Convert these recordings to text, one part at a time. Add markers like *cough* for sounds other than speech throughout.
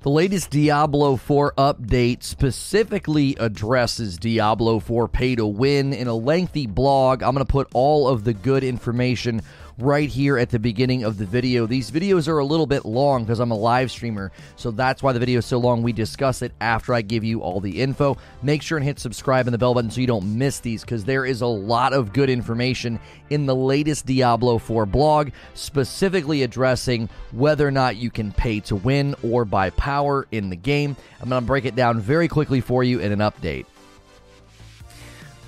The latest Diablo 4 update specifically addresses Diablo 4 pay to win in a lengthy blog. I'm going to put all of the good information right here at the beginning of the video. These videos are a little bit long because I'm a live streamer, so that's why the video is so long. We discuss it after I give you all the info. Make sure and hit subscribe and the bell button so you don't miss these because there is a lot of good information in the latest Diablo 4 blog, specifically addressing whether or not you can pay to win or buy power in the game. I'm going to break it down very quickly for you in an update.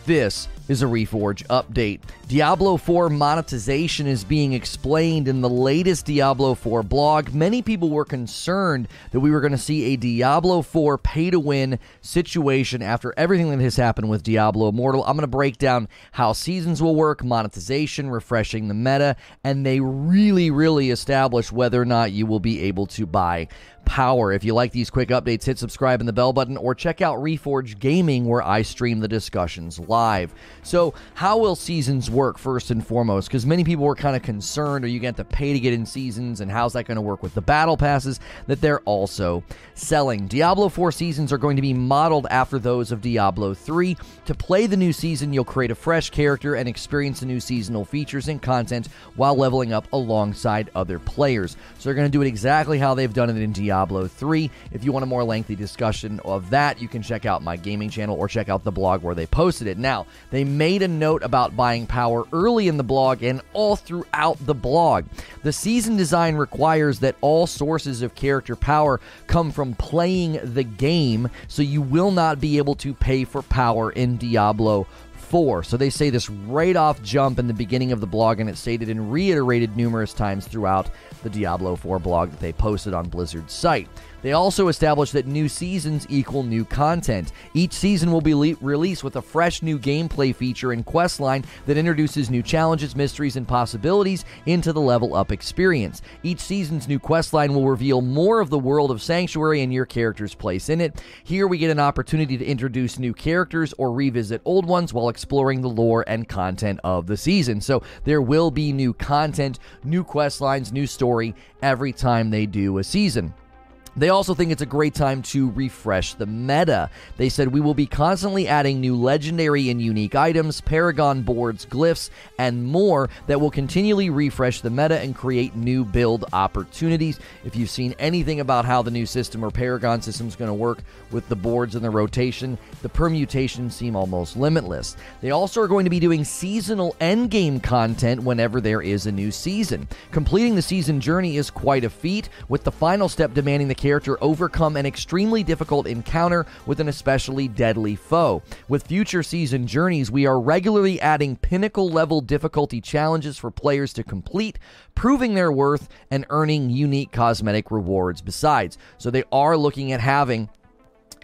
This is a Reforge update. Diablo 4 monetization is being explained in the latest Diablo 4 blog. Many people were concerned that we were going to see a Diablo 4 pay to win situation after everything that has happened with Diablo Immortal. I'm going to break down how seasons will work, monetization, refreshing the meta, and they really, really establish whether or not you will be able to buy power. If you like these quick updates, hit subscribe and the bell button or check out Reforge Gaming where I stream the discussions live. So, how will seasons work first and foremost? Because many people were kind of concerned are you going to have to pay to get in seasons and how's that going to work with the battle passes that they're also selling? Diablo 4 seasons are going to be modeled after those of Diablo 3. To play the new season, you'll create a fresh character and experience the new seasonal features and content while leveling up alongside other players. So, they're going to do it exactly how they've done it in Diablo 3. If you want a more lengthy discussion of that, you can check out my gaming channel or check out the blog where they posted it. Now, they made a note about buying power early in the blog and all throughout the blog. The season design requires that all sources of character power come from playing the game, so you will not be able to pay for power in Diablo 4. So they say this right off jump in the beginning of the blog, and it's stated and reiterated numerous times throughout the Diablo 4 blog that they posted on Blizzard's site. They also established that new seasons equal new content. Each season will be le- released with a fresh new gameplay feature and quest line that introduces new challenges, mysteries, and possibilities into the level up experience. Each season's new quest line will reveal more of the world of Sanctuary and your character's place in it. Here we get an opportunity to introduce new characters or revisit old ones while exploring the lore and content of the season. So there will be new content, new quest lines, new story every time they do a season. They also think it's a great time to refresh the meta. They said we will be constantly adding new legendary and unique items, paragon boards, glyphs, and more that will continually refresh the meta and create new build opportunities. If you've seen anything about how the new system or paragon system is going to work with the boards and the rotation, the permutations seem almost limitless. They also are going to be doing seasonal endgame content whenever there is a new season. Completing the season journey is quite a feat, with the final step demanding the character overcome an extremely difficult encounter with an especially deadly foe. With future season journeys, we are regularly adding pinnacle level difficulty challenges for players to complete, proving their worth and earning unique cosmetic rewards besides. So they are looking at having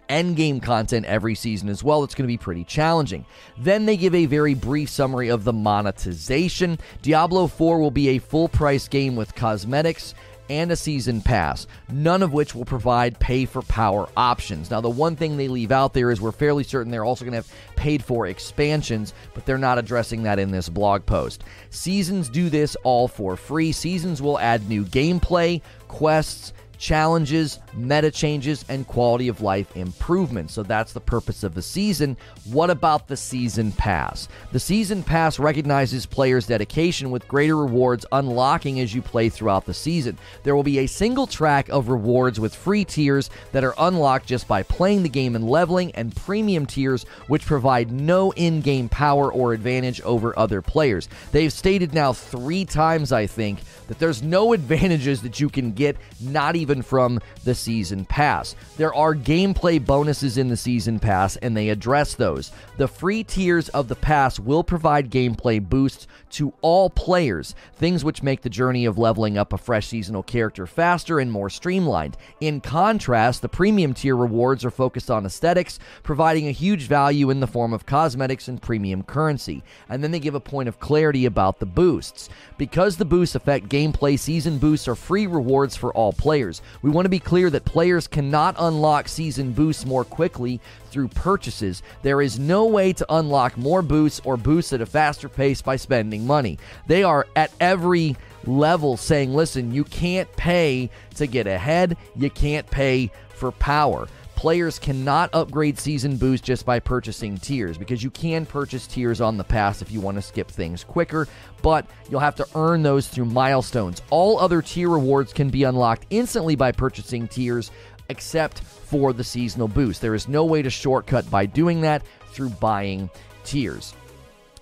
endgame content every season as well. It's going to be pretty challenging. Then they give a very brief summary of the monetization. Diablo 4 will be a full price game with cosmetics and a season pass, none of which will provide pay for power options. Now, the one thing they leave out there is we're fairly certain they're also going to have paid for expansions, but they're not addressing that in this blog post. Seasons do this all for free. Seasons will add new gameplay, quests, challenges, meta changes, and quality of life improvements. So that's the purpose of the season. What about the season pass? The season pass recognizes players' dedication with greater rewards unlocking as you play throughout the season. There will be a single track of rewards with free tiers that are unlocked just by playing the game and leveling, and premium tiers which provide no in game power or advantage over other players. They've stated now three times, I think, that there's no *laughs* advantages that you can get, not even from the season pass. There are gameplay bonuses in the season pass, and they address those. The free tiers of the pass will provide gameplay boosts to all players, things which make the journey of leveling up a fresh seasonal character faster and more streamlined. In contrast, the premium tier rewards are focused on aesthetics, providing a huge value in the form of cosmetics and premium currency. And then they give a point of clarity about the boosts. Because the boosts affect gameplay, season boosts are free rewards for all players. We want to be clear that players cannot unlock season boosts more quickly through purchases. There is no way to unlock more boosts or boosts at a faster pace by spending money. They are at every level saying, listen, you can't pay to get ahead, you can't pay for power. Players cannot upgrade season boost just by purchasing tiers because you can purchase tiers on the pass if you want to skip things quicker, but you'll have to earn those through milestones. All other tier rewards can be unlocked instantly by purchasing tiers except for the seasonal boost. There is no way to shortcut by doing that through buying tiers.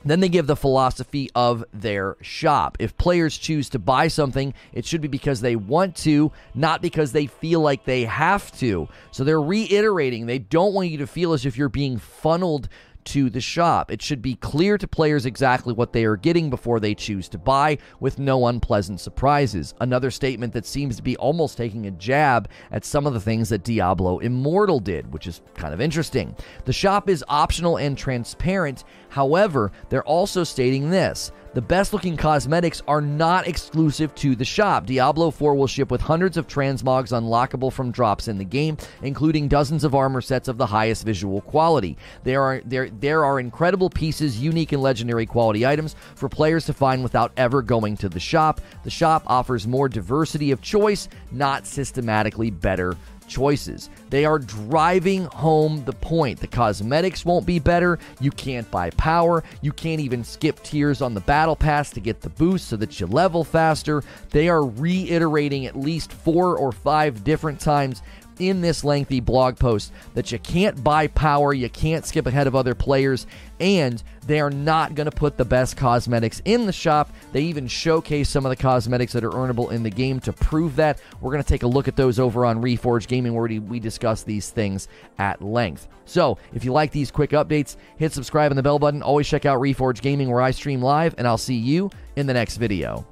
Then they give the philosophy of their shop. If players choose to buy something, it should be because they want to, not because they feel like they have to. So they're reiterating they don't want you to feel as if you're being funneled to the shop. It should be clear to players exactly what they are getting before they choose to buy, with no unpleasant surprises. Another statement that seems to be almost taking a jab at some of the things that Diablo Immortal did, which is kind of interesting. The shop is optional and transparent, however, they're also stating this the best looking cosmetics are not exclusive to the shop. Diablo 4 will ship with hundreds of transmogs unlockable from drops in the game, including dozens of armor sets of the highest visual quality. There are there there are incredible pieces, unique and legendary quality items for players to find without ever going to the shop. The shop offers more diversity of choice, not systematically better choices. They are driving home the point. The cosmetics won't be better. You can't buy power. You can't even skip tiers on the battle pass to get the boost so that you level faster. They are reiterating at least four or five different times in this lengthy blog post that you can't buy power, you can't skip ahead of other players, and they are not going to put the best cosmetics in the shop. They even showcase some of the cosmetics that are earnable in the game to prove that. We're going to take a look at those over on Reforge Gaming where we discuss these things at length. So, if you like these quick updates, hit subscribe and the bell button. Always check out Reforge Gaming where I stream live, and I'll see you in the next video.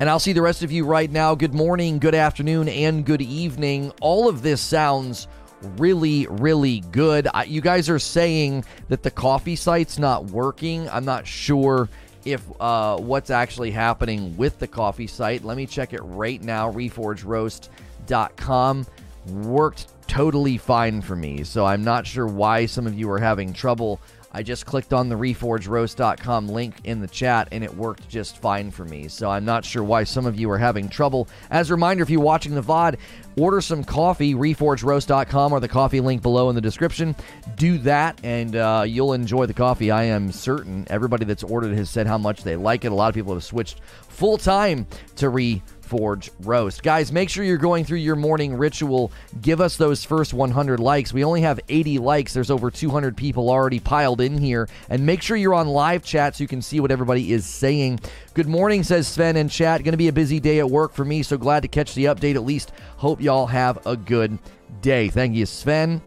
And I'll see the rest of you right now. Good morning, good afternoon, and good evening. All of this sounds really, really good. I, you guys are saying that the coffee site's not working. I'm not sure if uh, what's actually happening with the coffee site. Let me check it right now. ReforgeRoast.com worked totally fine for me. So I'm not sure why some of you are having trouble I just clicked on the reforgeroast.com link in the chat and it worked just fine for me. So I'm not sure why some of you are having trouble. As a reminder, if you're watching the VOD, order some coffee, reforgeroast.com or the coffee link below in the description. Do that and uh, you'll enjoy the coffee. I am certain everybody that's ordered has said how much they like it. A lot of people have switched full time to Reforge Forge Roast. Guys, make sure you're going through your morning ritual. Give us those first 100 likes. We only have 80 likes. There's over 200 people already piled in here. And make sure you're on live chat so you can see what everybody is saying. Good morning, says Sven in chat. Going to be a busy day at work for me, so glad to catch the update at least. Hope y'all have a good day. Thank you, Sven.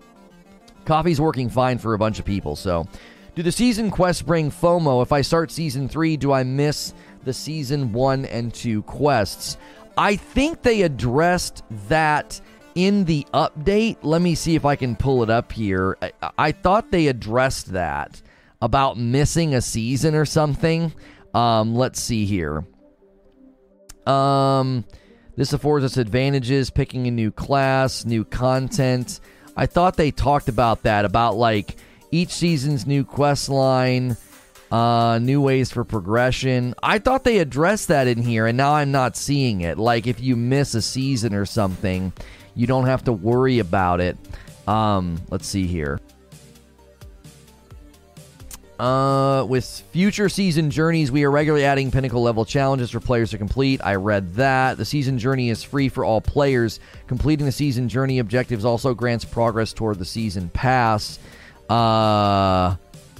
Coffee's working fine for a bunch of people, so. Do the season quests bring FOMO? If I start season three, do I miss the season one and two quests. I think they addressed that in the update. Let me see if I can pull it up here. I, I thought they addressed that about missing a season or something. Um, let's see here. Um, this affords us advantages, picking a new class, new content. I thought they talked about that, about like each season's new quest line uh, new ways for progression. I thought they addressed that in here, and now I'm not seeing it. Like if you miss a season or something, you don't have to worry about it. Um, let's see here. Uh, with future season journeys, we are regularly adding pinnacle level challenges for players to complete. I read that. The season journey is free for all players. Completing the season journey objectives also grants progress toward the season pass. Uh,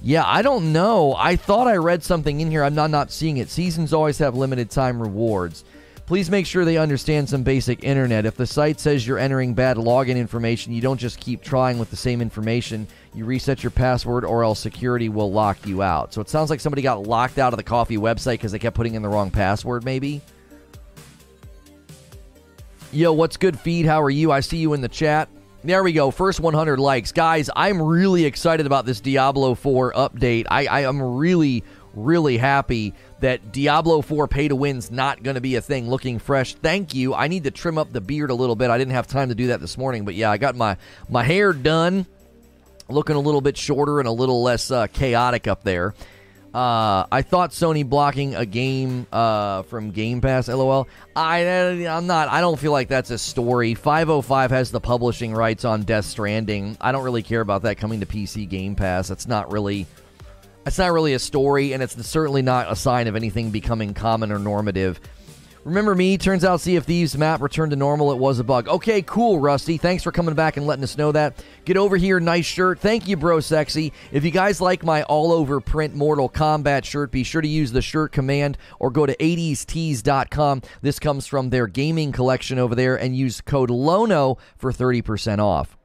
yeah, I don't know. I thought I read something in here. I'm not not seeing it. Seasons always have limited time rewards. Please make sure they understand some basic internet. If the site says you're entering bad login information, you don't just keep trying with the same information. You reset your password or else security will lock you out. So it sounds like somebody got locked out of the coffee website because they kept putting in the wrong password, maybe. Yo, what's good, feed? How are you? I see you in the chat. There we go. First 100 likes. Guys, I'm really excited about this Diablo 4 update. I, I am really, really happy that Diablo 4 pay to win's not going to be a thing. Looking fresh. Thank you. I need to trim up the beard a little bit. I didn't have time to do that this morning, but yeah, I got my, my hair done. Looking a little bit shorter and a little less uh, chaotic up there. Uh, I thought Sony blocking a game uh, from Game Pass. LOL. I I'm not. I don't feel like that's a story. 505 has the publishing rights on Death Stranding. I don't really care about that coming to PC Game Pass. That's not really. That's not really a story, and it's certainly not a sign of anything becoming common or normative. Remember me? Turns out Sea of Thieves map returned to normal. It was a bug. Okay, cool, Rusty. Thanks for coming back and letting us know that. Get over here. Nice shirt. Thank you, bro sexy. If you guys like my all over print Mortal Kombat shirt, be sure to use the shirt command or go to 80stees.com. This comes from their gaming collection over there and use code LONO for 30% off.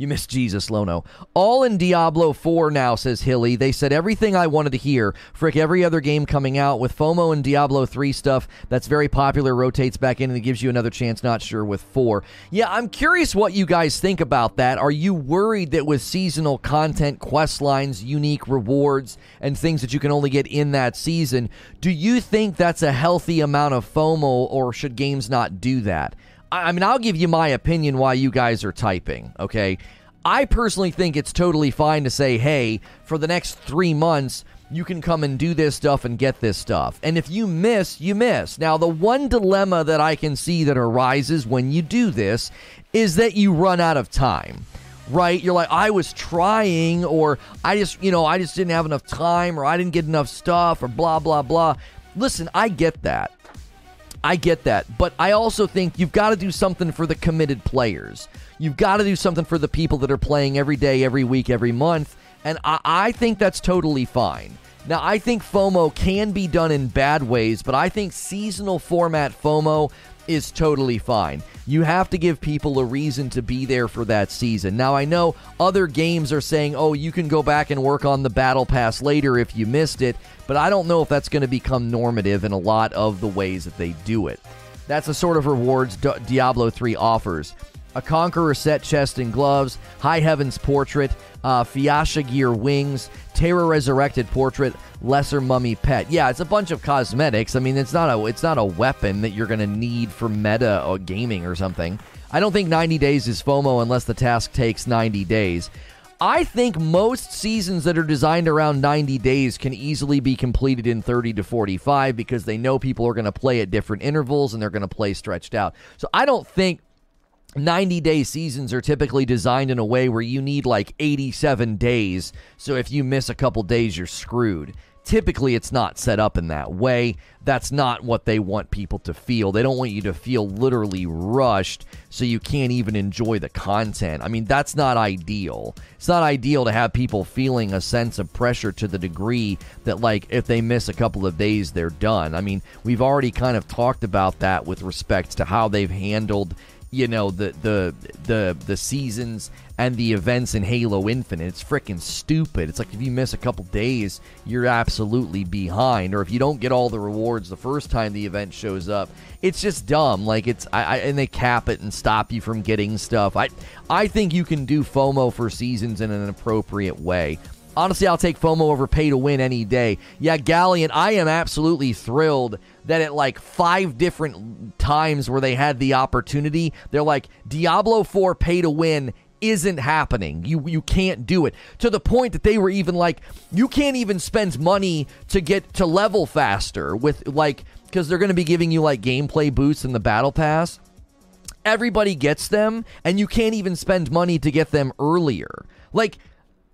You miss Jesus, Lono. All in Diablo 4 now, says Hilly. They said everything I wanted to hear. Frick, every other game coming out with FOMO and Diablo 3 stuff that's very popular rotates back in and it gives you another chance. Not sure with 4. Yeah, I'm curious what you guys think about that. Are you worried that with seasonal content, quest lines, unique rewards, and things that you can only get in that season, do you think that's a healthy amount of FOMO or should games not do that? I mean, I'll give you my opinion why you guys are typing, okay? I personally think it's totally fine to say, hey, for the next three months, you can come and do this stuff and get this stuff. And if you miss, you miss. Now, the one dilemma that I can see that arises when you do this is that you run out of time. Right? You're like, I was trying, or I just, you know, I just didn't have enough time, or I didn't get enough stuff, or blah, blah, blah. Listen, I get that. I get that. But I also think you've got to do something for the committed players. You've got to do something for the people that are playing every day, every week, every month. And I, I think that's totally fine. Now, I think FOMO can be done in bad ways, but I think seasonal format FOMO is totally fine. You have to give people a reason to be there for that season. Now, I know other games are saying, oh, you can go back and work on the Battle Pass later if you missed it, but I don't know if that's going to become normative in a lot of the ways that they do it. That's the sort of rewards Diablo 3 offers a Conqueror set chest and gloves, High Heavens portrait, uh, Fiasha gear wings, Terra resurrected portrait, lesser mummy pet. Yeah, it's a bunch of cosmetics. I mean, it's not a it's not a weapon that you're to need for meta or gaming or something. I don't think 90 days is FOMO unless the task takes 90 days. I think most seasons that are designed around 90 days can easily be completed in 30 to 45 because they know people are going to play at different intervals and they're going to play stretched out. So I don't think 90 day seasons are typically designed in a way where you need like 87 days. So if you miss a couple days, you're screwed. Typically, it's not set up in that way. That's not what they want people to feel. They don't want you to feel literally rushed so you can't even enjoy the content. I mean, that's not ideal. It's not ideal to have people feeling a sense of pressure to the degree that, like, if they miss a couple of days, they're done. I mean, we've already kind of talked about that with respect to how they've handled you know the the the the seasons and the events in Halo Infinite. It's freaking stupid. It's like if you miss a couple days, you're absolutely behind, or if you don't get all the rewards the first time the event shows up, it's just dumb. Like it's I, I and they cap it and stop you from getting stuff. I I think you can do FOMO for seasons in an appropriate way. Honestly, I'll take FOMO over pay to win any day. Yeah, Galleon, I am absolutely thrilled that at like five different times where they had the opportunity, they're like, Diablo 4 pay to win isn't happening. You you can't do it. To the point that they were even like, you can't even spend money to get to level faster with like because they're to be giving you like gameplay boosts in the battle pass. Everybody gets them, and you can't even spend money to get them earlier. Like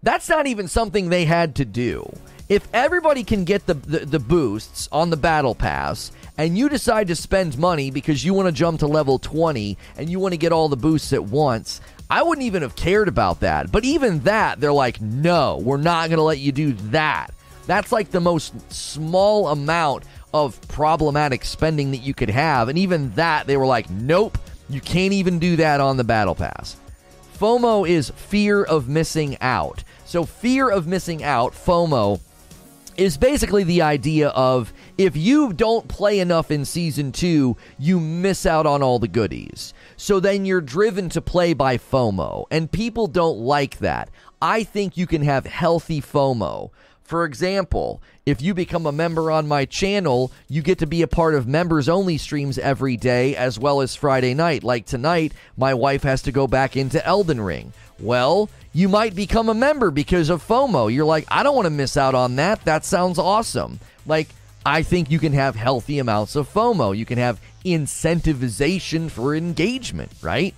that's not even something they had to do. If everybody can get the, the, the, boosts on the battle pass, and you decide to spend money because you want to jump to level 20 and you want to get all the boosts at once, I wouldn't even have cared about that. But even that, they're like, no, we're not going to let you do that. That's like the most small amount of problematic spending that you could have. And even that, they were like, nope, you can't even do that on the battle pass. FOMO is fear of missing out. So, fear of missing out, FOMO, is basically the idea of if you don't play enough in season two, you miss out on all the goodies. So then you're driven to play by FOMO, and people don't like that. I think you can have healthy FOMO. For example, if you become a member on my channel, you get to be a part of members only streams every day as well as Friday night. Like tonight, my wife has to go back into Elden Ring. Well, you might become a member because of FOMO. You're like, I don't want to miss out on that. That sounds awesome. Like, I think you can have healthy amounts of FOMO. You can have incentivization for engagement, right?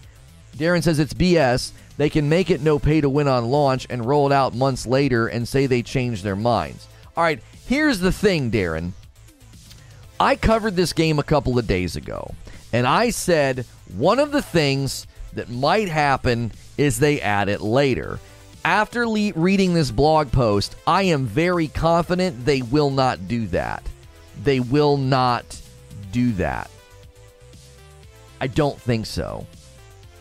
Darren says it's BS. They can make it no pay to win on launch and roll it out months later and say they changed their minds. All right, here's the thing, Darren. I covered this game a couple of days ago, and I said one of the things that might happen is they add it later. After le- reading this blog post, I am very confident they will not do that. They will not do that. I don't think so.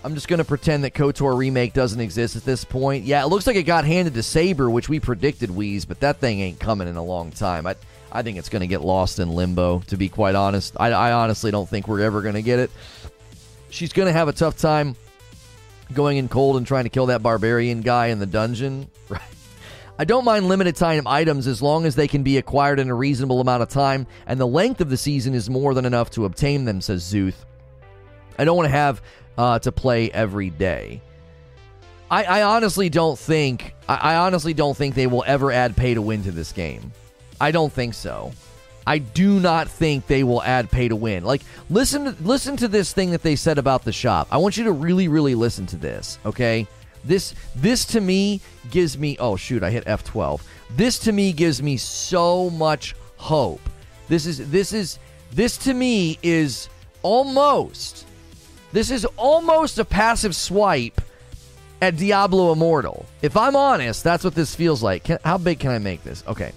I'm just going to pretend that KOTOR Remake doesn't exist at this point. Yeah, it looks like it got handed to Saber, which we predicted, Wheeze, but that thing ain't coming in a long time. I, I think it's going to get lost in limbo, to be quite honest. I, I honestly don't think we're ever going to get it. She's going to have a tough time going in cold and trying to kill that barbarian guy in the dungeon. *laughs* Right. I don't mind limited time items as long as they can be acquired in a reasonable amount of time, and the length of the season is more than enough to obtain them, says Zuth. I don't want to have uh, to play every day. I, I honestly don't think I, I honestly don't think they will ever add pay to win to this game. I don't think so. I do not think they will add pay to win. Like listen listen to this thing that they said about the shop. I want you to really really listen to this, okay? This this to me gives me oh shoot, I hit F12. This to me gives me so much hope. This is this is this to me is almost this is almost a passive swipe at Diablo Immortal. If I'm honest, that's what this feels like. Can, how big can I make this? Okay.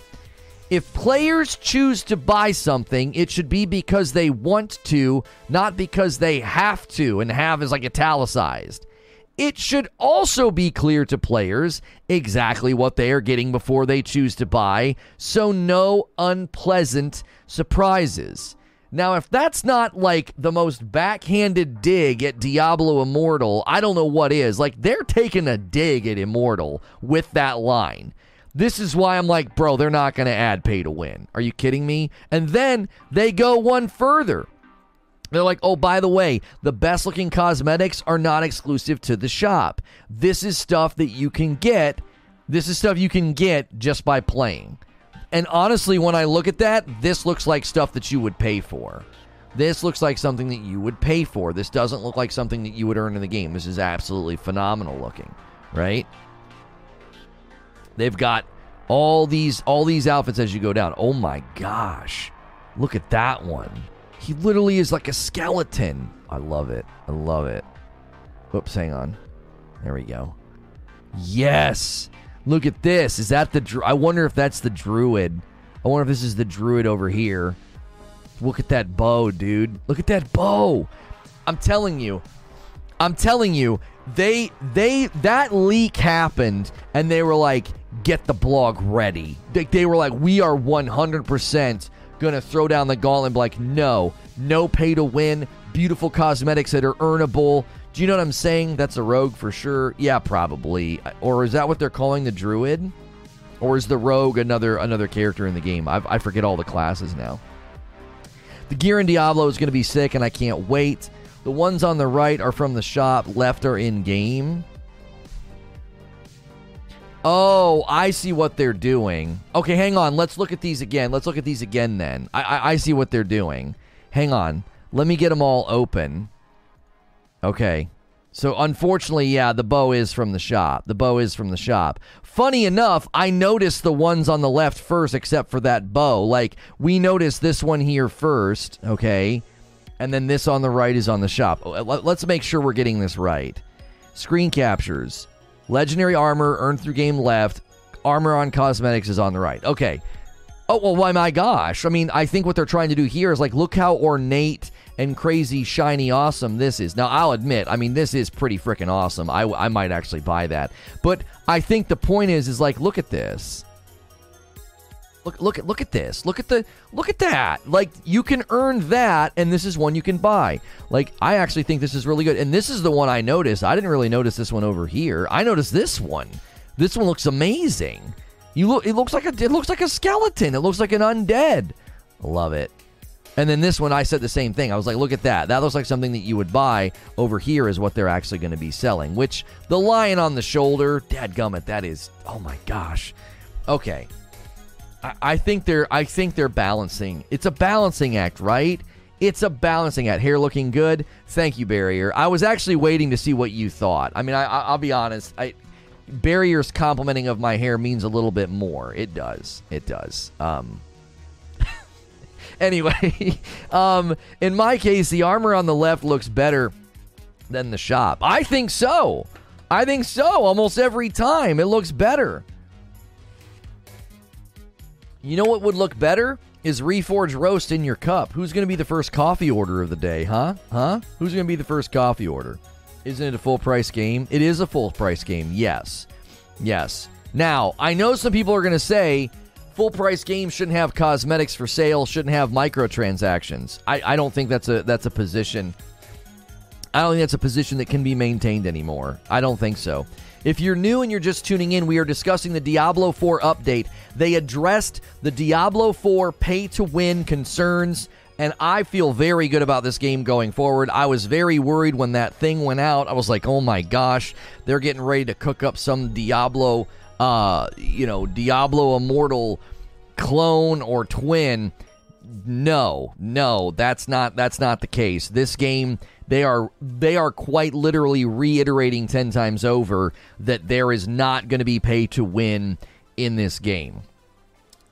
If players choose to buy something, it should be because they want to, not because they have to, and have is like italicized. It should also be clear to players exactly what they are getting before they choose to buy, so no unpleasant surprises. Now, if that's not like the most backhanded dig at Diablo Immortal, I don't know what is. Like, they're taking a dig at Immortal with that line. This is why I'm like, bro, they're not going to add pay to win. Are you kidding me? And then they go one further. They're like, oh, by the way, the best looking cosmetics are not exclusive to the shop. This is stuff that you can get. This is stuff you can get just by playing. And honestly, when I look at that, this looks like stuff that you would pay for. This looks like something that you would pay for. This doesn't look like something that you would earn in the game. This is absolutely phenomenal looking, right? They've got all these all these outfits as you go down. Oh my gosh. Look at that one. He literally is like a skeleton. I love it. I love it. Oops, hang on. There we go. Yes. Look at this. Is that the I wonder if that's the druid. I wonder if this is the druid over here. Look at that bow, dude. Look at that bow. I'm telling you. I'm telling you, they they that leak happened and they were like, get the blog ready. They, they were like, we are 100% gonna throw down the gauntlet like, no, no pay to win, beautiful cosmetics that are earnable. Do you know what I'm saying? That's a rogue for sure. Yeah, probably. Or is that what they're calling the druid? Or is the rogue another another character in the game? I, I forget all the classes now. The gear in Diablo is going to be sick, and I can't wait. The ones on the right are from the shop. Left are in game. Oh, I see what they're doing. Okay, hang on. Let's look at these again. Let's look at these again then. I, I, I see what they're doing. Hang on. Let me get them all open. Okay. So unfortunately, yeah, the bow is from the shop. The bow is from the shop. Funny enough, I noticed the ones on the left first, except for that bow. Like we noticed this one here first, okay, and then this on the right is on the shop. Oh, let's make sure we're getting this right. Screen captures. Legendary armor earned through game left. Armor on cosmetics is on the right. Okay. Oh, well, why, my gosh. I mean, I think what they're trying to do here is like, look how ornate and crazy, shiny, awesome this is. Now, I'll admit, I mean, this is pretty freaking awesome. I, I might actually buy that. But I think the point is, is like, look at this. Look, look at look at this. Look at the look at that. Like you can earn that, and this is one you can buy. Like I actually think this is really good, and this is the one I noticed. I didn't really notice this one over here. I noticed this one. This one looks amazing. You look. It looks like a. It looks like a skeleton. It looks like an undead. Love it. And then this one, I said the same thing. I was like, look at that. That looks like something that you would buy. Over here is what they're actually going to be selling. Which the lion on the shoulder, dad gummit, that is. Oh my gosh. Okay. I, think they're. I think they're balancing. It's a balancing act, right? It's a balancing act. Hair looking good. Thank you, Barrier. I was actually waiting to see what you thought. I mean, I, will be honest. I Barrier's complimenting of my hair means a little bit more. It does. It does. Um, anyway, *laughs* um, in my case, the armor on the left looks better than the shop. I think so. I think so. Almost every time, it looks better. You know what would look better? Is Reforge Roast in your cup? Who's going to be the first coffee order of the day, huh? Huh? Who's going to be the first coffee order? Isn't it a full price game? It is a full price game, yes. Yes. Now, I know some people are going to say full price games shouldn't have cosmetics for sale, shouldn't have microtransactions. I, I don't think that's a that's a position. I don't think that's a position that can be maintained anymore. I don't think so. If you're new and you're just tuning in, we are discussing the Diablo 4 update. They addressed the Diablo 4 pay to win concerns, and I feel very good about this game going forward. I was very worried when that thing went out. I was like, oh my gosh, they're getting ready to cook up some Diablo, uh, you know, Diablo Immortal clone or twin. No, no, that's not that's not the case. This game they are they are quite literally reiterating 10 times over that there is not going to be pay to win in this game.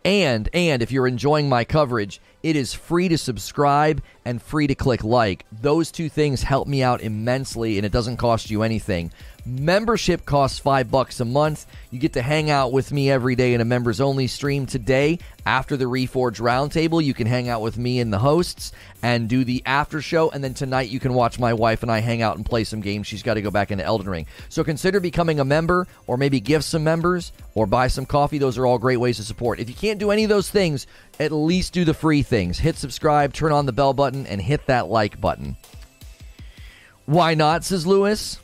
And and if you're enjoying my coverage, it is free to subscribe and free to click like. Those two things help me out immensely and it doesn't cost you anything. Membership costs five bucks a month. You get to hang out with me every day in a members only stream. Today, after the Reforge Roundtable, you can hang out with me and the hosts and do the after show. And then tonight, you can watch my wife and I hang out and play some games. She's got to go back into Elden Ring. So consider becoming a member or maybe give some members or buy some coffee. Those are all great ways to support. If you can't do any of those things, at least do the free things. Hit subscribe, turn on the bell button, and hit that like button. Why not, says Lewis?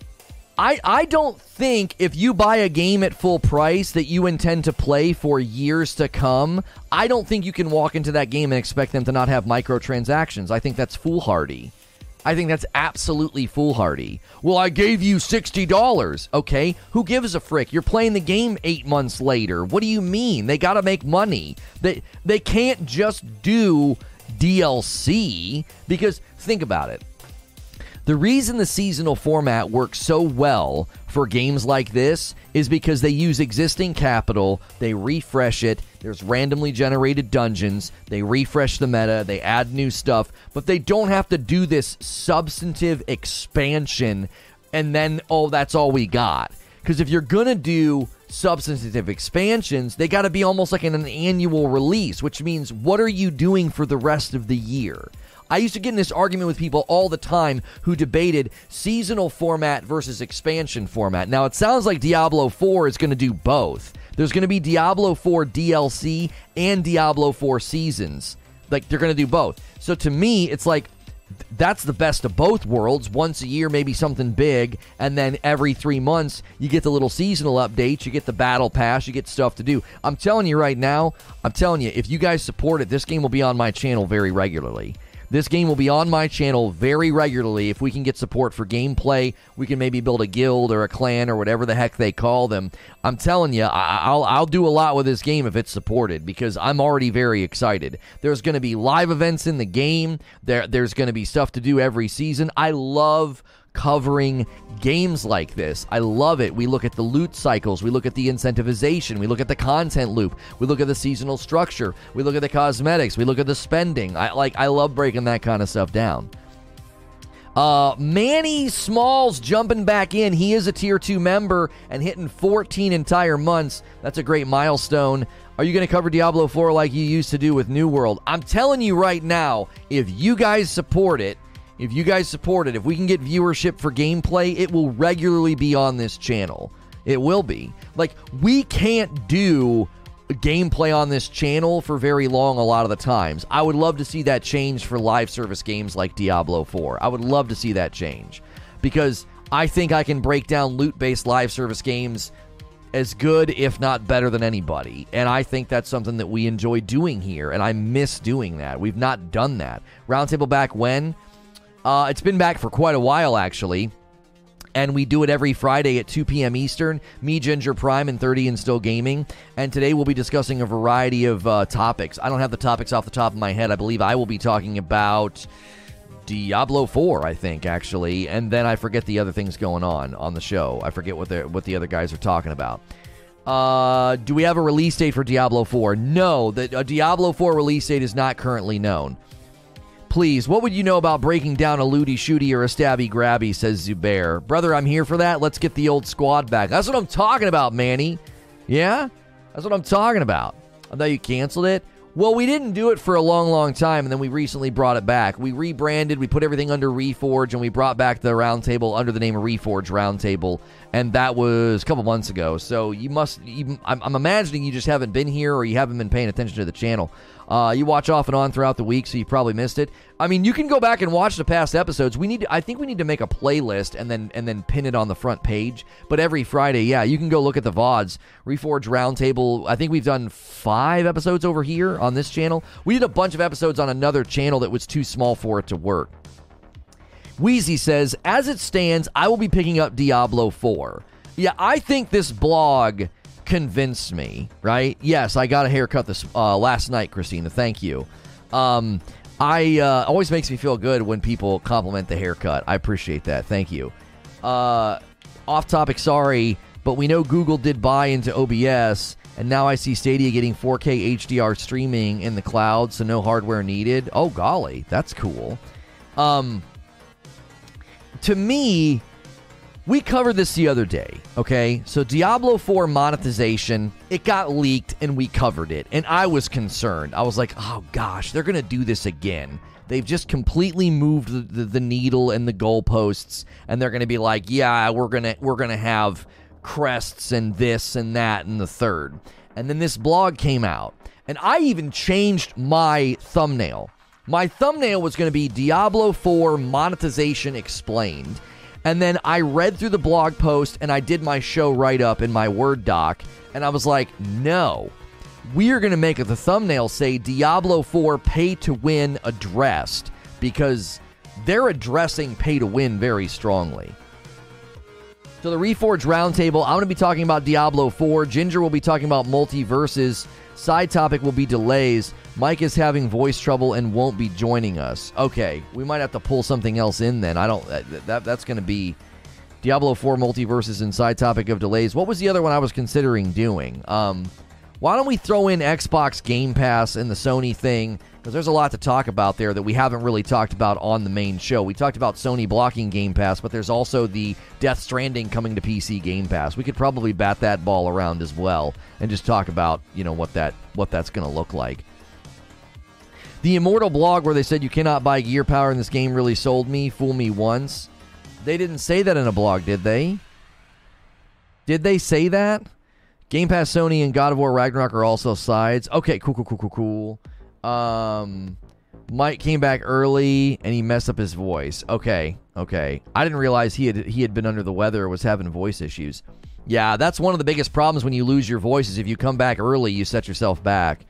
I, I don't think if you buy a game at full price that you intend to play for years to come, I don't think you can walk into that game and expect them to not have microtransactions. I think that's foolhardy. I think that's absolutely foolhardy. Well, I gave you $60. Okay, who gives a frick? You're playing the game 8 months later. What do you mean? They got to make money. They they can't just do DLC because think about it the reason the seasonal format works so well for games like this is because they use existing capital, they refresh it, there's randomly generated dungeons, they refresh the meta, they add new stuff, but they don't have to do this substantive expansion and then, oh, that's all we got. Because if you're going to do substantive expansions, they got to be almost like an annual release, which means what are you doing for the rest of the year? I used to get in this argument with people all the time who debated seasonal format versus expansion format. Now, it sounds like Diablo 4 is going to do both. There's going to be Diablo 4 DLC and Diablo 4 seasons. Like, they're going to do both. So to me, it's like, that's the best of both worlds. Once a year, maybe something big, and then every three months, you get the little seasonal updates, you get the battle pass, you get stuff to do. I'm telling you right now, I'm telling you, if you guys support it, this game will be on my channel very regularly. This game will be on my channel very regularly. If we can get support for gameplay, we can maybe build a guild or a clan or whatever the heck they call them. I'm telling you, I'll I'll do a lot with this game if it's supported because I'm already very excited. There's going to be live events in the game. There there's going to be stuff to do every season. I love covering games like this. I love it. We look at the loot cycles, we look at the incentivization, we look at the content loop, we look at the seasonal structure, we look at the cosmetics, we look at the spending. I like I love breaking that kind of stuff down. Uh, Manny Smalls jumping back in. He is a tier 2 member and hitting 14 entire months. That's a great milestone. Are you going to cover Diablo 4 like you used to do with New World? I'm telling you right now, if you guys support it, if you guys support it, if we can get viewership for gameplay, it will regularly be on this channel. It will be. Like, we can't do gameplay on this channel for very long a lot of the times. I would love to see that change for live service games like Diablo 4. I would love to see that change because I think I can break down loot based live service games as good, if not better than anybody. And I think that's something that we enjoy doing here, and I miss doing that. We've not done that. Roundtable back when? Uh, it's been back for quite a while, actually. And we do it every Friday at 2 p.m. Eastern. Me, Ginger Prime, and 30 and Still Gaming. And today we'll be discussing a variety of uh, topics. I don't have the topics off the top of my head. I believe I will be talking about Diablo 4, I think, actually. And then I forget the other things going on on the show. I forget what, the what the other guys are talking about. Uh, do we have a release date for Diablo 4? No, the Diablo 4 release date is not currently known. Please, what would you know about breaking down a looty shooty or a stabby grabby, says Zubair. Brother, I'm here for that. Let's get the old squad back. That's what I'm talking about, Manny. Yeah? That's what I'm talking about. I thought you canceled it. Well, we didn't do it for a long, long time, and then we recently brought it back. We rebranded, we put everything under Reforge, and we brought back the roundtable under the name of Reforge Roundtable, and that was a couple months ago. So you must, even, I'm, I'm imagining you just haven't been here or you haven't been paying attention to the channel. Uh, you watch off and on throughout the week, so you probably missed it. I mean, you can go back and watch the past episodes. We need, to, I think, we need to make a playlist and then and then pin it on the front page. But every Friday, yeah, you can go look at the vods. Reforge Roundtable. I think we've done five episodes over here on this channel. We did a bunch of episodes on another channel that was too small for it to work. Wheezy says, as it stands, I will be picking up Diablo 4. Yeah, I think this blog convinced me, right? Yes, I got a haircut this uh, last night, Christina. Thank you. Um, I uh, always makes me feel good when people compliment the haircut. I appreciate that. Thank you. Uh, off topic, sorry, but we know Google did buy into OBS, and now I see Stadia getting 4K HDR streaming in the cloud, so no hardware needed. Oh golly, that's cool. Um, to me, we covered this the other day, okay? So Diablo 4 monetization, it got leaked and we covered it. And I was concerned. I was like, oh gosh, they're going to do this again. They've just completely moved the, the, the needle and the goalposts and they're going to be like, yeah, we're going to we're going to have crests and this and that and the third. And then this blog came out. And I even changed my thumbnail. My thumbnail was going to be Diablo 4 monetization explained and then I read through the blog post and I did my show write up in my Word doc. And I was like, no, we are going to make the thumbnail say Diablo 4 pay to win addressed because they're addressing pay to win very strongly. So, the Reforge Roundtable, I'm going to be talking about Diablo 4. Ginger will be talking about MultiVersus. Side topic will be delays. Mike is having voice trouble and won't be joining us. Okay, we might have to pull something else in then. I don't. That, that that's going to be Diablo 4 MultiVersus and side topic of delays. What was the other one I was considering doing? Um, why don't we throw in Xbox Game Pass and the Sony thing? Because there's a lot to talk about there that we haven't really talked about on the main show. We talked about Sony blocking Game Pass, but there's also the Death Stranding coming to PC Game Pass. We could probably bat that ball around as well and just talk about you know what that what that's going to look like. The Immortal blog where they said you cannot buy gear power in this game really sold me. Fool me once. They didn't say that in a blog, did they? Did they say that? Game Pass, Sony, and God of War Ragnarok are also sides. Okay, cool, cool, cool, cool, cool. Um, Mike came back early and he messed up his voice. Okay, okay. I didn't realize he had he had been under the weather or was having voice issues. Yeah, that's one of the biggest problems when you lose your voice is if you come back early, you set yourself back.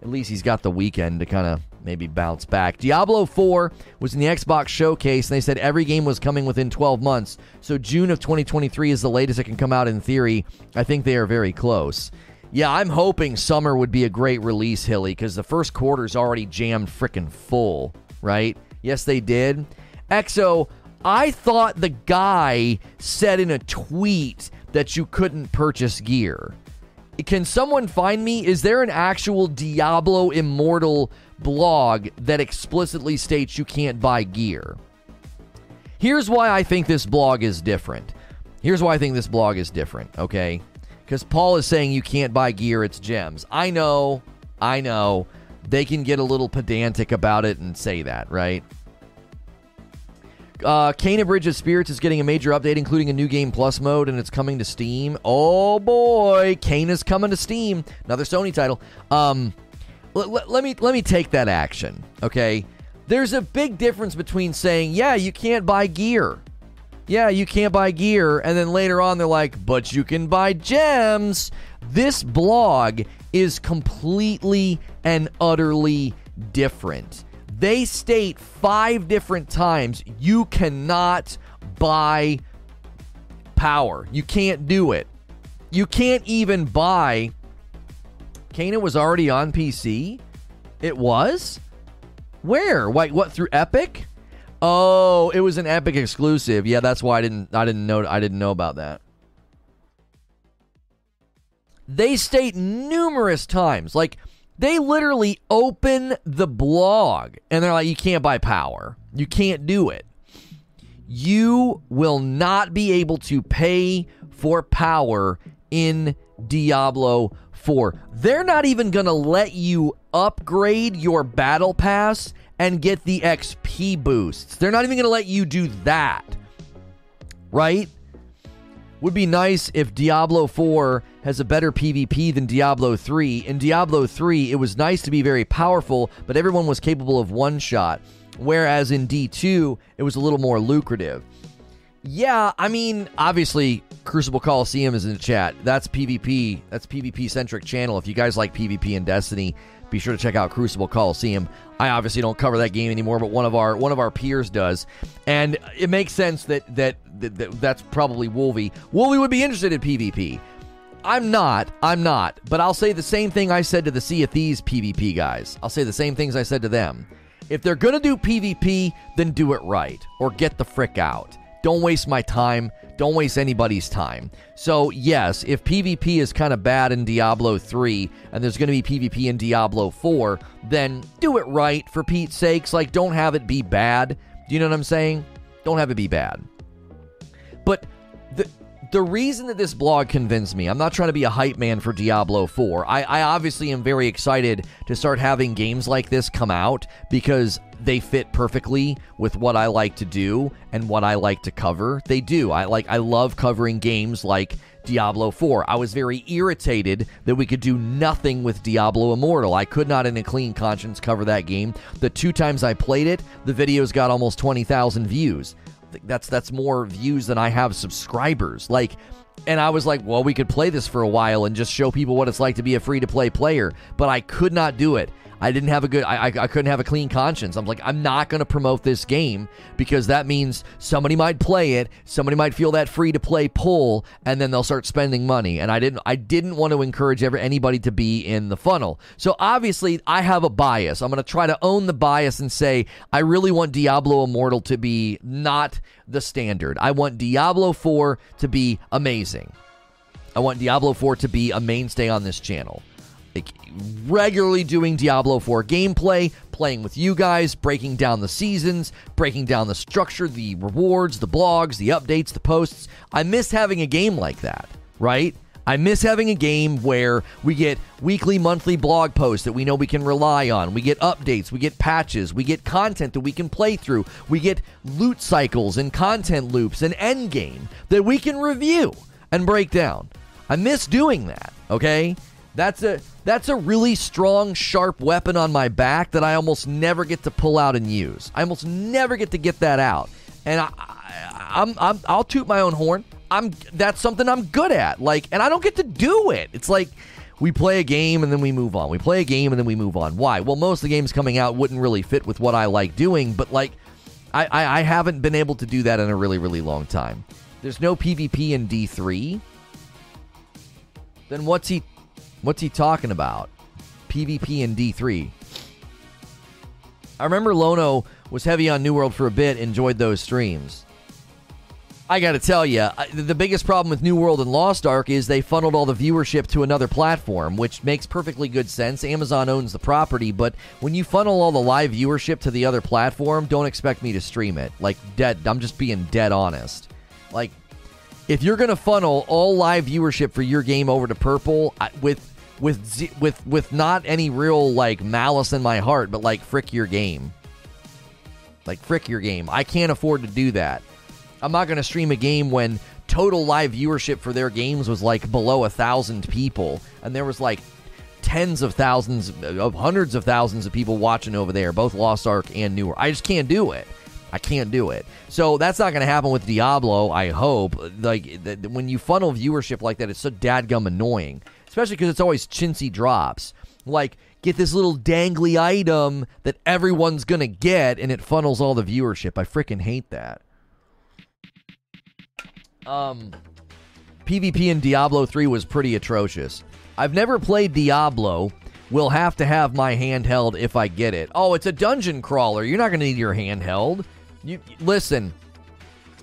At least he's got the weekend to kind of maybe bounce back. Diablo 4 was in the Xbox showcase, and they said every game was coming within 12 months. So June of 2023 is the latest it can come out in theory. I think they are very close. Yeah, I'm hoping summer would be a great release, Hilly, because the first quarter's already jammed freaking full, right? Yes, they did. EXO, I thought the guy said in a tweet that you couldn't purchase gear. Can someone find me? Is there an actual Diablo Immortal blog that explicitly states you can't buy gear? Here's why I think this blog is different. Here's why I think this blog is different, okay? Because Paul is saying you can't buy gear, it's gems. I know, I know. They can get a little pedantic about it and say that, right? Uh, Kena Bridge of Spirits is getting a major update, including a new game plus mode, and it's coming to Steam. Oh boy, Kena is coming to Steam. Another Sony title. Um, l- l- let me let me take that action. Okay, there's a big difference between saying, "Yeah, you can't buy gear," yeah, you can't buy gear. And then later on, they're like, but you can buy gems. This blog is completely and utterly different. They state five different times you cannot buy power. You can't do it. You can't even buy. Kena was already on PC. It was. Where? Wait, what? Through Epic? Oh, it was an Epic exclusive. Yeah, that's why I didn't. I didn't know. I didn't know about that. They state numerous times, like they literally open the blog and they're like, "You can't buy power. You can't do it. You will not be able to pay for power in Diablo 4. They're not even going to let you upgrade your battle pass and get the XP boosts. They're not even going to let you do that. Right? Would be nice if Diablo 4 has a better PvP than Diablo 3. In Diablo 3, it was nice to be very powerful, but everyone was capable of one shot. Whereas in D2, it was a little more lucrative. Yeah, I mean, obviously, Crucible Coliseum is in the chat. That's PvP. That's PvP centric channel. If you guys like PvP and Destiny, be sure to check out Crucible Coliseum. I obviously don't cover that game anymore, but one of our one of our peers does, and it makes sense that that, that, that that's probably Wolvie. Wolvie would be interested in PvP. I'm not. I'm not. But I'll say the same thing I said to the Sea of Thieves PvP guys. I'll say the same things I said to them. If they're gonna do PvP, then do it right, or get the frick out. Don't waste my time. Don't waste anybody's time. So, yes, if PvP is kind of bad in Diablo 3 and there's going to be PvP in Diablo 4, then do it right for Pete's sakes. Like, don't have it be bad. Do you know what I'm saying? Don't have it be bad. But the the reason that this blog convinced me, I'm not trying to be a hype man for Diablo 4. I, I obviously am very excited to start having games like this come out because they fit perfectly with what I like to do and what I like to cover. They do. I like I love covering games like Diablo 4. I was very irritated that we could do nothing with Diablo Immortal. I could not in a clean conscience cover that game. The two times I played it, the videos got almost 20,000 views that's that's more views than I have subscribers. Like and I was like, well, we could play this for a while and just show people what it's like to be a free to play player, but I could not do it. I didn't have a good, I, I, I couldn't have a clean conscience. I'm like, I'm not going to promote this game because that means somebody might play it, somebody might feel that free to play pull, and then they'll start spending money. And I didn't, I didn't want to encourage ever anybody to be in the funnel. So obviously, I have a bias. I'm going to try to own the bias and say I really want Diablo Immortal to be not the standard. I want Diablo 4 to be amazing. I want Diablo 4 to be a mainstay on this channel like regularly doing Diablo 4 gameplay, playing with you guys, breaking down the seasons, breaking down the structure, the rewards, the blogs, the updates, the posts. I miss having a game like that, right? I miss having a game where we get weekly, monthly blog posts that we know we can rely on. We get updates, we get patches, we get content that we can play through. We get loot cycles and content loops and end game that we can review and break down. I miss doing that, okay? That's a that's a really strong, sharp weapon on my back that I almost never get to pull out and use. I almost never get to get that out, and I, I I'm, I'm I'll toot my own horn. I'm that's something I'm good at. Like, and I don't get to do it. It's like we play a game and then we move on. We play a game and then we move on. Why? Well, most of the games coming out wouldn't really fit with what I like doing, but like I, I, I haven't been able to do that in a really, really long time. There's no PvP in D3. Then what's he What's he talking about? PvP and D3. I remember Lono was heavy on New World for a bit, enjoyed those streams. I got to tell you, the biggest problem with New World and Lost Ark is they funneled all the viewership to another platform, which makes perfectly good sense. Amazon owns the property, but when you funnel all the live viewership to the other platform, don't expect me to stream it. Like dead, I'm just being dead honest. Like if you're going to funnel all live viewership for your game over to Purple with with with with not any real like malice in my heart, but like frick your game. Like frick your game. I can't afford to do that. I'm not going to stream a game when total live viewership for their games was like below a thousand people, and there was like tens of thousands of hundreds of thousands of people watching over there, both Lost Ark and Newer. I just can't do it. I can't do it. So that's not going to happen with Diablo. I hope. Like when you funnel viewership like that, it's so dadgum annoying, especially because it's always chintzy drops. Like get this little dangly item that everyone's going to get, and it funnels all the viewership. I freaking hate that. Um, PvP in Diablo 3 was pretty atrocious. I've never played Diablo. Will have to have my handheld if I get it. Oh, it's a dungeon crawler. You're not going to need your handheld. You listen.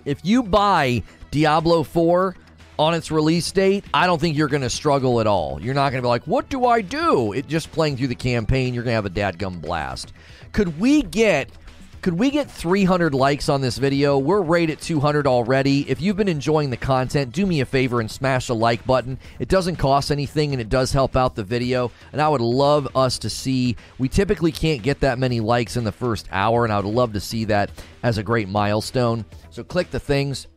If you buy Diablo 4 on its release date, I don't think you're going to struggle at all. You're not going to be like, "What do I do?" It just playing through the campaign, you're going to have a dadgum blast. Could we get could we get 300 likes on this video? We're right at 200 already. If you've been enjoying the content, do me a favor and smash the like button. It doesn't cost anything and it does help out the video. And I would love us to see. We typically can't get that many likes in the first hour, and I would love to see that as a great milestone. So click the things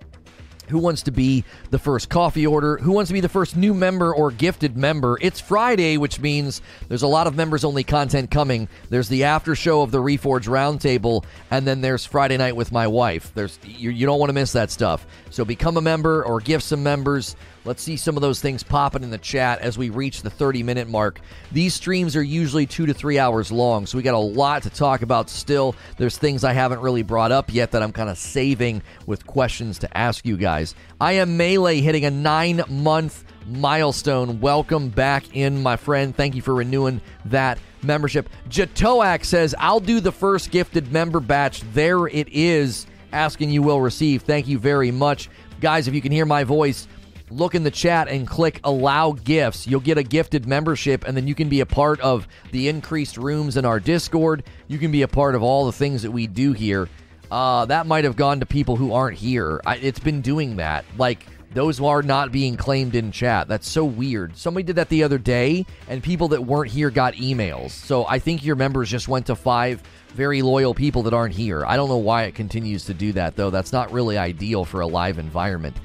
who wants to be the first coffee order? Who wants to be the first new member or gifted member? It's Friday, which means there's a lot of members only content coming. There's the after show of the Reforge Roundtable, and then there's Friday night with my wife. There's you, you don't want to miss that stuff. So become a member or gift some members. Let's see some of those things popping in the chat as we reach the 30 minute mark. These streams are usually two to three hours long, so we got a lot to talk about still. There's things I haven't really brought up yet that I'm kind of saving with questions to ask you guys. I am Melee hitting a nine month milestone. Welcome back in, my friend. Thank you for renewing that membership. Jatoak says, I'll do the first gifted member batch. There it is. Asking you will receive. Thank you very much. Guys, if you can hear my voice, look in the chat and click allow gifts. You'll get a gifted membership, and then you can be a part of the increased rooms in our Discord. You can be a part of all the things that we do here. Uh, that might have gone to people who aren't here. I, it's been doing that. Like, those are not being claimed in chat. That's so weird. Somebody did that the other day, and people that weren't here got emails. So I think your members just went to five very loyal people that aren't here. I don't know why it continues to do that, though. That's not really ideal for a live environment.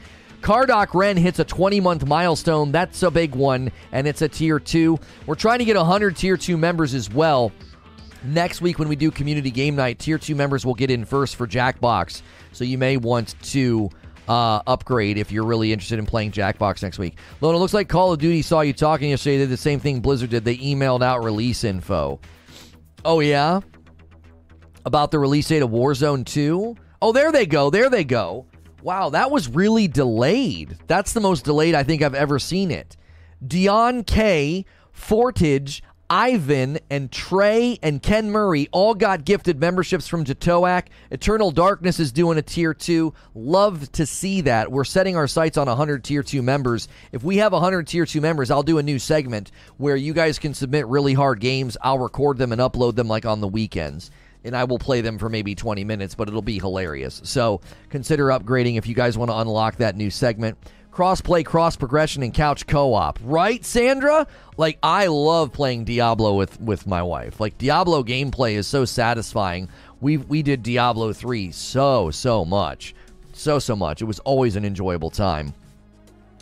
Cardock Ren hits a 20 month milestone. That's a big one, and it's a tier 2. We're trying to get 100 tier 2 members as well. Next week, when we do community game night, tier 2 members will get in first for Jackbox. So you may want to uh, upgrade if you're really interested in playing Jackbox next week. Lono, it looks like Call of Duty saw you talking yesterday. They did the same thing Blizzard did. They emailed out release info. Oh, yeah? About the release date of Warzone 2? Oh, there they go. There they go. Wow, that was really delayed. That's the most delayed I think I've ever seen it. Dion K, Fortage, Ivan, and Trey and Ken Murray all got gifted memberships from Jatoak. Eternal Darkness is doing a tier 2. Love to see that. We're setting our sights on 100 tier 2 members. If we have 100 tier 2 members, I'll do a new segment where you guys can submit really hard games. I'll record them and upload them like on the weekends and I will play them for maybe 20 minutes, but it'll be hilarious. So consider upgrading if you guys want to unlock that new segment. Cross-play, cross progression, and couch co-op, right, Sandra? Like I love playing Diablo with with my wife. Like Diablo gameplay is so satisfying. We we did Diablo three so so much, so so much. It was always an enjoyable time.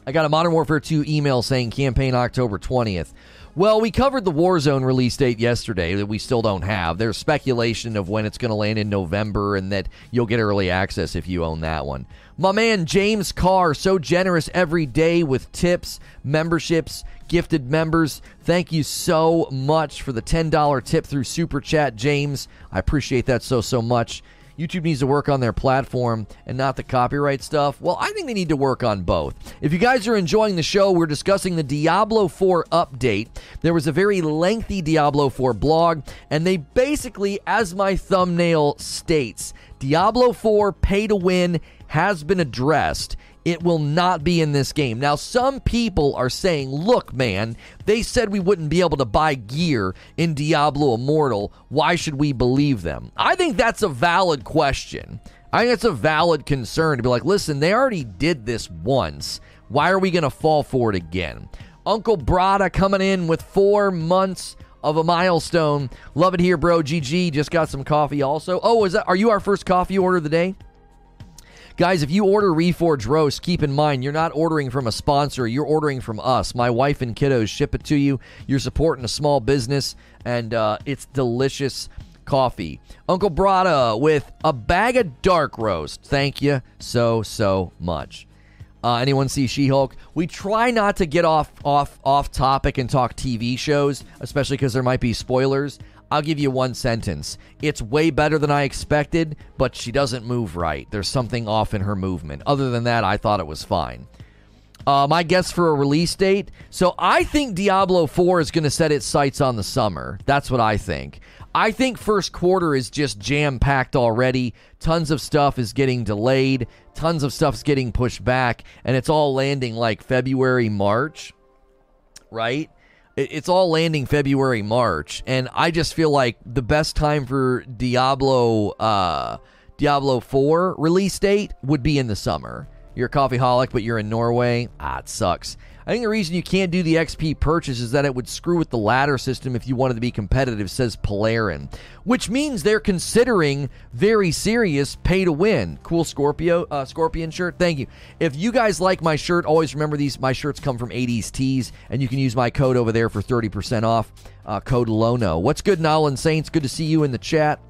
I got a Modern Warfare 2 email saying campaign October 20th. Well, we covered the Warzone release date yesterday that we still don't have. There's speculation of when it's going to land in November and that you'll get early access if you own that one. My man James Carr, so generous every day with tips, memberships, gifted members. Thank you so much for the $10 tip through Super Chat, James. I appreciate that so, so much. YouTube needs to work on their platform and not the copyright stuff. Well, I think they need to work on both. If you guys are enjoying the show, we're discussing the Diablo 4 update. There was a very lengthy Diablo 4 blog, and they basically, as my thumbnail states, Diablo 4 pay to win has been addressed it will not be in this game. Now, some people are saying, look, man, they said we wouldn't be able to buy gear in Diablo Immortal. Why should we believe them? I think that's a valid question. I think it's a valid concern to be like, listen, they already did this once. Why are we going to fall for it again? Uncle Brada coming in with four months of a milestone. Love it here, bro. GG just got some coffee also. Oh, is that are you our first coffee order of the day? Guys, if you order Reforge Roast, keep in mind you're not ordering from a sponsor, you're ordering from us. My wife and kiddos ship it to you. You're supporting a small business, and uh, it's delicious coffee. Uncle Brada with a bag of dark roast. Thank you so so much. Uh, anyone see She-Hulk? We try not to get off off off topic and talk TV shows, especially because there might be spoilers. I'll give you one sentence. It's way better than I expected, but she doesn't move right. There's something off in her movement. Other than that, I thought it was fine. Uh, my guess for a release date. So I think Diablo 4 is going to set its sights on the summer. That's what I think. I think first quarter is just jam packed already. Tons of stuff is getting delayed. Tons of stuff's getting pushed back, and it's all landing like February, March, right? It's all landing February, March, and I just feel like the best time for Diablo, uh, Diablo 4 release date would be in the summer. You're a coffee holic, but you're in Norway. Ah, it sucks. I think the reason you can't do the XP purchase is that it would screw with the ladder system if you wanted to be competitive, says Polarin. Which means they're considering very serious pay to win. Cool Scorpio uh, Scorpion shirt. Thank you. If you guys like my shirt, always remember these my shirts come from 80s Tees, and you can use my code over there for 30% off. Uh, code LONO. What's good, Nolan Saints? Good to see you in the chat.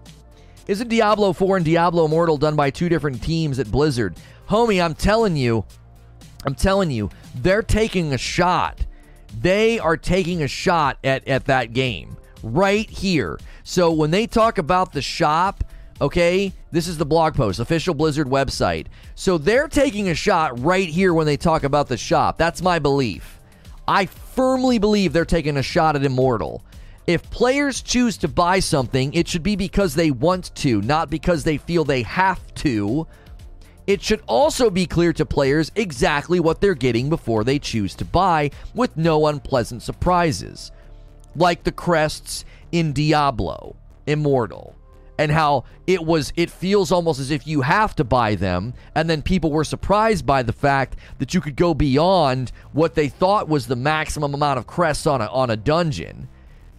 Isn't Diablo 4 and Diablo Immortal done by two different teams at Blizzard? Homie, I'm telling you, I'm telling you, they're taking a shot. They are taking a shot at, at that game right here. So when they talk about the shop, okay, this is the blog post, official Blizzard website. So they're taking a shot right here when they talk about the shop. That's my belief. I firmly believe they're taking a shot at Immortal. If players choose to buy something, it should be because they want to, not because they feel they have to it should also be clear to players exactly what they're getting before they choose to buy, with no unpleasant surprises. Like the crests in Diablo Immortal and how it was it feels almost as if you have to buy them and then people were surprised by the fact that you could go beyond what they thought was the maximum amount of crests on a on a dungeon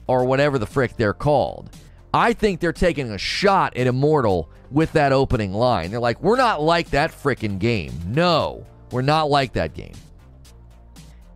or whatever the frick they're called. I think they're taking a shot at Immortal with that opening line. They're like, we're not like that freaking game. No, we're not like that game.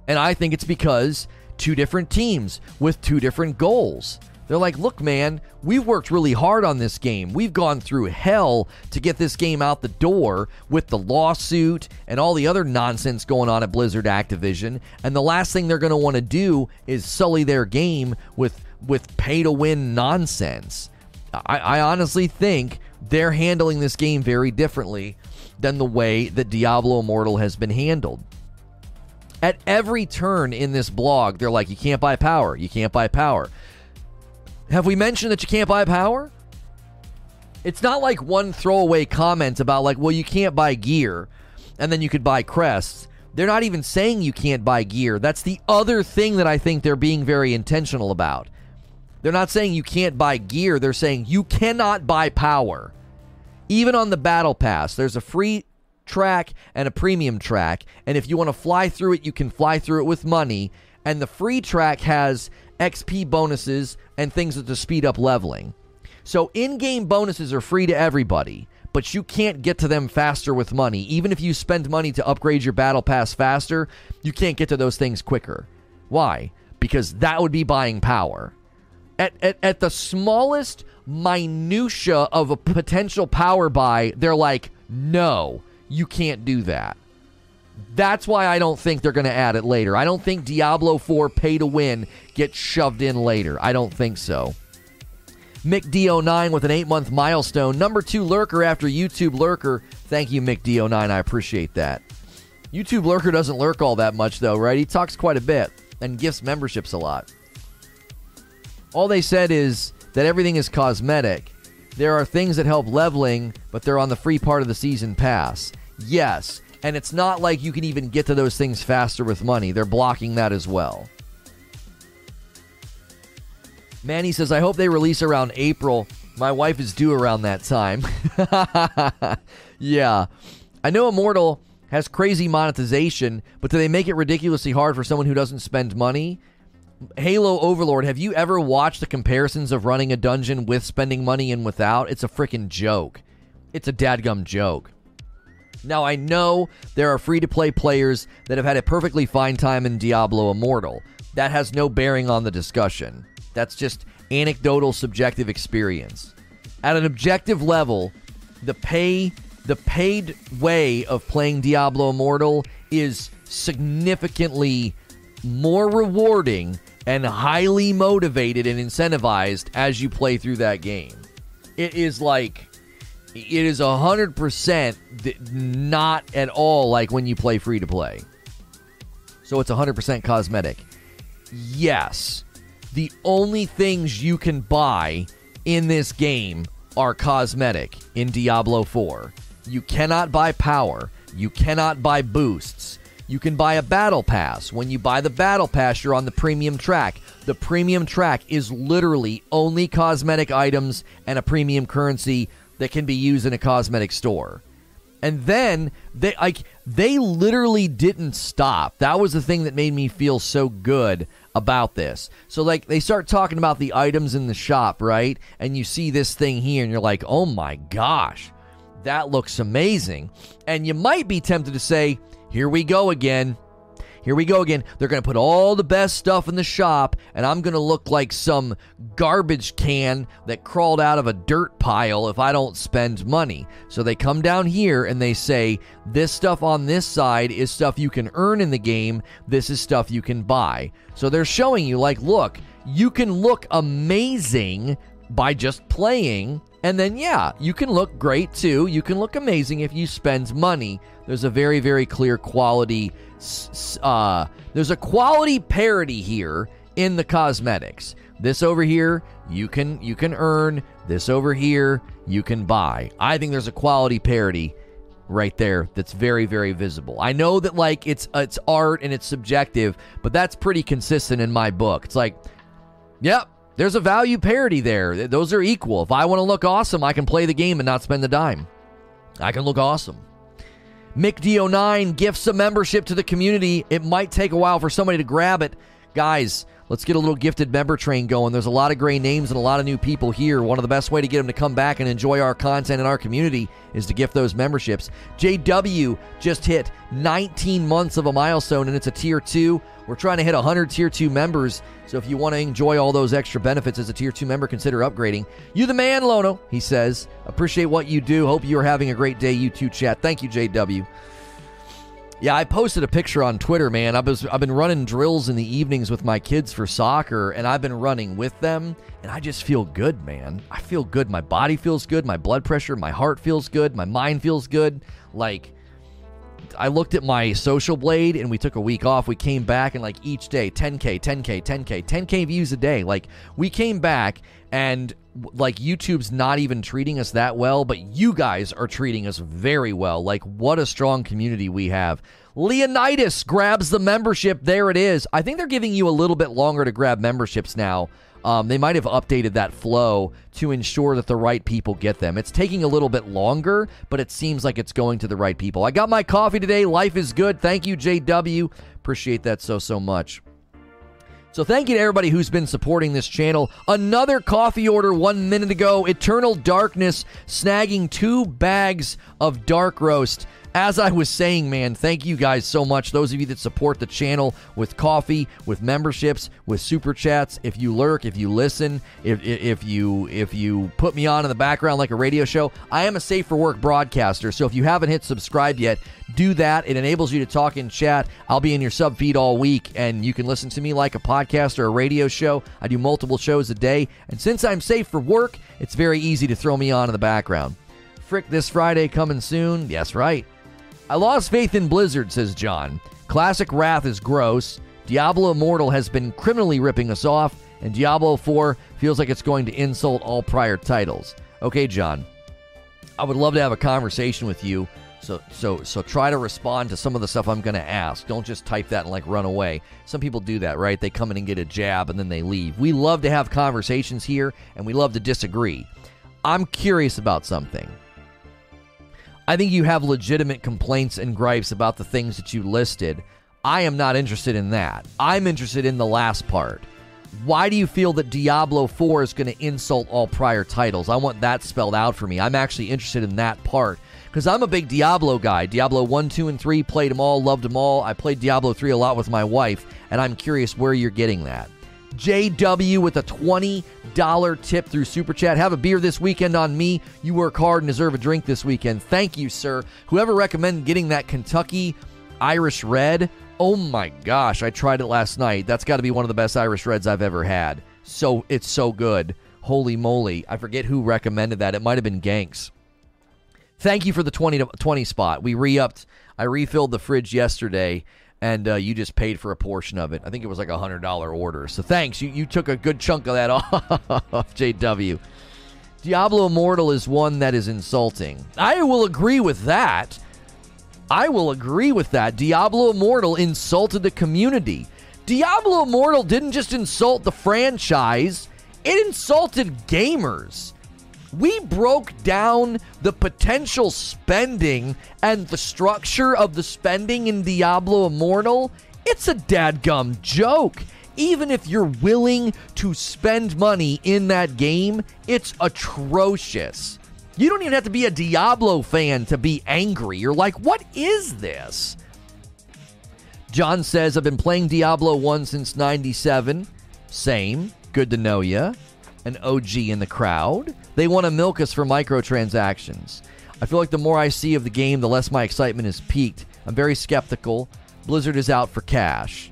And I think it's because two different teams with two different goals. They're like, look, man, we've worked really hard on this game. We've gone through hell to get this game out the door with the lawsuit and all the other nonsense going on at Blizzard Activision. And the last thing they're going to want to do is sully their game with with pay to win nonsense. I, I honestly think they're handling this game very differently than the way that Diablo Immortal has been handled. At every turn in this blog, they're like, you can't buy power. You can't buy power. Have we mentioned that you can't buy power? It's not like one throwaway comment about, like, well, you can't buy gear and then you could buy crests. They're not even saying you can't buy gear. That's the other thing that I think they're being very intentional about. They're not saying you can't buy gear, they're saying you cannot buy power. Even on the battle pass, there's a free track and a premium track, and if you want to fly through it, you can fly through it with money, and the free track has XP bonuses and things that to speed up leveling. So in-game bonuses are free to everybody, but you can't get to them faster with money. Even if you spend money to upgrade your battle pass faster, you can't get to those things quicker. Why? Because that would be buying power at, at, at the smallest minutia of a potential power buy, they're like, no, you can't do that. That's why I don't think they're going to add it later. I don't think Diablo 4 pay to win gets shoved in later. I don't think so. Mick D09 with an eight month milestone. Number two lurker after YouTube lurker. Thank you, Mick D09. I appreciate that. YouTube lurker doesn't lurk all that much, though, right? He talks quite a bit and gifts memberships a lot. All they said is that everything is cosmetic. There are things that help leveling, but they're on the free part of the season pass. Yes, and it's not like you can even get to those things faster with money. They're blocking that as well. Manny says, I hope they release around April. My wife is due around that time. *laughs* yeah. I know Immortal has crazy monetization, but do they make it ridiculously hard for someone who doesn't spend money? Halo Overlord, have you ever watched the comparisons of running a dungeon with spending money and without? It's a freaking joke. It's a dadgum joke. Now, I know there are free to play players that have had a perfectly fine time in Diablo Immortal. That has no bearing on the discussion. That's just anecdotal subjective experience. At an objective level, the pay the paid way of playing Diablo Immortal is significantly more rewarding and highly motivated and incentivized as you play through that game. It is like it is a hundred percent not at all like when you play free to play. So it's a hundred percent cosmetic. Yes, the only things you can buy in this game are cosmetic in Diablo 4. You cannot buy power. You cannot buy boosts. You can buy a battle pass. When you buy the battle pass, you're on the premium track. The premium track is literally only cosmetic items and a premium currency that can be used in a cosmetic store. And then they like they literally didn't stop. That was the thing that made me feel so good about this. So like they start talking about the items in the shop, right? And you see this thing here and you're like, "Oh my gosh. That looks amazing." And you might be tempted to say, "Here we go again." Here we go again. They're going to put all the best stuff in the shop, and I'm going to look like some garbage can that crawled out of a dirt pile if I don't spend money. So they come down here and they say, This stuff on this side is stuff you can earn in the game, this is stuff you can buy. So they're showing you, like, look, you can look amazing by just playing. And then, yeah, you can look great too. You can look amazing if you spend money. There's a very, very clear quality uh, there's a quality parity here in the cosmetics. This over here, you can you can earn. This over here, you can buy. I think there's a quality parity right there that's very very visible. I know that like it's it's art and it's subjective, but that's pretty consistent in my book. It's like, yep, there's a value parity there. Those are equal. If I want to look awesome, I can play the game and not spend the dime. I can look awesome. MickD09 gifts a membership to the community. It might take a while for somebody to grab it. Guys, let's get a little gifted member train going. There's a lot of great names and a lot of new people here. One of the best way to get them to come back and enjoy our content and our community is to gift those memberships. JW just hit 19 months of a milestone and it's a tier 2. We're trying to hit 100 Tier 2 members, so if you want to enjoy all those extra benefits as a Tier 2 member, consider upgrading. You the man, Lono, he says. Appreciate what you do. Hope you are having a great day, you YouTube chat. Thank you, JW. Yeah, I posted a picture on Twitter, man. I was I've been running drills in the evenings with my kids for soccer, and I've been running with them, and I just feel good, man. I feel good. My body feels good, my blood pressure, my heart feels good, my mind feels good. Like I looked at my social blade and we took a week off. We came back and like each day 10k, 10k, 10k, 10k views a day. Like we came back and like YouTube's not even treating us that well, but you guys are treating us very well. Like what a strong community we have. Leonidas grabs the membership. There it is. I think they're giving you a little bit longer to grab memberships now. Um, they might have updated that flow to ensure that the right people get them. It's taking a little bit longer, but it seems like it's going to the right people. I got my coffee today. Life is good. Thank you, JW. Appreciate that so, so much. So thank you to everybody who's been supporting this channel. Another coffee order one minute ago. Eternal Darkness snagging two bags of dark roast as I was saying, man, thank you guys so much. Those of you that support the channel with coffee, with memberships, with super chats. If you lurk, if you listen, if if you if you put me on in the background like a radio show, I am a safe for work broadcaster. So if you haven't hit subscribe yet, do that. It enables you to talk in chat. I'll be in your sub feed all week, and you can listen to me like a podcast or a radio show. I do multiple shows a day, and since I'm safe for work, it's very easy to throw me on in the background. Frick this Friday coming soon. Yes, right. I lost faith in Blizzard, says John. Classic Wrath is gross. Diablo Immortal has been criminally ripping us off, and Diablo 4 feels like it's going to insult all prior titles. Okay, John. I would love to have a conversation with you. So so so try to respond to some of the stuff I'm going to ask. Don't just type that and like run away. Some people do that, right? They come in and get a jab and then they leave. We love to have conversations here and we love to disagree. I'm curious about something. I think you have legitimate complaints and gripes about the things that you listed. I am not interested in that. I'm interested in the last part. Why do you feel that Diablo 4 is going to insult all prior titles? I want that spelled out for me. I'm actually interested in that part because I'm a big Diablo guy. Diablo 1, 2, and 3, played them all, loved them all. I played Diablo 3 a lot with my wife, and I'm curious where you're getting that. JW with a $20 tip through Super Chat. Have a beer this weekend on me. You work hard and deserve a drink this weekend. Thank you, sir. Whoever recommended getting that Kentucky Irish Red, oh my gosh, I tried it last night. That's got to be one of the best Irish Reds I've ever had. So it's so good. Holy moly. I forget who recommended that. It might have been Ganks. Thank you for the 20 20 spot. We re upped. I refilled the fridge yesterday and uh, you just paid for a portion of it. I think it was like a hundred dollar order. So thanks. You you took a good chunk of that *laughs* off, JW. Diablo Immortal is one that is insulting. I will agree with that. I will agree with that. Diablo Immortal insulted the community. Diablo Immortal didn't just insult the franchise, it insulted gamers we broke down the potential spending and the structure of the spending in Diablo Immortal. It's a dadgum joke. Even if you're willing to spend money in that game, it's atrocious. You don't even have to be a Diablo fan to be angry. You're like, what is this? John says, I've been playing Diablo 1 since 97. Same. Good to know ya. An OG in the crowd. They want to milk us for microtransactions. I feel like the more I see of the game, the less my excitement is peaked. I'm very skeptical. Blizzard is out for cash.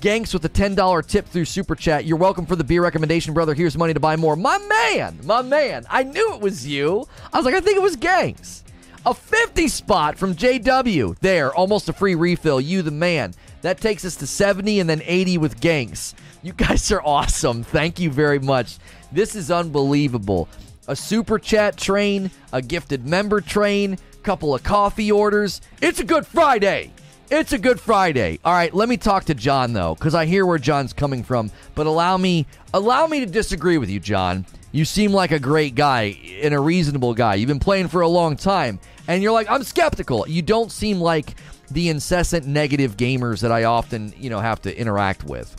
Ganks with a $10 tip through Super Chat. You're welcome for the beer recommendation, brother. Here's money to buy more. My man, my man. I knew it was you. I was like, I think it was Ganks. A 50 spot from JW. There, almost a free refill. You the man. That takes us to 70 and then 80 with Ganks. You guys are awesome. Thank you very much. This is unbelievable a super chat train, a gifted member train, couple of coffee orders. It's a good Friday. It's a good Friday. All right, let me talk to John though cuz I hear where John's coming from, but allow me allow me to disagree with you, John. You seem like a great guy and a reasonable guy. You've been playing for a long time and you're like I'm skeptical. You don't seem like the incessant negative gamers that I often, you know, have to interact with.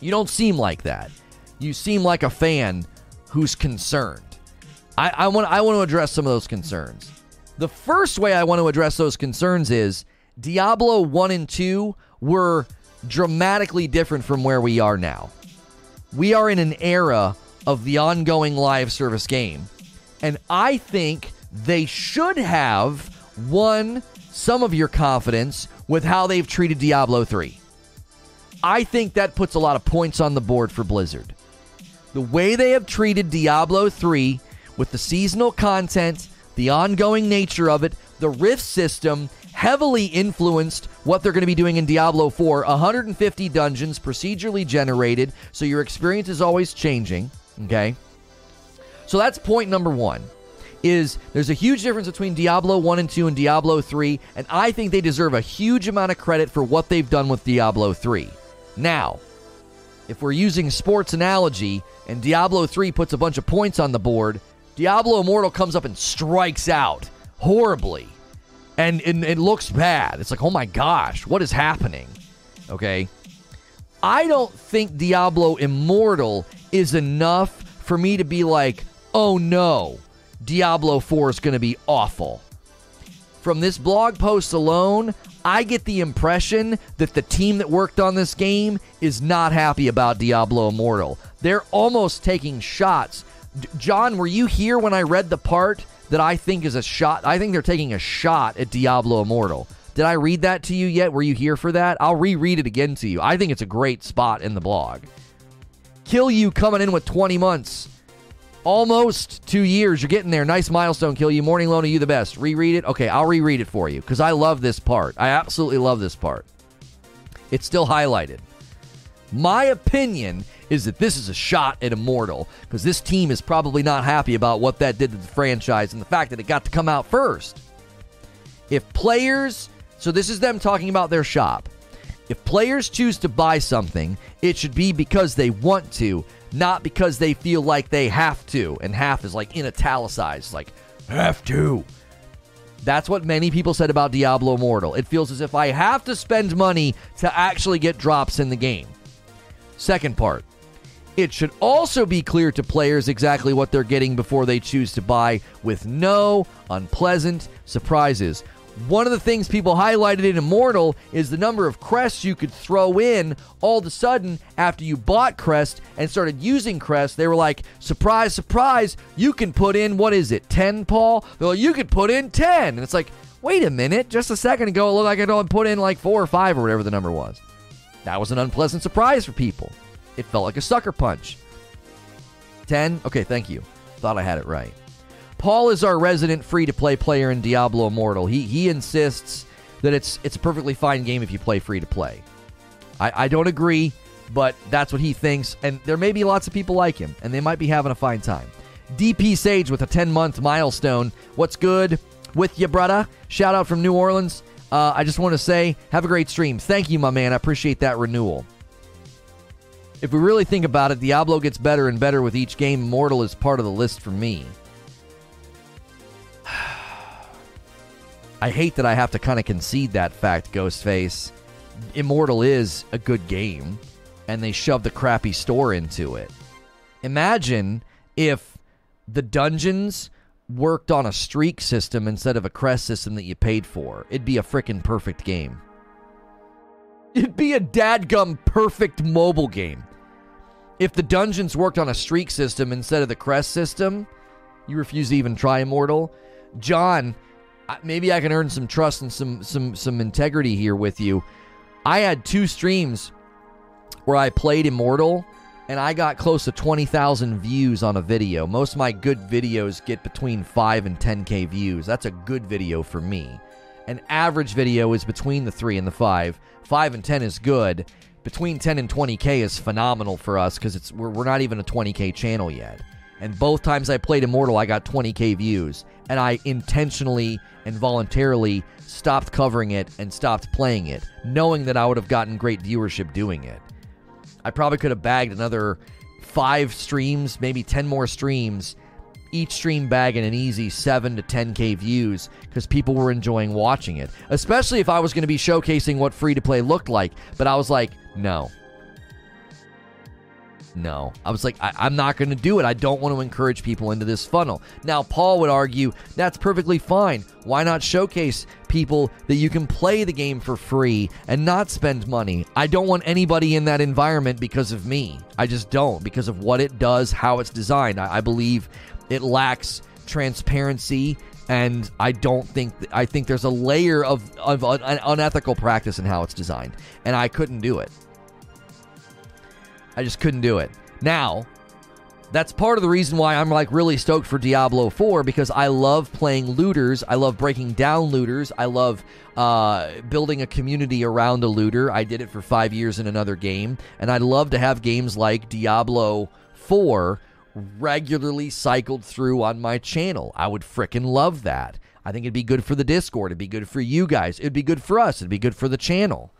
You don't seem like that. You seem like a fan who's concerned. I, I want I want to address some of those concerns. The first way I want to address those concerns is Diablo 1 and 2 were dramatically different from where we are now. We are in an era of the ongoing live service game. And I think they should have won some of your confidence with how they've treated Diablo 3. I think that puts a lot of points on the board for Blizzard. The way they have treated Diablo 3 with the seasonal content, the ongoing nature of it, the Rift system heavily influenced what they're going to be doing in Diablo 4. 150 dungeons, procedurally generated, so your experience is always changing. Okay? So that's point number one. Is there's a huge difference between Diablo 1 and 2 and Diablo 3, and I think they deserve a huge amount of credit for what they've done with Diablo 3. Now, if we're using sports analogy and Diablo 3 puts a bunch of points on the board, Diablo Immortal comes up and strikes out horribly. And, it looks bad. It's like, oh my gosh, what is happening? Okay. I don't think Diablo Immortal is enough for me to be like, oh no, Diablo 4 is going to be awful. From this blog post alone, I get the impression that the team that worked on this game is not happy about Diablo Immortal. They're almost taking shots John, were you here when I read the part that I think is a shot? I think they're taking a shot at Diablo Immortal. Did I read that to you yet? Were you here for that? I'll reread it again to you. I think it's a great spot in the blog. Kill you coming in with 20 months. Almost two years. You're getting there. Nice milestone, Kill you. Morning loan, you the best? Reread it? Okay, I'll reread it for you because I love this part. I absolutely love this part. It's still highlighted. My opinion is that this is a shot at Immortal because this team is probably not happy about what that did to the franchise and the fact that it got to come out first. If players, so this is them talking about their shop. If players choose to buy something, it should be because they want to, not because they feel like they have to. And half is like in italicized, like, have to. That's what many people said about Diablo Immortal. It feels as if I have to spend money to actually get drops in the game. Second part it should also be clear to players exactly what they're getting before they choose to buy with no unpleasant surprises. One of the things people highlighted in Immortal is the number of crests you could throw in all of a sudden after you bought Crest and started using Crest. They were like, surprise, surprise, you can put in, what is it, 10, Paul? They're like, you could put in 10. And it's like, wait a minute, just a second ago, it looked like I'd only put in like four or five or whatever the number was. That was an unpleasant surprise for people. It felt like a sucker punch. 10? Okay, thank you. Thought I had it right. Paul is our resident free to play player in Diablo Immortal. He he insists that it's it's a perfectly fine game if you play free to play. I, I don't agree, but that's what he thinks, and there may be lots of people like him, and they might be having a fine time. DP Sage with a 10 month milestone. What's good with you, brother? Shout out from New Orleans. Uh, I just want to say, have a great stream. Thank you, my man. I appreciate that renewal. If we really think about it, Diablo gets better and better with each game. Immortal is part of the list for me. I hate that I have to kind of concede that fact, Ghostface. Immortal is a good game, and they shoved a crappy store into it. Imagine if the dungeons worked on a streak system instead of a crest system that you paid for. It'd be a freaking perfect game. It'd be a dadgum perfect mobile game. If the dungeons worked on a streak system instead of the crest system, you refuse to even try Immortal. John, maybe I can earn some trust and some some some integrity here with you. I had two streams where I played Immortal and I got close to 20,000 views on a video. Most of my good videos get between 5 and 10k views. That's a good video for me. An average video is between the 3 and the 5. 5 and 10 is good. Between 10 and 20k is phenomenal for us cuz it's we're, we're not even a 20k channel yet. And both times I played Immortal, I got 20k views. And I intentionally and voluntarily stopped covering it and stopped playing it, knowing that I would have gotten great viewership doing it. I probably could have bagged another five streams, maybe 10 more streams, each stream bagging an easy 7 to 10k views because people were enjoying watching it, especially if I was going to be showcasing what free to play looked like. But I was like, no, no. I was like, I- am not going to do it. I don't want to encourage people into this funnel. Now, Paul would argue that's perfectly fine. Why not showcase people that you can play the game for free and not spend money? I don't want anybody in that environment because of me. I just don't, because of what it does, how it's designed. I, I believe it lacks transparency and I don't think I think there's a layer of, of an unethical practice in how it's designed, and I couldn't do it. I just couldn't do it. Now, that's part of the reason why I'm like really stoked for Diablo 4 because I love playing looters. I love breaking down looters. I love uh, building a community around a looter. I did it for five years in another game, and I'd love to have games like Diablo 4 regularly cycled through on my channel. I would fricking love that. I think it'd be good for the Discord. It'd be good for you guys. It'd be good for us. It'd be good for the channel.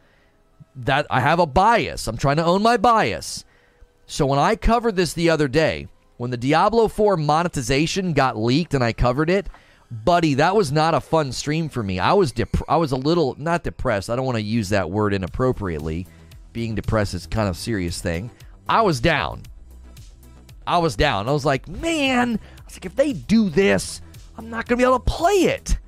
That I have a bias. I'm trying to own my bias. So when I covered this the other day, when the Diablo 4 monetization got leaked and I covered it, buddy, that was not a fun stream for me. I was dep- I was a little not depressed. I don't want to use that word inappropriately. Being depressed is kind of serious thing. I was down. I was down. I was like, man, I was like, if they do this, I'm not gonna be able to play it.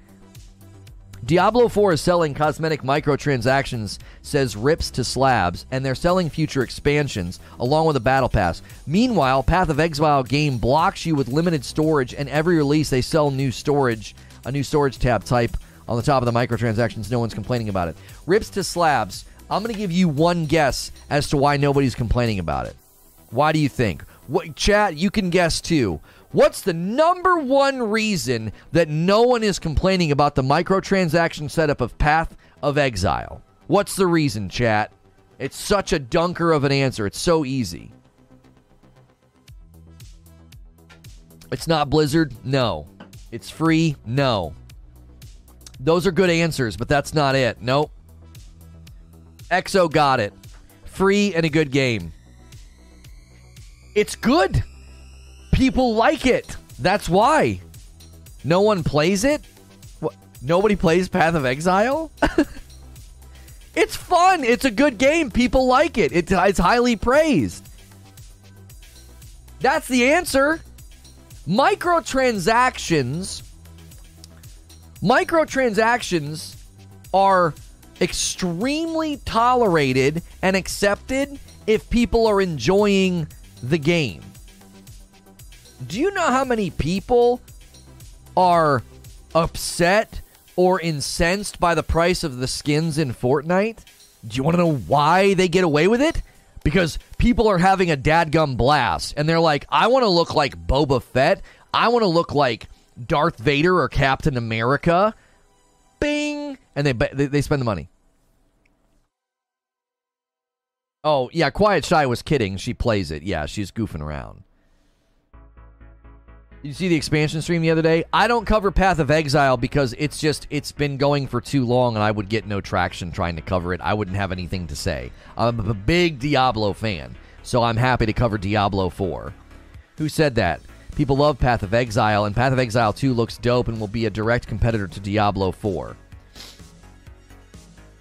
Diablo 4 is selling cosmetic microtransactions, says Rips to Slabs, and they're selling future expansions along with a battle pass. Meanwhile, Path of Exile game blocks you with limited storage, and every release they sell new storage, a new storage tab type on the top of the microtransactions. No one's complaining about it. Rips to Slabs, I'm going to give you one guess as to why nobody's complaining about it. Why do you think? What, chat, you can guess too. What's the number one reason that no one is complaining about the microtransaction setup of Path of Exile? What's the reason, chat? It's such a dunker of an answer. It's so easy. It's not Blizzard? No. It's free? No. Those are good answers, but that's not it. Nope. EXO got it. Free and a good game. It's good. People like it. That's why. No one plays it? What? Nobody plays Path of Exile? *laughs* it's fun. It's a good game. People like it. It's, it's highly praised. That's the answer. Microtransactions Microtransactions are extremely tolerated and accepted if people are enjoying the game. Do you know how many people are upset or incensed by the price of the skins in Fortnite? Do you want to know why they get away with it? Because people are having a dadgum blast and they're like, I want to look like Boba Fett. I want to look like Darth Vader or Captain America. Bing! And they, they, spend the money. Oh, yeah, Quiet Shy was kidding. She plays it. Yeah, she's goofing around. You see the expansion stream the other day? I don't cover Path of Exile because it's just it's been going for too long and I would get no traction trying to cover it. I wouldn't have anything to say. I'm a big Diablo fan, so I'm happy to cover Diablo 4. Who said that? People love Path of Exile and Path of Exile 2 looks dope and will be a direct competitor to Diablo 4.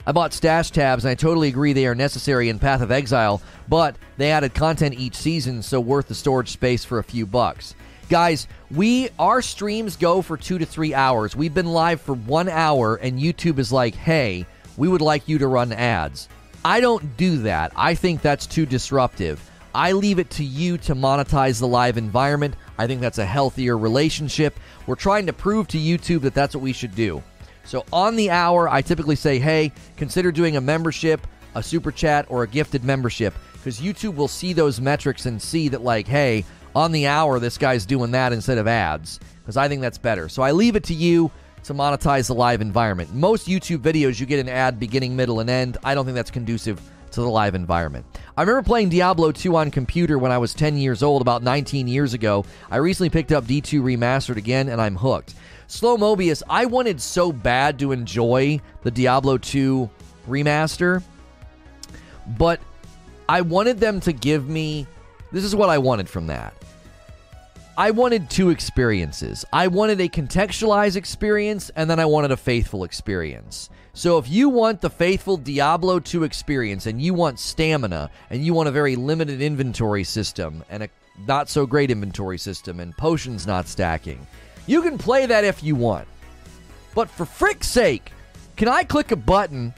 I bought stash tabs and I totally agree they are necessary in Path of Exile, but they added content each season, so worth the storage space for a few bucks. Guys, we our streams go for two to three hours. We've been live for one hour, and YouTube is like, hey, we would like you to run ads. I don't do that. I think that's too disruptive. I leave it to you to monetize the live environment. I think that's a healthier relationship. We're trying to prove to YouTube that that's what we should do. So on the hour, I typically say, hey, consider doing a membership, a super chat, or a gifted membership because YouTube will see those metrics and see that, like, hey, on the hour, this guy's doing that instead of ads because I think that's better. So I leave it to you to monetize the live environment. Most YouTube videos, you get an ad beginning, middle, and end. I don't think that's conducive to the live environment. I remember playing Diablo 2 on computer when I was 10 years old, about 19 years ago. I recently picked up D2 Remastered again, and I'm hooked. Slow Mobius, I wanted so bad to enjoy the Diablo 2 remaster, but I wanted them to give me. This is what I wanted from that. I wanted two experiences. I wanted a contextualized experience, and then I wanted a faithful experience. So if you want the faithful Diablo 2 experience, and you want stamina, and you want a very limited inventory system, and a not so great inventory system, and potions not stacking, you can play that if you want. But for frick's sake, can I click a button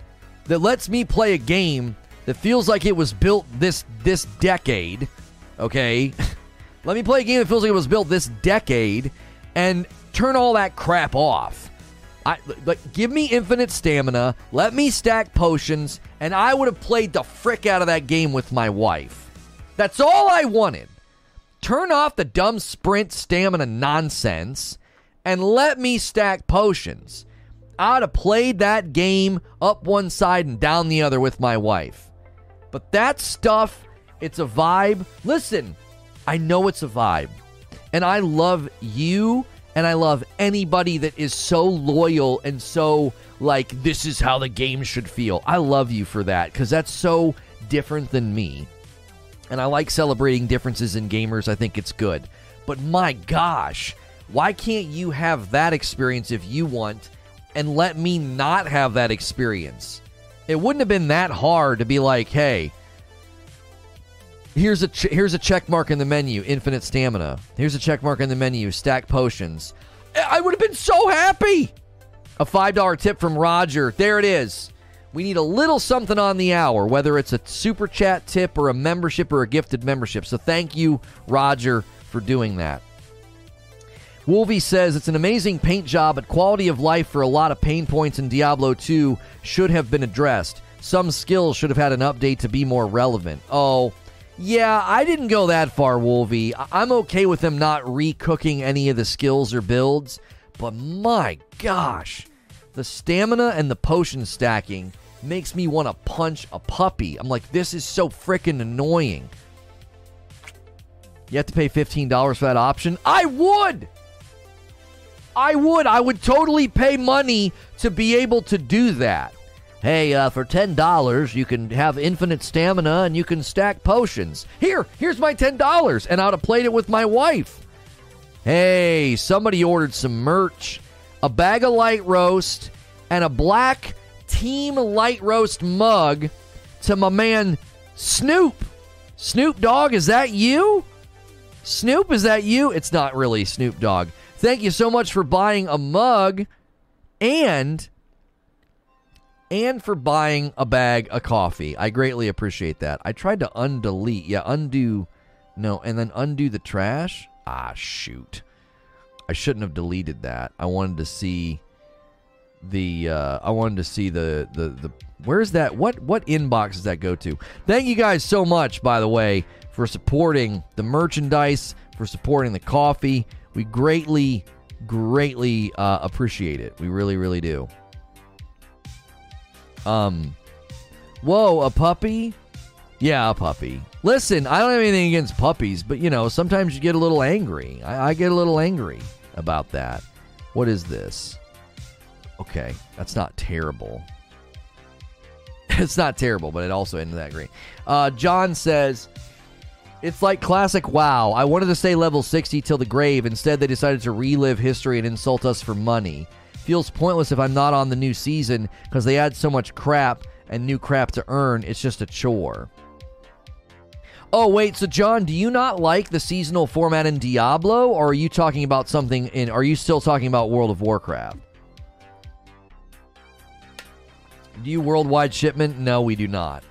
that lets me play a game that feels like it was built this this decade? Okay. *laughs* Let me play a game that feels like it was built this decade and turn all that crap off. I like give me infinite stamina, let me stack potions, and I would have played the frick out of that game with my wife. That's all I wanted. Turn off the dumb sprint stamina nonsense and let me stack potions. I'd have played that game up one side and down the other with my wife. But that stuff, it's a vibe. Listen, I know it's a vibe. And I love you and I love anybody that is so loyal and so like this is how the game should feel. I love you for that cuz that's so different than me. And I like celebrating differences in gamers. I think it's good. But my gosh, why can't you have that experience if you want and let me not have that experience? It wouldn't have been that hard to be like, "Hey, Here's a ch- here's a check mark in the menu, infinite stamina. Here's a check mark in the menu, stack potions. I would have been so happy. A $5 tip from Roger. There it is. We need a little something on the hour, whether it's a super chat tip or a membership or a gifted membership. So thank you, Roger, for doing that. Wolvie says it's an amazing paint job, but quality of life for a lot of pain points in Diablo 2 should have been addressed. Some skills should have had an update to be more relevant. Oh, yeah, I didn't go that far, Wolvie. I'm okay with them not recooking any of the skills or builds, but my gosh, the stamina and the potion stacking makes me want to punch a puppy. I'm like, this is so freaking annoying. You have to pay $15 for that option? I would! I would. I would totally pay money to be able to do that hey, uh, for $10, you can have infinite stamina and you can stack potions. Here, here's my $10, and I'd have played it with my wife. Hey, somebody ordered some merch a bag of light roast and a black team light roast mug to my man Snoop. Snoop Dogg, is that you? Snoop, is that you? It's not really Snoop Dogg. Thank you so much for buying a mug and and for buying a bag of coffee. I greatly appreciate that. I tried to undelete. Yeah, undo. No, and then undo the trash. Ah, shoot. I shouldn't have deleted that. I wanted to see the uh I wanted to see the the the where's that what what inbox does that go to? Thank you guys so much by the way for supporting the merchandise, for supporting the coffee. We greatly greatly uh, appreciate it. We really really do. Um, whoa, a puppy? Yeah, a puppy. Listen, I don't have anything against puppies, but you know, sometimes you get a little angry. I, I get a little angry about that. What is this? Okay, that's not terrible. *laughs* it's not terrible, but it also ended that great. Uh, John says, it's like classic WoW. I wanted to stay level 60 till the grave. Instead, they decided to relive history and insult us for money feels pointless if I'm not on the new season because they add so much crap and new crap to earn. It's just a chore. Oh, wait, so John, do you not like the seasonal format in Diablo, or are you talking about something in. Are you still talking about World of Warcraft? Do you worldwide shipment? No, we do not.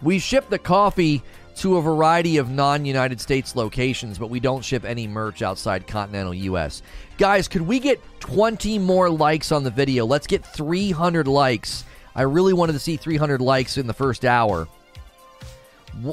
We ship the coffee to a variety of non United States locations, but we don't ship any merch outside continental US. Guys, could we get 20 more likes on the video? Let's get 300 likes. I really wanted to see 300 likes in the first hour.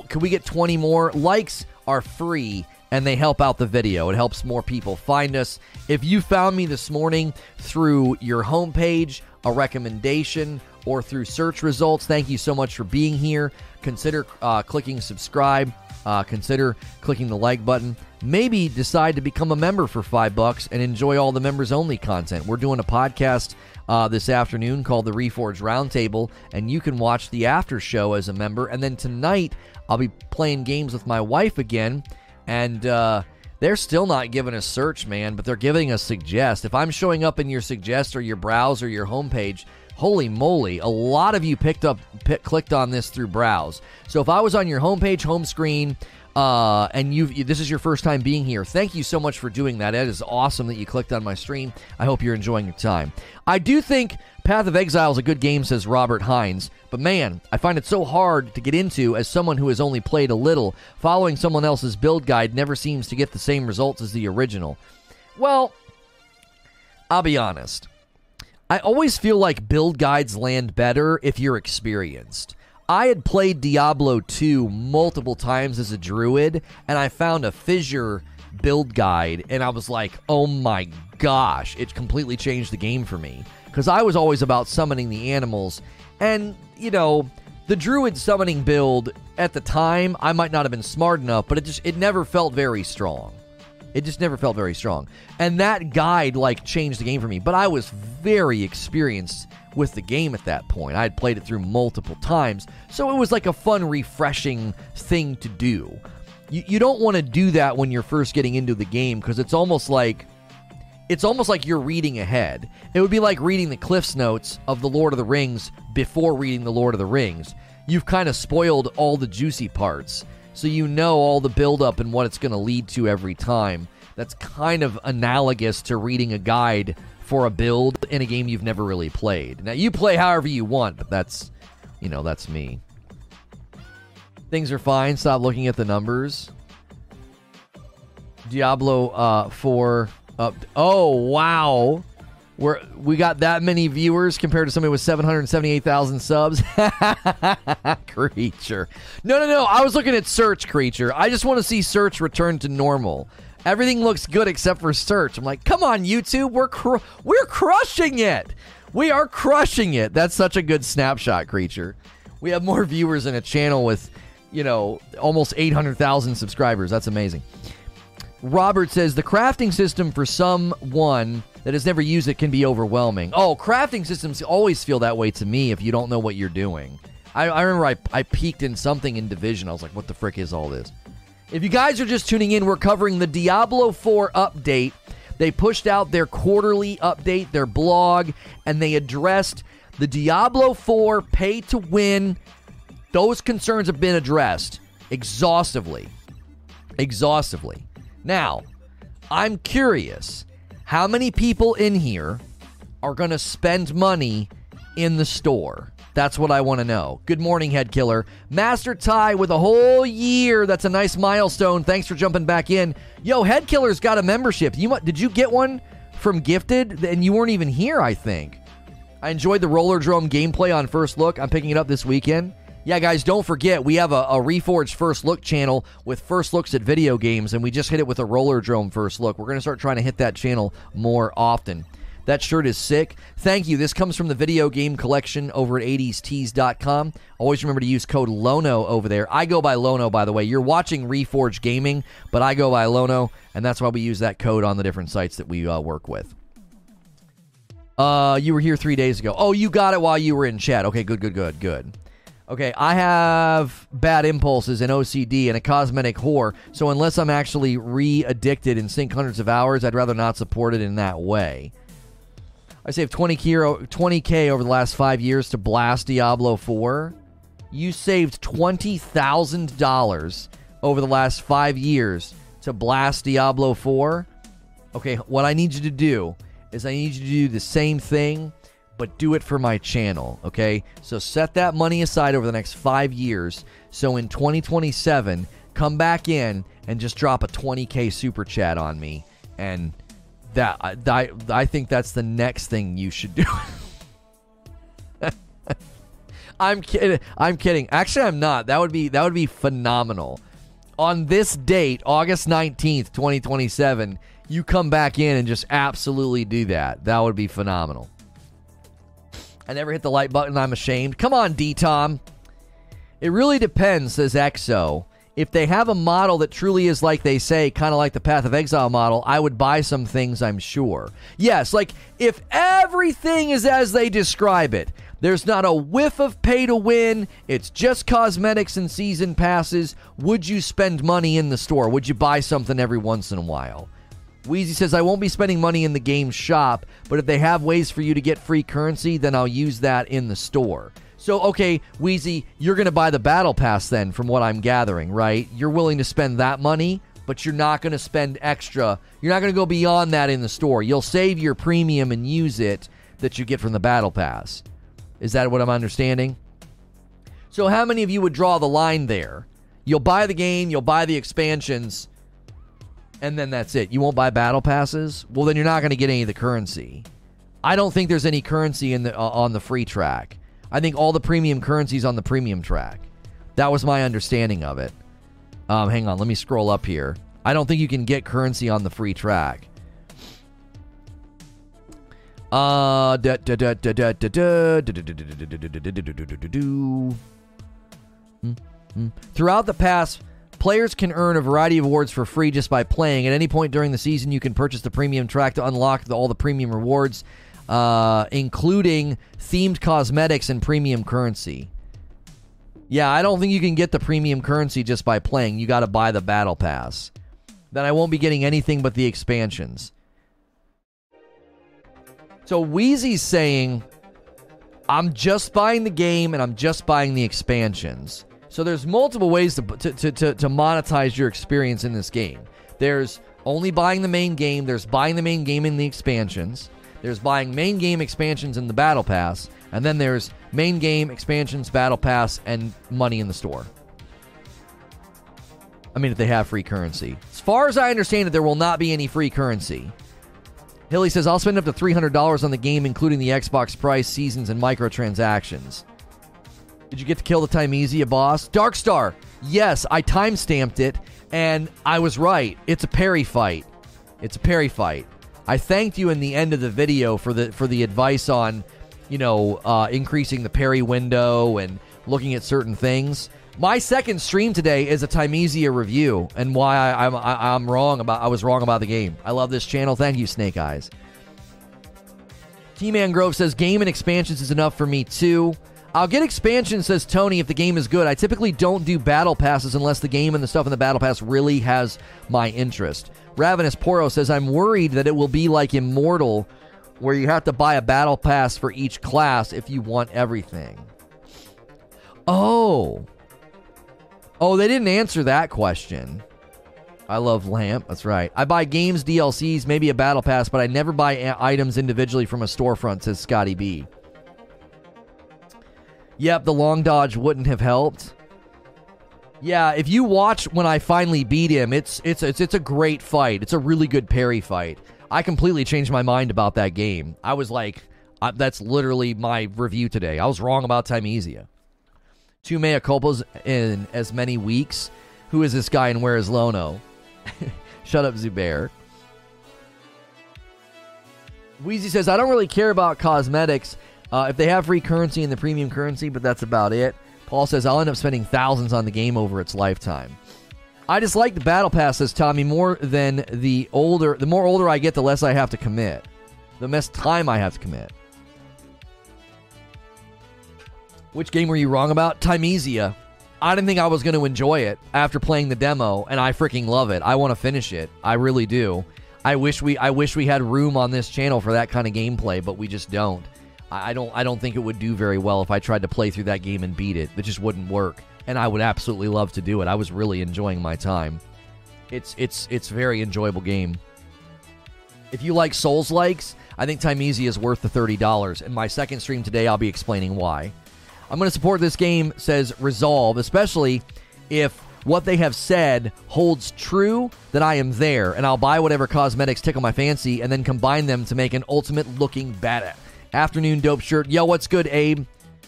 Could we get 20 more? Likes are free and they help out the video. It helps more people find us. If you found me this morning through your homepage, a recommendation, or through search results, thank you so much for being here. Consider uh, clicking subscribe. Uh, consider clicking the like button. Maybe decide to become a member for five bucks and enjoy all the members only content. We're doing a podcast uh, this afternoon called the Reforge Roundtable, and you can watch the after show as a member. And then tonight, I'll be playing games with my wife again, and uh, they're still not giving us search, man, but they're giving us suggest. If I'm showing up in your suggest or your browse or your homepage, holy moly, a lot of you picked up, clicked on this through browse. So if I was on your homepage, home screen, uh, and you this is your first time being here. Thank you so much for doing that. It is awesome that you clicked on my stream. I hope you're enjoying your time. I do think Path of Exile is a good game, says Robert Hines. But man, I find it so hard to get into as someone who has only played a little. Following someone else's build guide never seems to get the same results as the original. Well, I'll be honest. I always feel like build guides land better if you're experienced. I had played Diablo 2 multiple times as a druid, and I found a fissure build guide, and I was like, oh my gosh, it completely changed the game for me. Because I was always about summoning the animals, and, you know, the druid summoning build at the time, I might not have been smart enough, but it just, it never felt very strong. It just never felt very strong. And that guide like changed the game for me. But I was very experienced with the game at that point. I had played it through multiple times. So it was like a fun, refreshing thing to do. You, you don't want to do that when you're first getting into the game because it's almost like it's almost like you're reading ahead. It would be like reading the Cliff's Notes of The Lord of the Rings before reading The Lord of the Rings. You've kind of spoiled all the juicy parts so you know all the buildup and what it's going to lead to every time. That's kind of analogous to reading a guide for a build in a game you've never really played. Now you play however you want, but that's you know, that's me. Things are fine. Stop looking at the numbers. Diablo uh 4 up. Oh, wow. We're, we got that many viewers compared to somebody with 778,000 subs. *laughs* creature. No, no, no. I was looking at search, creature. I just want to see search return to normal. Everything looks good except for search. I'm like, come on, YouTube. We're, cr- we're crushing it. We are crushing it. That's such a good snapshot, creature. We have more viewers in a channel with, you know, almost 800,000 subscribers. That's amazing. Robert says the crafting system for someone that has never used it can be overwhelming. Oh, crafting systems always feel that way to me if you don't know what you're doing. I, I remember I, I peaked in something in Division. I was like, what the frick is all this? If you guys are just tuning in, we're covering the Diablo 4 update. They pushed out their quarterly update, their blog, and they addressed the Diablo 4 pay to win. Those concerns have been addressed exhaustively. Exhaustively. Now, I'm curious how many people in here are going to spend money in the store? That's what I want to know. Good morning, head killer. Master Ty with a whole year. That's a nice milestone. Thanks for jumping back in. Yo, head killer's got a membership. You did you get one from Gifted? And you weren't even here, I think. I enjoyed the Rollerdrome gameplay on First Look. I'm picking it up this weekend. Yeah, guys, don't forget we have a, a Reforged First Look channel with first looks at video games, and we just hit it with a Rollerdrome First Look. We're going to start trying to hit that channel more often. That shirt is sick. Thank you. This comes from the video game collection over at 80stees.com. Always remember to use code LONO over there. I go by Lono, by the way. You're watching Reforge Gaming, but I go by Lono, and that's why we use that code on the different sites that we uh, work with. Uh, you were here three days ago. Oh, you got it while you were in chat. Okay, good, good, good, good. Okay, I have bad impulses and OCD and a cosmetic whore, so unless I'm actually re addicted and sink hundreds of hours, I'd rather not support it in that way. I saved 20k, 20K over the last five years to blast Diablo 4. You saved $20,000 over the last five years to blast Diablo 4. Okay, what I need you to do is I need you to do the same thing, but do it for my channel, okay? So set that money aside over the next five years. So in 2027, come back in and just drop a 20K super chat on me. And that I, I think that's the next thing you should do. *laughs* I'm kidding. I'm kidding. Actually, I'm not. That would be that would be phenomenal. On this date, August 19th, 2027, you come back in and just absolutely do that. That would be phenomenal. I never hit the like button. I'm ashamed. Come on, D Tom. It really depends, says EXO if they have a model that truly is like they say, kind of like the Path of Exile model, I would buy some things, I'm sure. Yes, like if everything is as they describe it, there's not a whiff of pay to win, it's just cosmetics and season passes, would you spend money in the store? Would you buy something every once in a while? Wheezy says, I won't be spending money in the game shop, but if they have ways for you to get free currency, then I'll use that in the store. So, okay, Wheezy, you're going to buy the battle pass then, from what I'm gathering, right? You're willing to spend that money, but you're not going to spend extra. You're not going to go beyond that in the store. You'll save your premium and use it that you get from the battle pass. Is that what I'm understanding? So, how many of you would draw the line there? You'll buy the game, you'll buy the expansions, and then that's it. You won't buy battle passes? Well, then you're not going to get any of the currency. I don't think there's any currency in the uh, on the free track. I think all the premium currencies on the premium track. That was my understanding of it. Um, hang on, let me scroll up here. I don't think you can get currency on the free track. Uh, Throughout the past, players can earn a variety of awards for free just by playing. At any point during the season, you can purchase the premium track to unlock the, all the premium rewards uh, including themed cosmetics and premium currency. Yeah, I don't think you can get the premium currency just by playing. You got to buy the battle pass. Then I won't be getting anything but the expansions. So Wheezy's saying, I'm just buying the game and I'm just buying the expansions. So there's multiple ways to, to, to, to, monetize your experience in this game. There's only buying the main game, there's buying the main game in the expansions, there's buying main game expansions in the Battle Pass, and then there's main game expansions, Battle Pass, and money in the store. I mean, if they have free currency. As far as I understand it, there will not be any free currency. Hilly says, I'll spend up to $300 on the game, including the Xbox price, seasons, and microtransactions. Did you get to kill the Thymesia boss? Darkstar, yes, I time stamped it, and I was right. It's a parry fight. It's a parry fight. I thanked you in the end of the video for the for the advice on, you know, uh, increasing the parry window and looking at certain things. My second stream today is a Thymesia review and why I, I'm I, I'm wrong about I was wrong about the game. I love this channel. Thank you, Snake Eyes. T Man Grove says game and expansions is enough for me too. I'll get expansion, says Tony, if the game is good. I typically don't do battle passes unless the game and the stuff in the battle pass really has my interest. Ravenous Poro says, I'm worried that it will be like Immortal, where you have to buy a battle pass for each class if you want everything. Oh. Oh, they didn't answer that question. I love Lamp. That's right. I buy games, DLCs, maybe a battle pass, but I never buy a- items individually from a storefront, says Scotty B. Yep, the long dodge wouldn't have helped. Yeah, if you watch when I finally beat him, it's it's it's it's a great fight. It's a really good parry fight. I completely changed my mind about that game. I was like, uh, that's literally my review today. I was wrong about Thymesia. Two mea culpas in as many weeks. Who is this guy and where is Lono? *laughs* Shut up, Zubair. Wheezy says, I don't really care about cosmetics uh, if they have free currency in the premium currency, but that's about it. Paul says, I'll end up spending thousands on the game over its lifetime. I just like the battle pass, says Tommy, more than the older. The more older I get, the less I have to commit. The less time I have to commit. Which game were you wrong about? Thymesia. I didn't think I was going to enjoy it after playing the demo, and I freaking love it. I want to finish it. I really do. I wish we I wish we had room on this channel for that kind of gameplay, but we just don't. I don't I don't think it would do very well if I tried to play through that game and beat it. It just wouldn't work. And I would absolutely love to do it. I was really enjoying my time. It's it's it's a very enjoyable game. If you like Souls likes, I think Thymesia is worth the $30. In my second stream today, I'll be explaining why. I'm going to support this game, says Resolve, especially if what they have said holds true, then I am there, and I'll buy whatever cosmetics tickle my fancy and then combine them to make an ultimate looking badass. Afternoon dope shirt. Yo, what's good, Abe?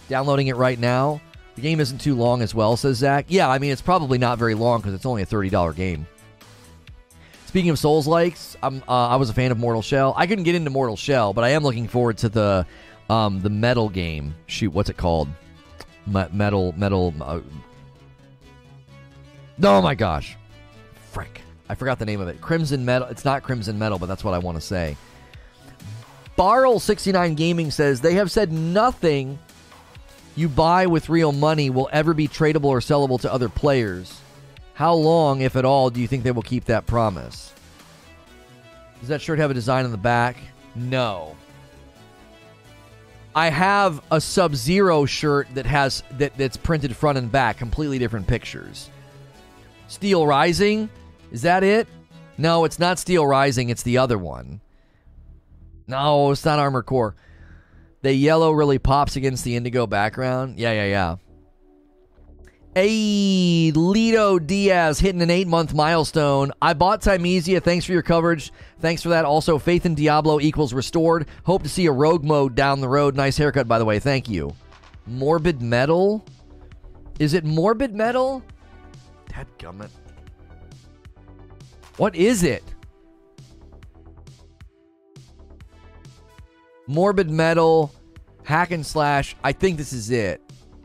Downloading it right now. The game isn't too long as well, says Zach. Yeah, I mean, it's probably not very long because it's only a $30 game. Speaking of Souls likes, I'm uh, I was a fan of Mortal Shell. I couldn't get into Mortal Shell, but I am looking forward to the um, the metal game. Shoot, what's it called? Me- metal metal. Uh... Oh my gosh, frick! I forgot the name of it. Crimson Metal. It's not Crimson Metal, but that's what I want to say. Barrel69 Gaming says they have said nothing you buy with real money will ever be tradable or sellable to other players. How long, if at all, do you think they will keep that promise? Does that shirt have a design on the back? No. I have a Sub Zero shirt that has that, that's printed front and back, completely different pictures. Steel Rising, is that it? No, it's not Steel Rising, it's the other one. No, it's not Armor Core. The yellow really pops against the indigo background. Yeah, yeah, yeah. Hey, Lido Diaz hitting an eight month milestone. I bought Thymesia. Thanks for your coverage. Thanks for that. Also, Faith in Diablo equals restored. Hope to see a rogue mode down the road. Nice haircut, by the way. Thank you. Morbid Metal? Is it Morbid Metal? Dadgummit. What is it? Morbid Metal, Hack and Slash. I think this is it.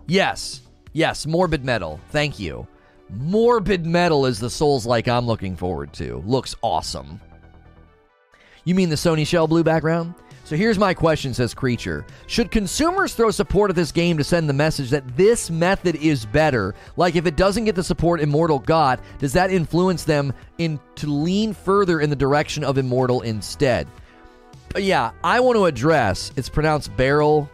Yes. Yes, Morbid Metal. Thank you. Morbid Metal is the Souls like I'm looking forward to. Looks awesome. You mean the Sony Shell Blue background? So here's my question, says Creature. Should consumers throw support at this game to send the message that this method is better? Like if it doesn't get the support Immortal got, does that influence them in to lean further in the direction of Immortal instead? But yeah, I want to address it's pronounced barrel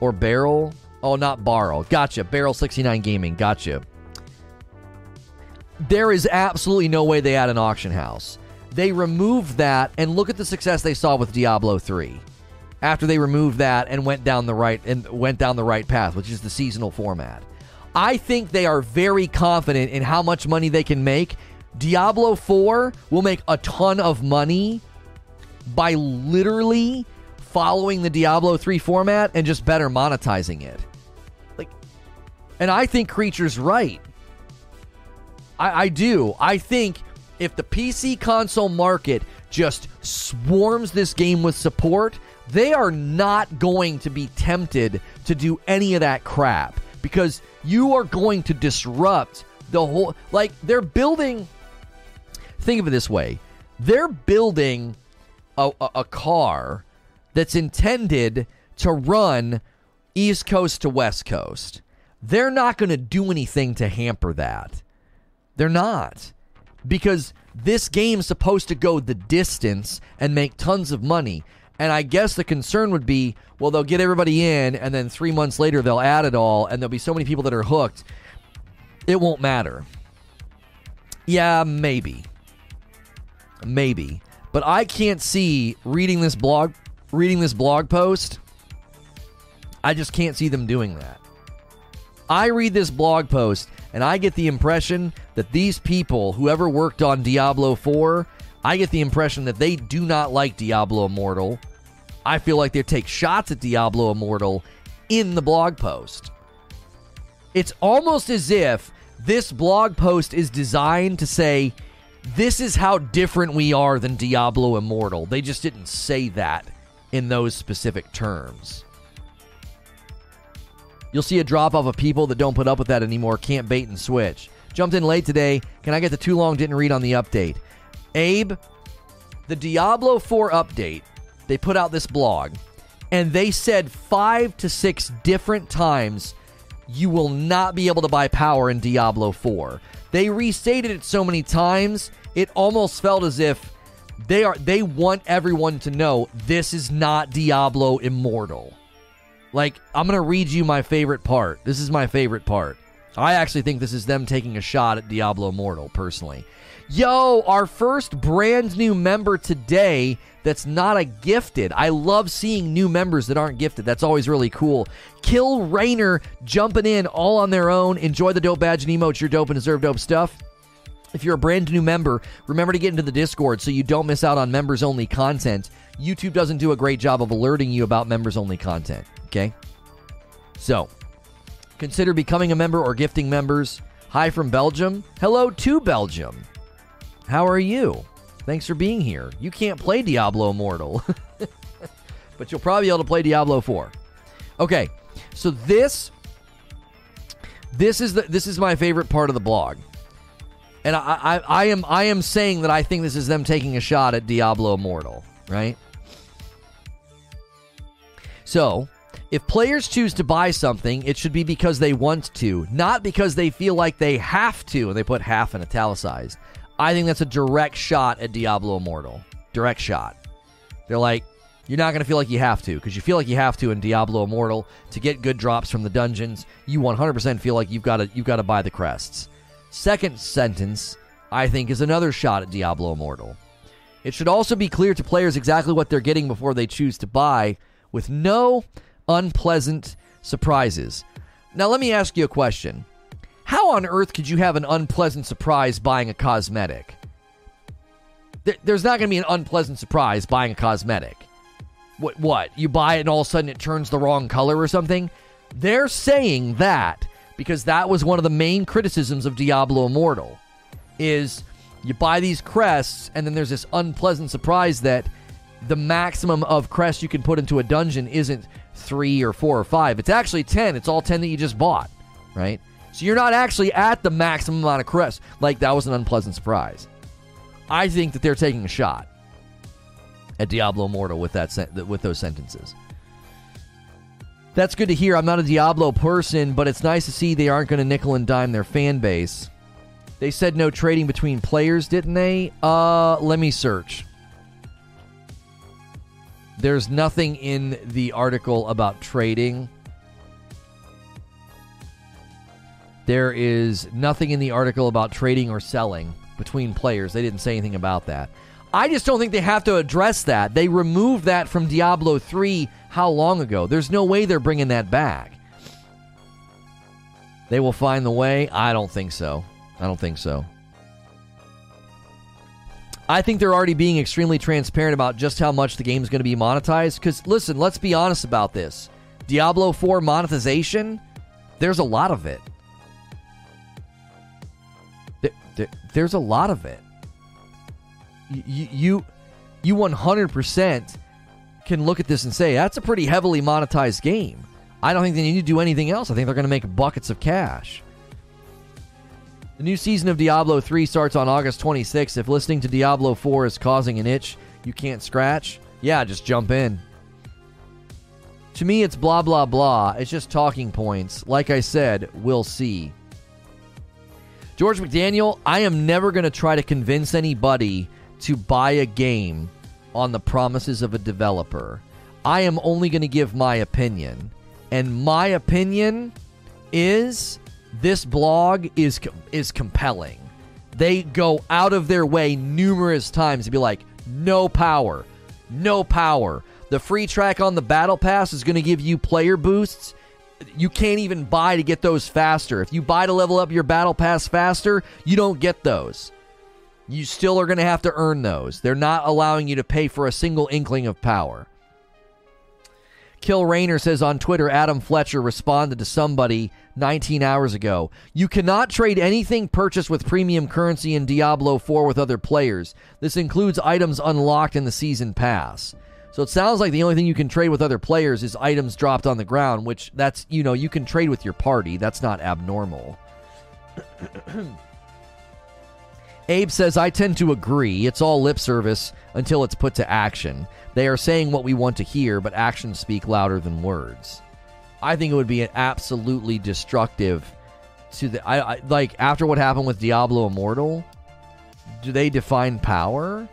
or barrel. Oh, not barrel. Gotcha. Barrel 69 Gaming. Gotcha. There is absolutely no way they had an auction house. They removed that and look at the success they saw with Diablo 3. After they removed that and went down the right and went down the right path, which is the seasonal format. I think they are very confident in how much money they can make. Diablo 4 will make a ton of money by literally following the Diablo 3 format and just better monetizing it. Like and I think Creature's right. I, I do. I think if the PC console market just swarms this game with support, they are not going to be tempted to do any of that crap because you are going to disrupt the whole. Like, they're building. Think of it this way they're building a, a, car that's intended to run East Coast to West Coast. They're not going to do anything to hamper that. They're not. Because this game's supposed to go the distance and make tons of money. And I guess the concern would be well, they'll get everybody in, and then three months later, they'll add it all, and there'll be so many people that are hooked, it won't matter. Yeah, maybe. Maybe. But I can't see reading this blog reading this blog post. I just can't see them doing that. I read this blog post and I get the impression that these people, whoever worked on Diablo 4, I get the impression that they do not like Diablo Immortal. I feel like they take shots at Diablo Immortal in the blog post. It's almost as if this blog post is designed to say, this is how different we are than Diablo Immortal. They just didn't say that in those specific terms. You'll see a drop off of people that don't put up with that anymore, can't bait and switch. Jumped in late today. Can I get the too long? Didn't read on the update. Abe, the Diablo 4 update, they put out this blog, and they said five to six different times you will not be able to buy power in Diablo 4. They restated it so many times, it almost felt as if they are they want everyone to know this is not Diablo Immortal. Like, I'm going to read you my favorite part. This is my favorite part. I actually think this is them taking a shot at Diablo Immortal, personally. Yo, our first brand new member today that's not a gifted. I love seeing new members that aren't gifted. That's always really cool. Kill Rainer jumping in all on their own. Enjoy the dope badge and emotes. You're dope and deserve dope stuff. If you're a brand new member, remember to get into the Discord so you don't miss out on members only content. YouTube doesn't do a great job of alerting you about members only content. Okay? So, consider becoming a member or gifting members. Hi from Belgium. Hello to Belgium. How are you? Thanks for being here. You can't play Diablo Immortal, *laughs* but you'll probably be able to play Diablo 4. Okay, so this this is the this is my favorite part of the blog, and I, I I am I am saying that I think this is them taking a shot at Diablo Immortal, right? So if players choose to buy something, it should be because they want to, not because they feel like they have to, and they put half in italicized. I think that's a direct shot at Diablo Immortal. Direct shot. They're like, you're not going to feel like you have to, because you feel like you have to in Diablo Immortal to get good drops from the dungeons. You 100% feel like you've got to you've got to buy the crests. Second sentence, I think, is another shot at Diablo Immortal. It should also be clear to players exactly what they're getting before they choose to buy, with no unpleasant surprises. Now, let me ask you a question. How on earth could you have an unpleasant surprise buying a cosmetic? There's not going to be an unpleasant surprise buying a cosmetic. What, what? You buy it and all of a sudden it turns the wrong color or something? They're saying that because that was one of the main criticisms of Diablo Immortal is you buy these crests and then there's this unpleasant surprise that the maximum of crests you can put into a dungeon isn't three or four or five. It's actually 10. It's all 10 that you just bought, right? So you're not actually at the maximum amount of crests. Like, that was an unpleasant surprise. I think that they're taking a shot at Diablo Immortal with, that sen- with those sentences. That's good to hear. I'm not a Diablo person, but it's nice to see they aren't going to nickel and dime their fan base. They said no trading between players, didn't they? Uh, let me search. There's nothing in the article about trading. There is nothing in the article about trading or selling between players. They didn't say anything about that. I just don't think they have to address that. They removed that from Diablo 3 how long ago? There's no way they're bringing that back. They will find the way? I don't think so. I don't think so. I think they're already being extremely transparent about just how much the game is going to be monetized. Because, listen, let's be honest about this Diablo 4 monetization, there's a lot of it. There, there, there's a lot of it. You, you, you 100% can look at this and say, that's a pretty heavily monetized game. I don't think they need to do anything else. I think they're going to make buckets of cash. The new season of Diablo 3 starts on August 26th. If listening to Diablo 4 is causing an itch you can't scratch, yeah, just jump in. To me, it's blah, blah, blah. It's just talking points. Like I said, we'll see. George McDaniel, I am never going to try to convince anybody to buy a game on the promises of a developer. I am only going to give my opinion. And my opinion is this blog is is compelling. They go out of their way numerous times to be like, no power, no power. The free track on the battle pass is going to give you player boosts. You can't even buy to get those faster. If you buy to level up your battle pass faster, you don't get those. You still are going to have to earn those. They're not allowing you to pay for a single inkling of power. Kill Rayner says on Twitter, Adam Fletcher responded to somebody 19 hours ago. You cannot trade anything purchased with premium currency in Diablo 4 with other players. This includes items unlocked in the season pass. So it sounds like the only thing you can trade with other players is items dropped on the ground, which that's, you know, you can trade with your party. That's not abnormal. *clears throat* Abe says, I tend to agree. It's all lip service until it's put to action. They are saying what we want to hear, but actions speak louder than words. I think it would be absolutely destructive to the. I, I like after what happened with Diablo Immortal. Do they define power?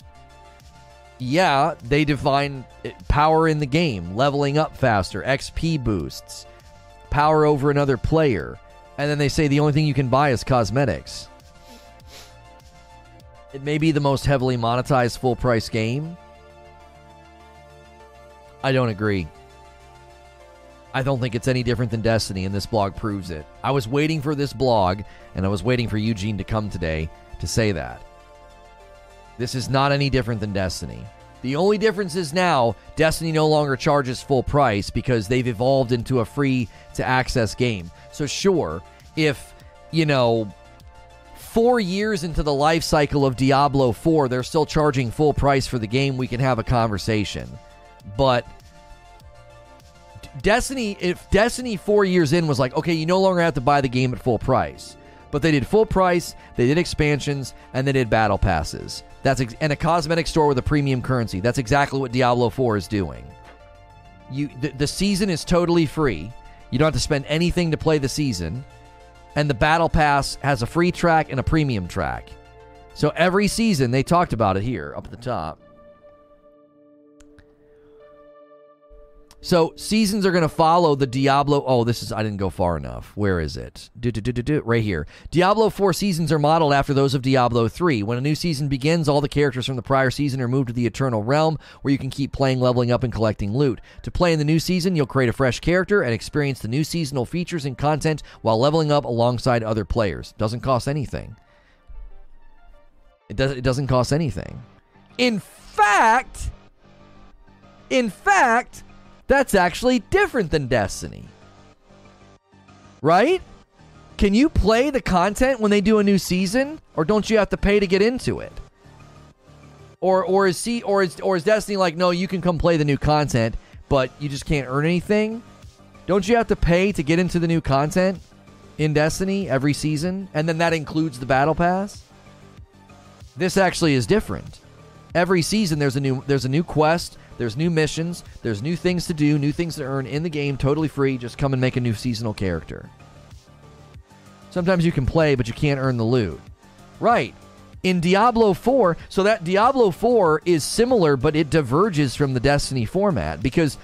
Yeah, they define eh, power in the game, leveling up faster, XP boosts, power over another player, and then they say the only thing you can buy is cosmetics. It may be the most heavily monetized full price game, I don't agree. I don't think it's any different than Destiny, and this blog proves it. I was waiting for this blog, and I was waiting for Eugene to come today to say that. This is not any different than Destiny. The only difference is now Destiny no longer charges full price because they've evolved into a free to access game. So, sure, if, you know, four years into the life cycle of Diablo 4, they're still charging full price for the game, we can have a conversation. But Destiny, if Destiny four years in was like, okay, you no longer have to buy the game at full price, but they did full price, they did expansions, and they did battle passes. That's ex- and a cosmetic store with a premium currency. That's exactly what Diablo 4 is doing. You the, the season is totally free. You don't have to spend anything to play the season, and the battle pass has a free track and a premium track. So every season they talked about it here up at the top. So seasons are going to follow the Diablo. Oh, this is I didn't go far enough. Where is it? Do, do, do, right here. Diablo 4 seasons are modeled after those of Diablo 3. When a new season begins, all the characters from the prior season are moved to the Eternal Realm, where you can keep playing, leveling up, and collecting loot. To play in the new season, you'll create a fresh character and experience the new seasonal features and content while leveling up alongside other players. Doesn't cost anything. It does. It doesn't cost anything. In fact, in fact that's actually different than Destiny. Right? Can you play the content when they do a new season or don't you have to pay to get into it? Or or is C or is or is Destiny like no, you can come play the new content, but you just can't earn anything? Don't you have to pay to get into the new content in Destiny every season and then that includes the battle pass? This actually is different. Every season there's a new there's a new quest, there's new missions, there's new things to do, new things to earn in the game, totally free. Just come and make a new seasonal character. Sometimes you can play, but you can't earn the loot. Right. In Diablo 4, so that Diablo 4 is similar, but it diverges from the Destiny format because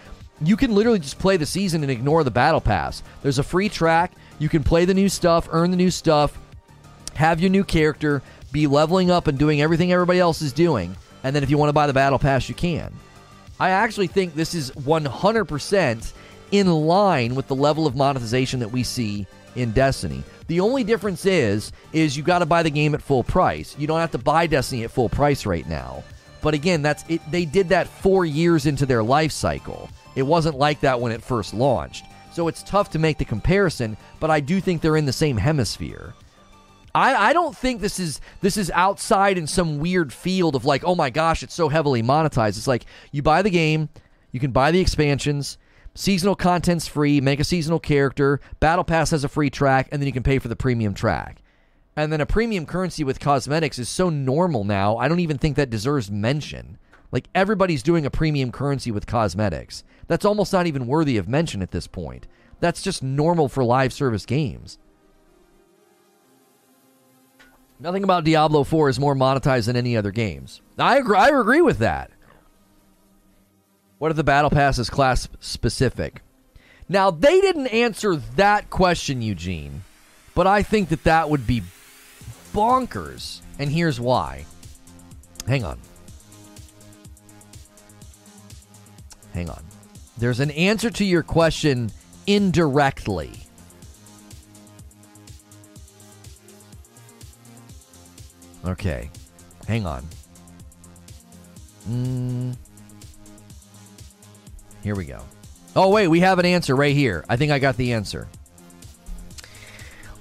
you can literally just play the season and ignore the battle pass. There's a free track. You can play the new stuff, earn the new stuff, have your new character, be leveling up and doing everything everybody else is doing. And then if you want to buy the battle pass, you can. I actually think this is 100% in line with the level of monetization that we see in Destiny. The only difference is is you got to buy the game at full price. You don't have to buy Destiny at full price right now. But again, that's it they did that 4 years into their life cycle. It wasn't like that when it first launched. So it's tough to make the comparison, but I do think they're in the same hemisphere. I, I don't think this is this is outside in some weird field of like, oh my gosh, it's so heavily monetized. It's like you buy the game, you can buy the expansions, seasonal content's free, make a seasonal character, Battle Pass has a free track, and then you can pay for the premium track. And then a premium currency with cosmetics is so normal now, I don't even think that deserves mention. Like everybody's doing a premium currency with cosmetics. That's almost not even worthy of mention at this point. That's just normal for live service games. Nothing about Diablo 4 is more monetized than any other games. I agree, I agree with that. What if the battle pass is class specific? Now, they didn't answer that question, Eugene, but I think that that would be bonkers. And here's why. Hang on. Hang on. There's an answer to your question indirectly. Okay. Hang on. Mm. Here we go. Oh, wait, we have an answer right here. I think I got the answer.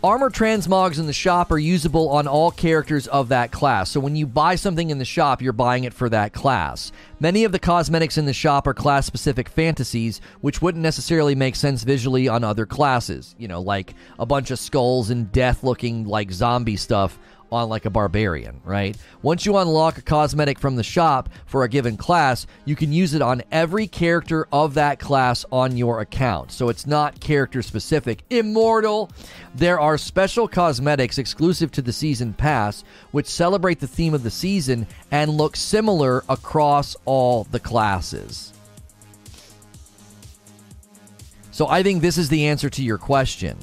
Armor transmogs in the shop are usable on all characters of that class. So when you buy something in the shop, you're buying it for that class. Many of the cosmetics in the shop are class specific fantasies, which wouldn't necessarily make sense visually on other classes. You know, like a bunch of skulls and death looking like zombie stuff on like a barbarian, right? Once you unlock a cosmetic from the shop for a given class, you can use it on every character of that class on your account. So it's not character specific. Immortal. There are special cosmetics exclusive to the season pass which celebrate the theme of the season and look similar across all the classes. So I think this is the answer to your question.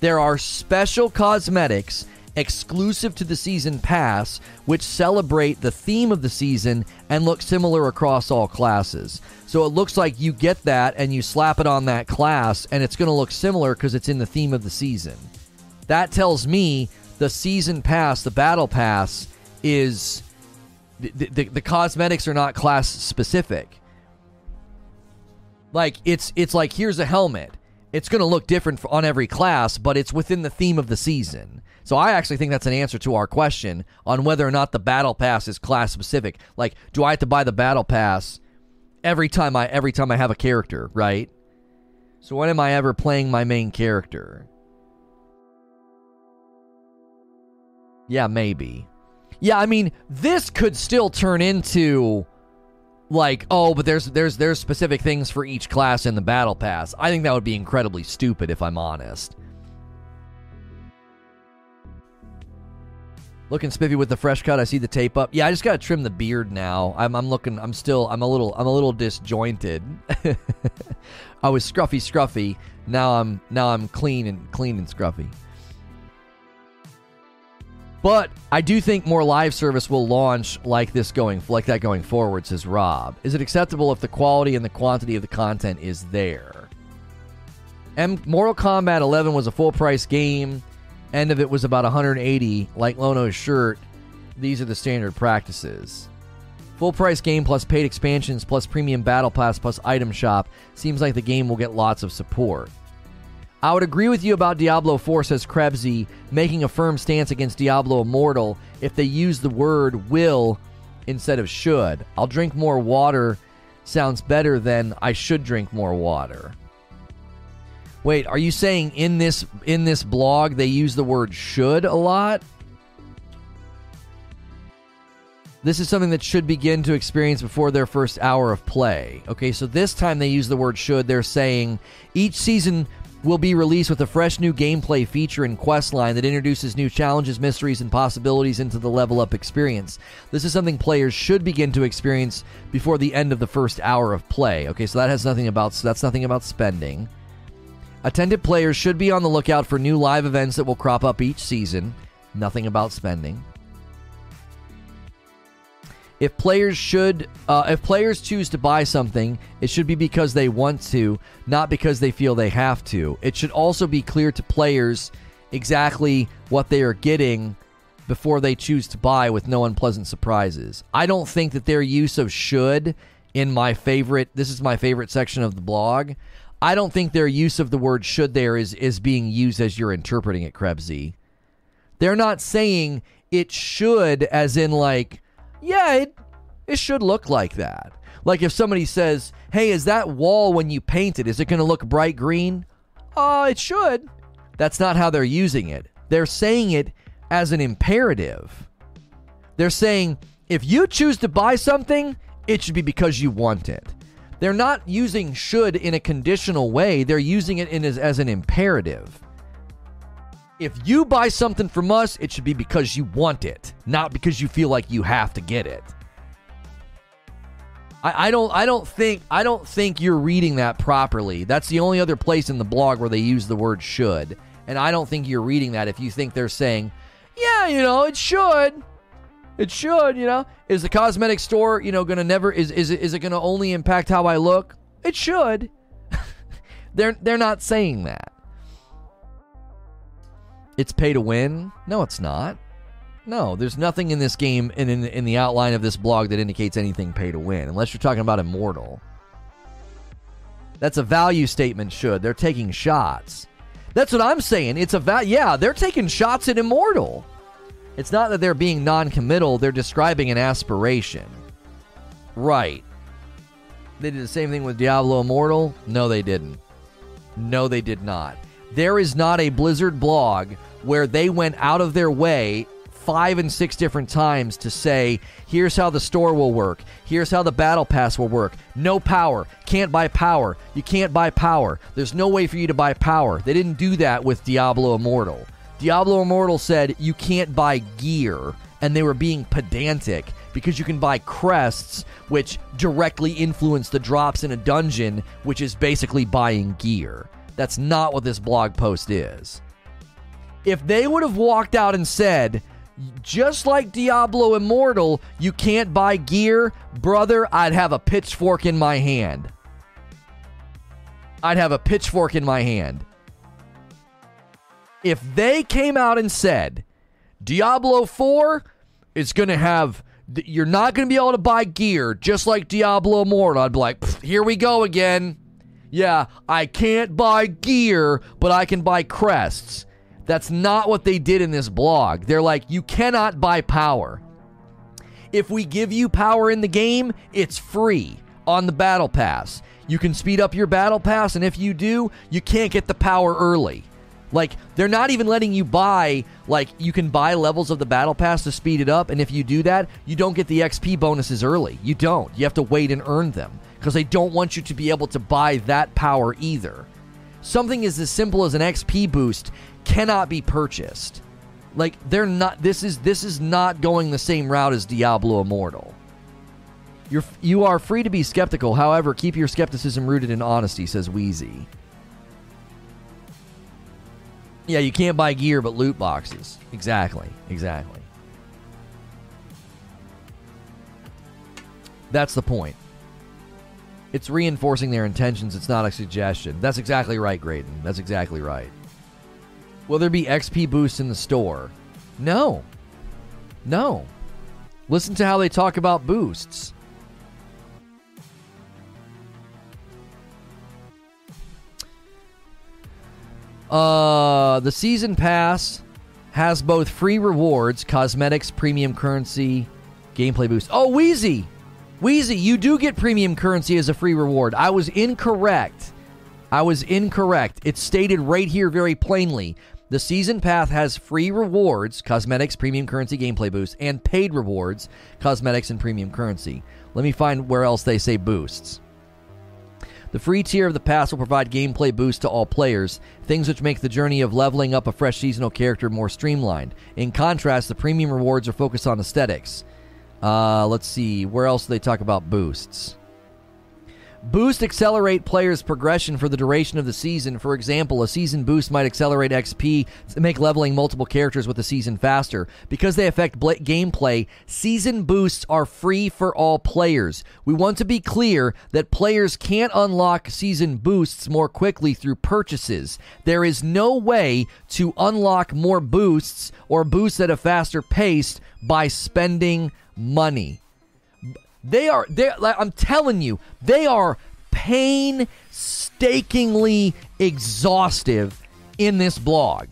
There are special cosmetics exclusive to the season pass, which celebrate the theme of the season and look similar across all classes. So it looks like you get that and you slap it on that class, and it's going to look similar because it's in the theme of the season. That tells me the season pass, the battle pass, is the, the, the cosmetics are not class specific. Like it's it's like here's a helmet. It's going to look different on every class, but it's within the theme of the season. So I actually think that's an answer to our question on whether or not the battle pass is class specific. Like, do I have to buy the battle pass every time I every time I have a character, right? So when am I ever playing my main character? Yeah, maybe. Yeah, I mean, this could still turn into like, oh, but there's there's there's specific things for each class in the battle pass. I think that would be incredibly stupid if I'm honest. Looking spiffy with the fresh cut. I see the tape up. Yeah, I just gotta trim the beard now. I'm, I'm looking. I'm still. I'm a little. I'm a little disjointed. *laughs* I was scruffy, scruffy. Now I'm. Now I'm clean and clean and scruffy. But I do think more live service will launch like this going like that going forward, says Rob. Is it acceptable if the quality and the quantity of the content is there? M Mortal Kombat 11 was a full price game. End of it was about 180, like Lono's shirt. These are the standard practices. Full price game plus paid expansions plus premium battle pass plus item shop. Seems like the game will get lots of support. I would agree with you about Diablo 4, says Krebsy, making a firm stance against Diablo Immortal if they use the word will instead of should. I'll drink more water sounds better than I should drink more water. Wait, are you saying in this in this blog they use the word should a lot? This is something that should begin to experience before their first hour of play. Okay, so this time they use the word should. They're saying each season will be released with a fresh new gameplay feature and quest line that introduces new challenges, mysteries, and possibilities into the level up experience. This is something players should begin to experience before the end of the first hour of play. Okay, so that has nothing about so that's nothing about spending. Attended players should be on the lookout for new live events that will crop up each season. Nothing about spending. If players should, uh, if players choose to buy something, it should be because they want to, not because they feel they have to. It should also be clear to players exactly what they are getting before they choose to buy with no unpleasant surprises. I don't think that their use of should in my favorite this is my favorite section of the blog. I don't think their use of the word should there is is being used as you're interpreting it, Krebsy. They're not saying it should as in like yeah, it, it should look like that. Like if somebody says, hey, is that wall when you paint it, is it going to look bright green? Uh, it should. That's not how they're using it. They're saying it as an imperative. They're saying, if you choose to buy something, it should be because you want it. They're not using should in a conditional way, they're using it as, as an imperative. If you buy something from us, it should be because you want it, not because you feel like you have to get it. I, I don't I don't think I don't think you're reading that properly. That's the only other place in the blog where they use the word should. And I don't think you're reading that if you think they're saying, Yeah, you know, it should. It should, you know. Is the cosmetic store, you know, to never is is it, is it to only impact how I look? It should. *laughs* they're they're not saying that. It's pay to win? No, it's not. No, there's nothing in this game and in, in the outline of this blog that indicates anything pay to win, unless you're talking about Immortal. That's a value statement, should. They're taking shots. That's what I'm saying. It's a va- yeah, they're taking shots at Immortal. It's not that they're being non committal, they're describing an aspiration. Right. They did the same thing with Diablo Immortal? No, they didn't. No, they did not. There is not a Blizzard blog where they went out of their way five and six different times to say, here's how the store will work. Here's how the battle pass will work. No power. Can't buy power. You can't buy power. There's no way for you to buy power. They didn't do that with Diablo Immortal. Diablo Immortal said you can't buy gear, and they were being pedantic because you can buy crests, which directly influence the drops in a dungeon, which is basically buying gear. That's not what this blog post is. If they would have walked out and said, just like Diablo Immortal, you can't buy gear, brother, I'd have a pitchfork in my hand. I'd have a pitchfork in my hand. If they came out and said, Diablo 4 is going to have, you're not going to be able to buy gear just like Diablo Immortal, I'd be like, here we go again. Yeah, I can't buy gear, but I can buy crests. That's not what they did in this blog. They're like, you cannot buy power. If we give you power in the game, it's free on the battle pass. You can speed up your battle pass, and if you do, you can't get the power early. Like, they're not even letting you buy, like, you can buy levels of the battle pass to speed it up, and if you do that, you don't get the XP bonuses early. You don't. You have to wait and earn them because they don't want you to be able to buy that power either. Something is as simple as an XP boost cannot be purchased. Like they're not this is this is not going the same route as Diablo Immortal. You're you are free to be skeptical, however, keep your skepticism rooted in honesty, says Wheezy. Yeah, you can't buy gear but loot boxes. Exactly. Exactly. That's the point. It's reinforcing their intentions. It's not a suggestion. That's exactly right, Graydon. That's exactly right. Will there be XP boosts in the store? No. No. Listen to how they talk about boosts. Uh, the season pass has both free rewards, cosmetics, premium currency, gameplay boost. Oh, Wheezy! Wheezy, you do get premium currency as a free reward. I was incorrect. I was incorrect. It's stated right here very plainly. The season path has free rewards, cosmetics, premium currency, gameplay boosts, and paid rewards, cosmetics, and premium currency. Let me find where else they say boosts. The free tier of the pass will provide gameplay boosts to all players, things which make the journey of leveling up a fresh seasonal character more streamlined. In contrast, the premium rewards are focused on aesthetics. Uh, let's see, where else do they talk about boosts? Boost accelerate players' progression for the duration of the season. For example, a season boost might accelerate XP to make leveling multiple characters with the season faster. Because they affect bla- gameplay, season boosts are free for all players. We want to be clear that players can't unlock season boosts more quickly through purchases. There is no way to unlock more boosts or boosts at a faster pace by spending money. They are they like, I'm telling you, they are painstakingly exhaustive in this blog.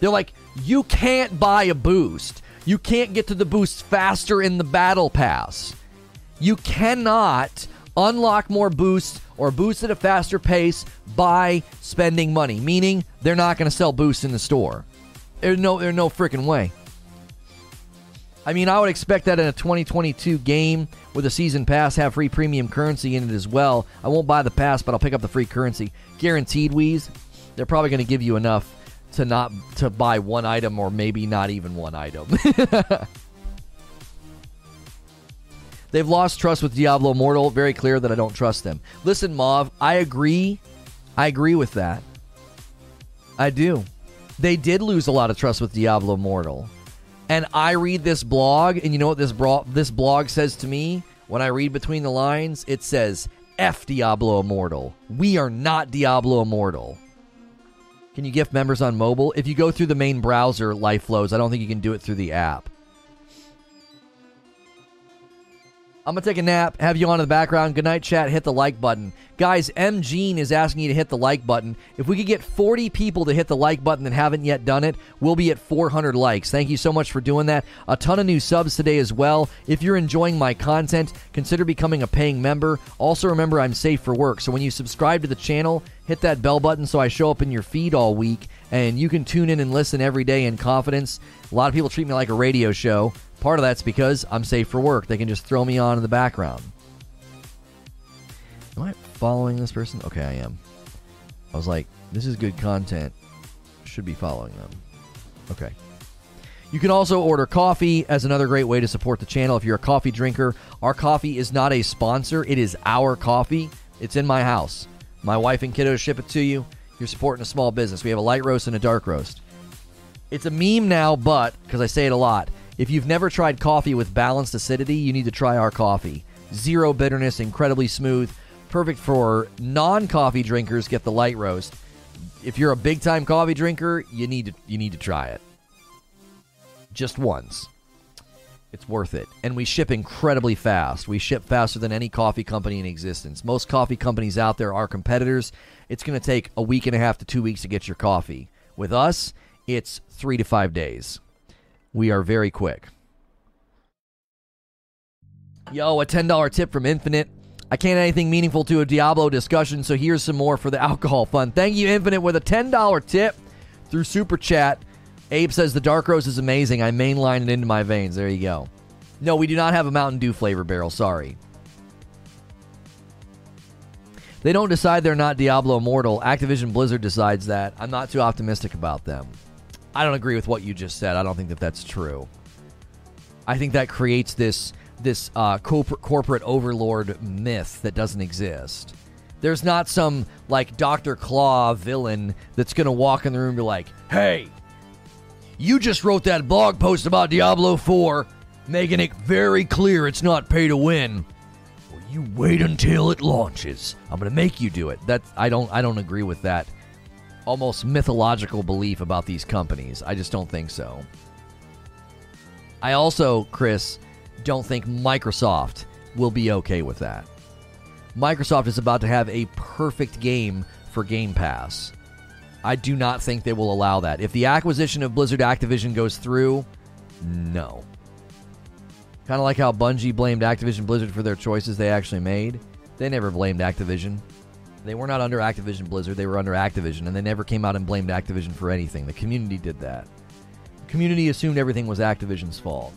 They're like, you can't buy a boost. You can't get to the boost faster in the battle pass. You cannot unlock more boosts or boost at a faster pace by spending money. Meaning they're not going to sell boosts in the store. There's no there's no freaking way. I mean, I would expect that in a 2022 game with a season pass have free premium currency in it as well. I won't buy the pass, but I'll pick up the free currency. Guaranteed, Wheeze. They're probably going to give you enough to not to buy one item or maybe not even one item. *laughs* They've lost trust with Diablo Immortal. Very clear that I don't trust them. Listen, Mauve, I agree. I agree with that. I do. They did lose a lot of trust with Diablo Immortal. And I read this blog, and you know what this bro- this blog says to me when I read between the lines? It says, "F Diablo Immortal. We are not Diablo Immortal." Can you gift members on mobile? If you go through the main browser, life flows. I don't think you can do it through the app. I'm gonna take a nap. Have you on in the background. Good night, chat. Hit the like button, guys. M Gene is asking you to hit the like button. If we could get 40 people to hit the like button that haven't yet done it, we'll be at 400 likes. Thank you so much for doing that. A ton of new subs today as well. If you're enjoying my content, consider becoming a paying member. Also, remember I'm safe for work, so when you subscribe to the channel, hit that bell button so I show up in your feed all week, and you can tune in and listen every day in confidence. A lot of people treat me like a radio show. Part of that's because I'm safe for work. They can just throw me on in the background. Am I following this person? Okay, I am. I was like, this is good content. Should be following them. Okay. You can also order coffee as another great way to support the channel if you're a coffee drinker. Our coffee is not a sponsor, it is our coffee. It's in my house. My wife and kiddos ship it to you. You're supporting a small business. We have a light roast and a dark roast. It's a meme now, but because I say it a lot, if you've never tried coffee with balanced acidity, you need to try our coffee. Zero bitterness, incredibly smooth, perfect for non-coffee drinkers. Get the light roast. If you're a big-time coffee drinker, you need to you need to try it. Just once. It's worth it. And we ship incredibly fast. We ship faster than any coffee company in existence. Most coffee companies out there are competitors. It's going to take a week and a half to 2 weeks to get your coffee. With us, it's 3 to 5 days. We are very quick. Yo, a $10 tip from Infinite. I can't add anything meaningful to a Diablo discussion, so here's some more for the *laughs* alcohol fund. Thank you, Infinite, with a $10 tip through Super Chat. Abe says the Dark Roast is amazing. I mainline it into my veins. There you go. No, we do not have a Mountain Dew flavor barrel. Sorry. They don't decide they're not Diablo Immortal. Activision Blizzard decides that. I'm not too optimistic about them. I don't agree with what you just said. I don't think that that's true. I think that creates this this uh, corporate corporate overlord myth that doesn't exist. There's not some like Doctor Claw villain that's gonna walk in the room and be like, "Hey, you just wrote that blog post about Diablo 4, making it very clear it's not pay to win. Well, you wait until it launches. I'm gonna make you do it." That I don't I don't agree with that almost mythological belief about these companies. I just don't think so. I also, Chris, don't think Microsoft will be okay with that. Microsoft is about to have a perfect game for Game Pass. I do not think they will allow that. If the acquisition of Blizzard Activision goes through, no. Kind of like how Bungie blamed Activision Blizzard for their choices they actually made. They never blamed Activision. They were not under Activision Blizzard, they were under Activision, and they never came out and blamed Activision for anything. The community did that. The community assumed everything was Activision's fault.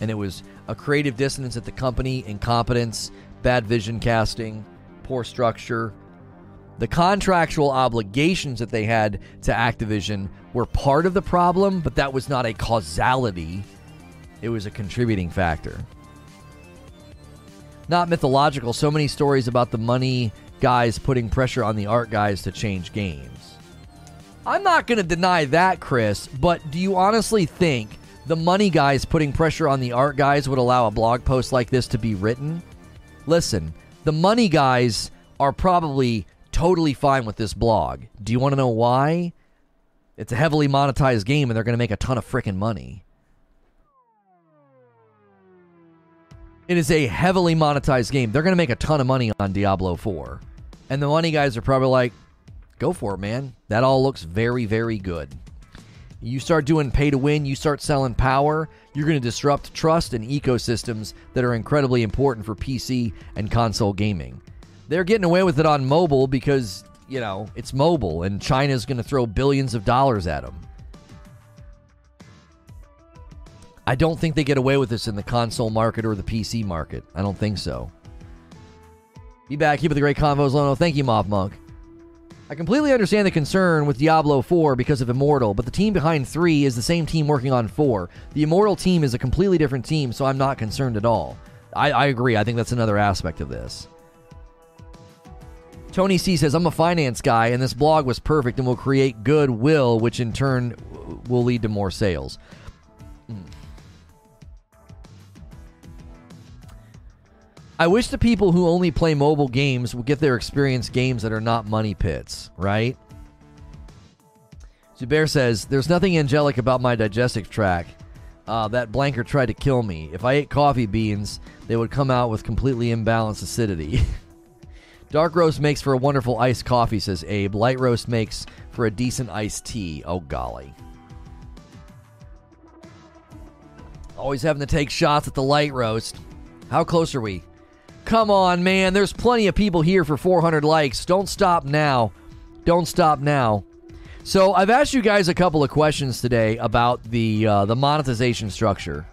And it was a creative dissonance at the company, incompetence, bad vision casting, poor structure. The contractual obligations that they had to Activision were part of the problem, but that was not a causality. It was a contributing factor. Not mythological. So many stories about the money guys putting pressure on the art guys to change games. I'm not going to deny that, Chris, but do you honestly think the money guys putting pressure on the art guys would allow a blog post like this to be written? Listen, the money guys are probably totally fine with this blog. Do you want to know why? It's a heavily monetized game and they're going to make a ton of freaking money. It is a heavily monetized game. They're going to make a ton of money on Diablo 4. And the money guys are probably like, go for it, man. That all looks very, very good. You start doing pay to win, you start selling power, you're going to disrupt trust and ecosystems that are incredibly important for PC and console gaming. They're getting away with it on mobile because, you know, it's mobile and China's going to throw billions of dollars at them. I don't think they get away with this in the console market or the PC market. I don't think so. Be back. Keep up the great convos, Lono. Thank you, Mob Monk. I completely understand the concern with Diablo 4 because of Immortal, but the team behind 3 is the same team working on 4. The Immortal team is a completely different team, so I'm not concerned at all. I, I agree. I think that's another aspect of this. Tony C says, I'm a finance guy, and this blog was perfect and will create goodwill, which in turn will lead to more sales. Hmm. I wish the people who only play mobile games would get their experience games that are not money pits, right? Zubair says, There's nothing angelic about my digestive tract. Uh, that blanker tried to kill me. If I ate coffee beans, they would come out with completely imbalanced acidity. *laughs* Dark roast makes for a wonderful iced coffee, says Abe. Light roast makes for a decent iced tea. Oh, golly. Always having to take shots at the light roast. How close are we? Come on, man. There's plenty of people here for 400 likes. Don't stop now. Don't stop now. So I've asked you guys a couple of questions today about the uh, the monetization structure.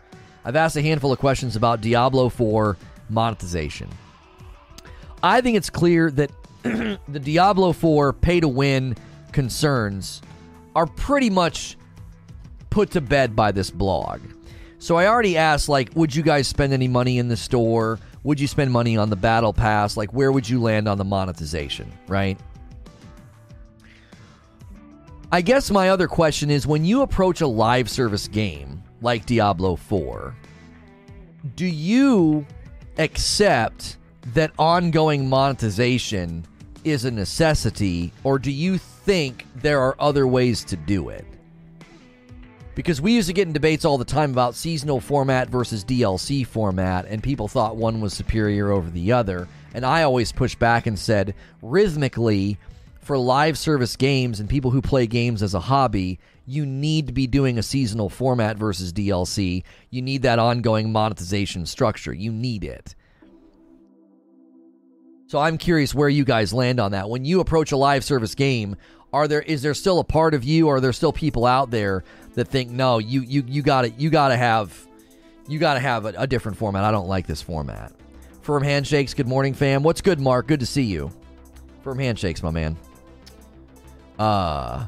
I've asked a handful of questions about Diablo 4 monetization. I think it's clear that *clears throat* the Diablo 4 pay to win concerns are pretty much put to bed by this blog. So I already asked, like, would you guys spend any money in the store? Would you spend money on the battle pass? Like, where would you land on the monetization, right? I guess my other question is when you approach a live service game like Diablo 4, do you accept that ongoing monetization is a necessity, or do you think there are other ways to do it? because we used to get in debates all the time about seasonal format versus DLC format, and people thought one was superior over the other. And I always pushed back and said, rhythmically, for live service games and people who play games as a hobby, you need to be doing a seasonal format versus DLC. You need that ongoing monetization structure. You need it. So I'm curious where you guys land on that. When you approach a live service game, are there is there still a part of you or are there still people out there that think no, you you you got to you got to have you got to have a, a, different format. I don't like this format. Firm handshakes. Good morning, fam. What's good, Mark? Good to see you. Firm handshakes, my man. Uh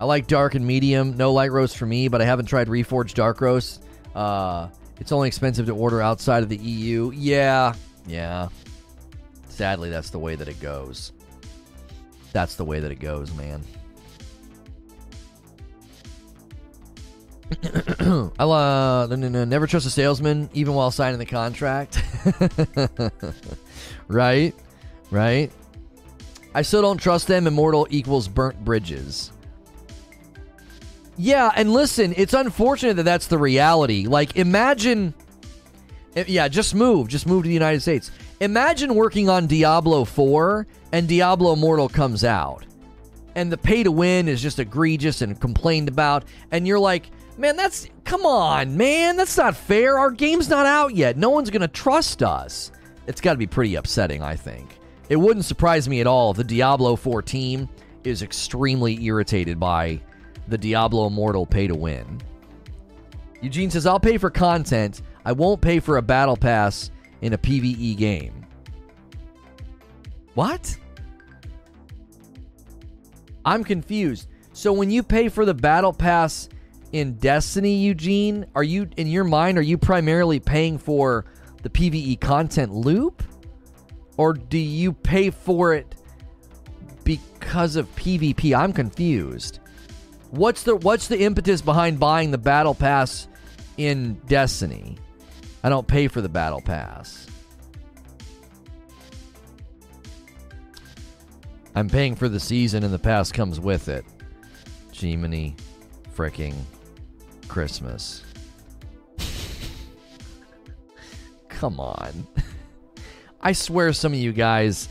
I like dark and medium. No light roast for me, but I haven't tried Reforged dark roast. Uh, it's only expensive to order outside of the EU. Yeah, yeah. Sadly, that's the way that it goes. That's the way that it goes, man. *clears throat* I uh, never trust a salesman, even while signing the contract. *laughs* right, right. I still don't trust them. Immortal equals burnt bridges. Yeah, and listen, it's unfortunate that that's the reality. Like, imagine. Eh, yeah, just move. Just move to the United States. Imagine working on Diablo 4 and Diablo Immortal comes out. And the pay to win is just egregious and complained about. And you're like, Man, that's come on, man. That's not fair. Our game's not out yet. No one's going to trust us. It's got to be pretty upsetting, I think. It wouldn't surprise me at all if the Diablo 4 team is extremely irritated by the Diablo Immortal pay to win. Eugene says, I'll pay for content. I won't pay for a battle pass in a PvE game. What? I'm confused. So when you pay for the battle pass in Destiny, Eugene, are you in your mind are you primarily paying for the PvE content loop or do you pay for it because of PvP? I'm confused. What's the what's the impetus behind buying the battle pass in Destiny? I don't pay for the battle pass. I'm paying for the season and the pass comes with it. Jiminy freaking Christmas. *laughs* Come on. *laughs* I swear, some of you guys,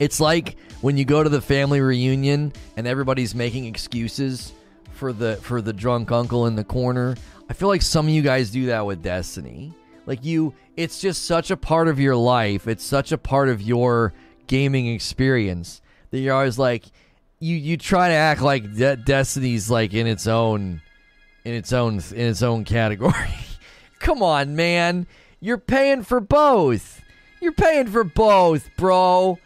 it's like when you go to the family reunion and everybody's making excuses for the for the drunk uncle in the corner. I feel like some of you guys do that with Destiny. Like you, it's just such a part of your life. It's such a part of your gaming experience that you're always like, you you try to act like De- Destiny's like in its own in its own in its own category. *laughs* Come on, man. You're paying for both. You're paying for both, bro.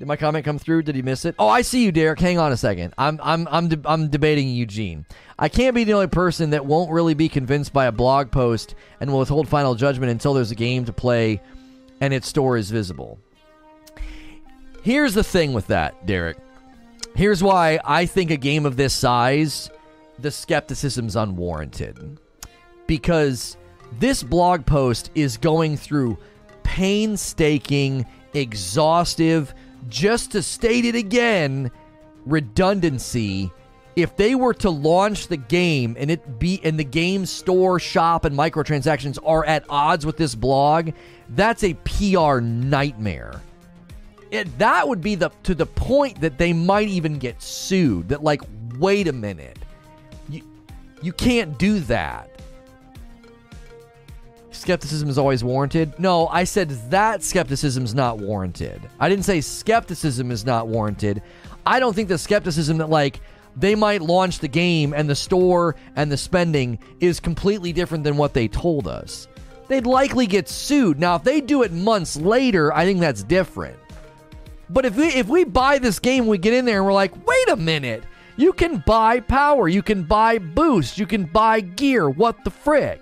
Did my comment come through? Did he miss it? Oh, I see you, Derek. Hang on a second. I'm I'm I'm de- I'm debating Eugene. I can't be the only person that won't really be convinced by a blog post and will withhold final judgment until there's a game to play and its store is visible. Here's the thing with that, Derek. Here's why I think a game of this size the skepticism's unwarranted. Because This blog post is going through painstaking, exhaustive, just to state it again, redundancy. If they were to launch the game and it be and the game store shop and microtransactions are at odds with this blog, that's a PR nightmare. It, that would be the to the point that they might even get sued. That like, wait a minute, you you can't do that. Skepticism is always warranted. No, I said that skepticism is not warranted. I didn't say skepticism is not warranted. I don't think the skepticism that like they might launch the game and the store and the spending is completely different than what they told us. They'd likely get sued. Now, if they do it months later, I think that's different. But if we if we buy this game, we get in there and we're like, wait a minute, you can buy power, you can buy boost, you can buy gear. What the frick?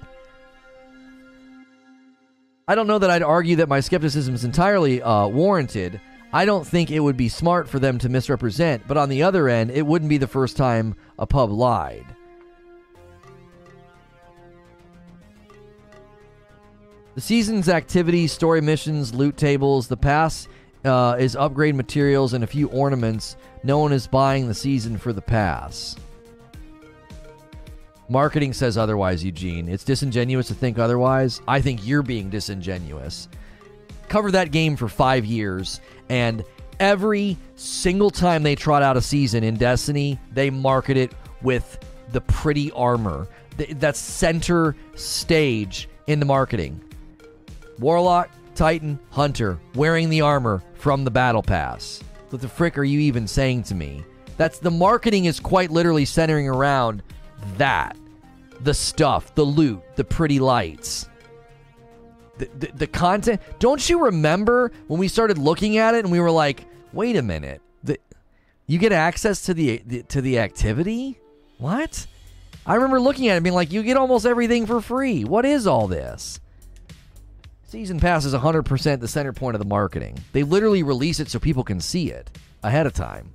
I don't know that I'd argue that my skepticism is entirely uh, warranted. I don't think it would be smart for them to misrepresent, but on the other end, it wouldn't be the first time a pub lied. The season's activities, story missions, loot tables, the pass uh, is upgrade materials and a few ornaments. No one is buying the season for the pass. Marketing says otherwise, Eugene. It's disingenuous to think otherwise. I think you're being disingenuous. Cover that game for five years, and every single time they trot out a season in Destiny, they market it with the pretty armor. That's center stage in the marketing. Warlock, Titan, Hunter wearing the armor from the Battle Pass. What the frick are you even saying to me? That's the marketing is quite literally centering around that. The stuff, the loot, the pretty lights. The, the, the content. Don't you remember when we started looking at it and we were like, wait a minute. The, you get access to the, the to the activity? What? I remember looking at it being like, you get almost everything for free. What is all this? Season Pass is 100% the center point of the marketing. They literally release it so people can see it ahead of time.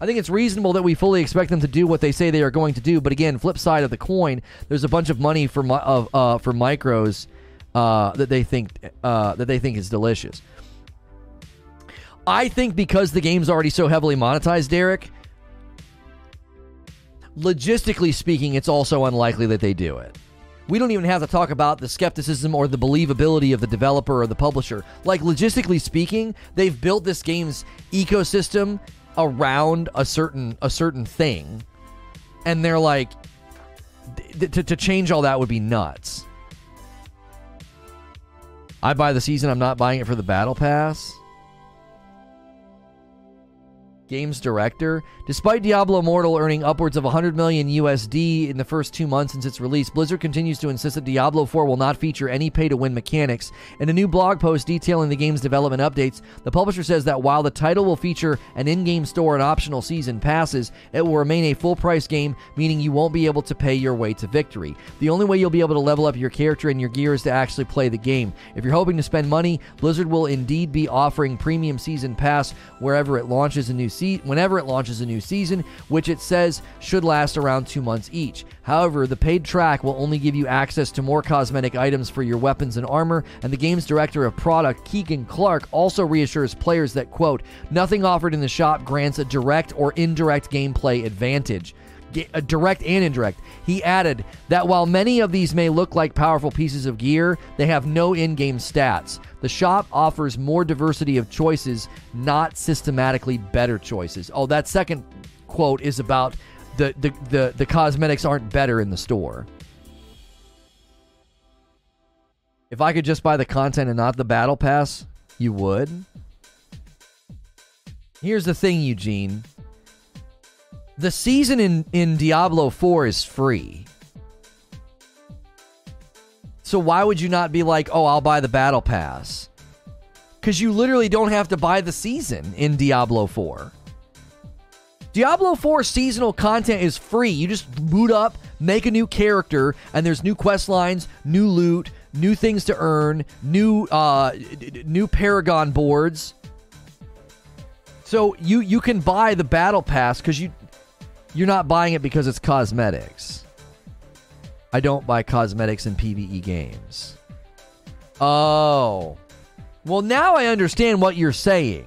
I think it's reasonable that we fully expect them to do what they say they are going to do. But again, flip side of the coin, there's a bunch of money for uh, uh, for micros uh, that they think uh, that they think is delicious. I think because the game's already so heavily monetized, Derek. Logistically speaking, it's also unlikely that they do it. We don't even have to talk about the skepticism or the believability of the developer or the publisher. Like, logistically speaking, they've built this game's ecosystem around a certain a certain thing and they're like th- to, to change all that would be nuts. I buy the season i'm not buying it for the battle pass games director. Despite Diablo Immortal earning upwards of 100 million USD in the first two months since its release, Blizzard continues to insist that Diablo 4 will not feature any pay to win mechanics. In a new blog post detailing the game's development updates, the publisher says that while the title will feature an in game store and optional season passes, it will remain a full price game, meaning you won't be able to pay your way to victory. The only way you'll be able to level up your character and your gear is to actually play the game. If you're hoping to spend money, Blizzard will indeed be offering premium season pass wherever it launches a new se- whenever it launches a new season, which it says should last around two months each. However, the paid track will only give you access to more cosmetic items for your weapons and armor, and the game's director of product, Kegan Clark, also reassures players that, quote, nothing offered in the shop grants a direct or indirect gameplay advantage Uh, direct and indirect. He added that while many of these may look like powerful pieces of gear, they have no in game stats. The shop offers more diversity of choices, not systematically better choices. Oh, that second quote is about the, the, the, the cosmetics aren't better in the store. If I could just buy the content and not the battle pass, you would. Here's the thing, Eugene the season in, in Diablo 4 is free. So why would you not be like, oh, I'll buy the battle pass? Because you literally don't have to buy the season in Diablo 4. Diablo 4 seasonal content is free. You just boot up, make a new character, and there's new quest lines, new loot, new things to earn, new uh, new Paragon boards. So you you can buy the battle pass because you you're not buying it because it's cosmetics. I don't buy cosmetics in PvE games. Oh. Well, now I understand what you're saying.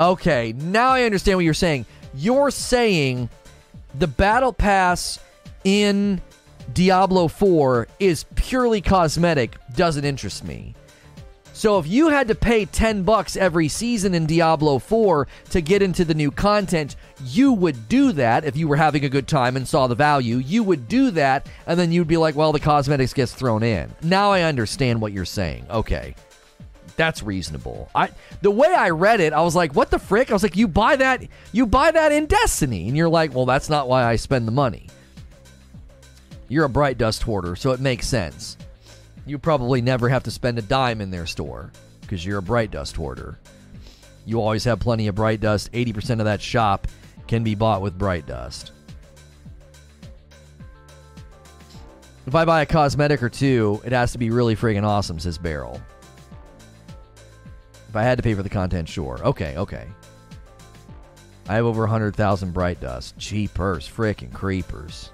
Okay, now I understand what you're saying. You're saying the battle pass in Diablo 4 is purely cosmetic, doesn't interest me. So if you had to pay 10 bucks every season in Diablo 4 to get into the new content, you would do that if you were having a good time and saw the value. You would do that and then you'd be like, "Well, the cosmetics gets thrown in." Now I understand what you're saying. Okay. That's reasonable. I the way I read it, I was like, "What the frick?" I was like, "You buy that you buy that in Destiny." And you're like, "Well, that's not why I spend the money." You're a bright dust hoarder, so it makes sense. You probably never have to spend a dime in their store because you're a bright dust hoarder. You always have plenty of bright dust. 80% of that shop can be bought with bright dust. If I buy a cosmetic or two, it has to be really friggin' awesome, says Beryl. If I had to pay for the content, sure. Okay, okay. I have over 100,000 bright dust. Cheapers, frickin' creepers.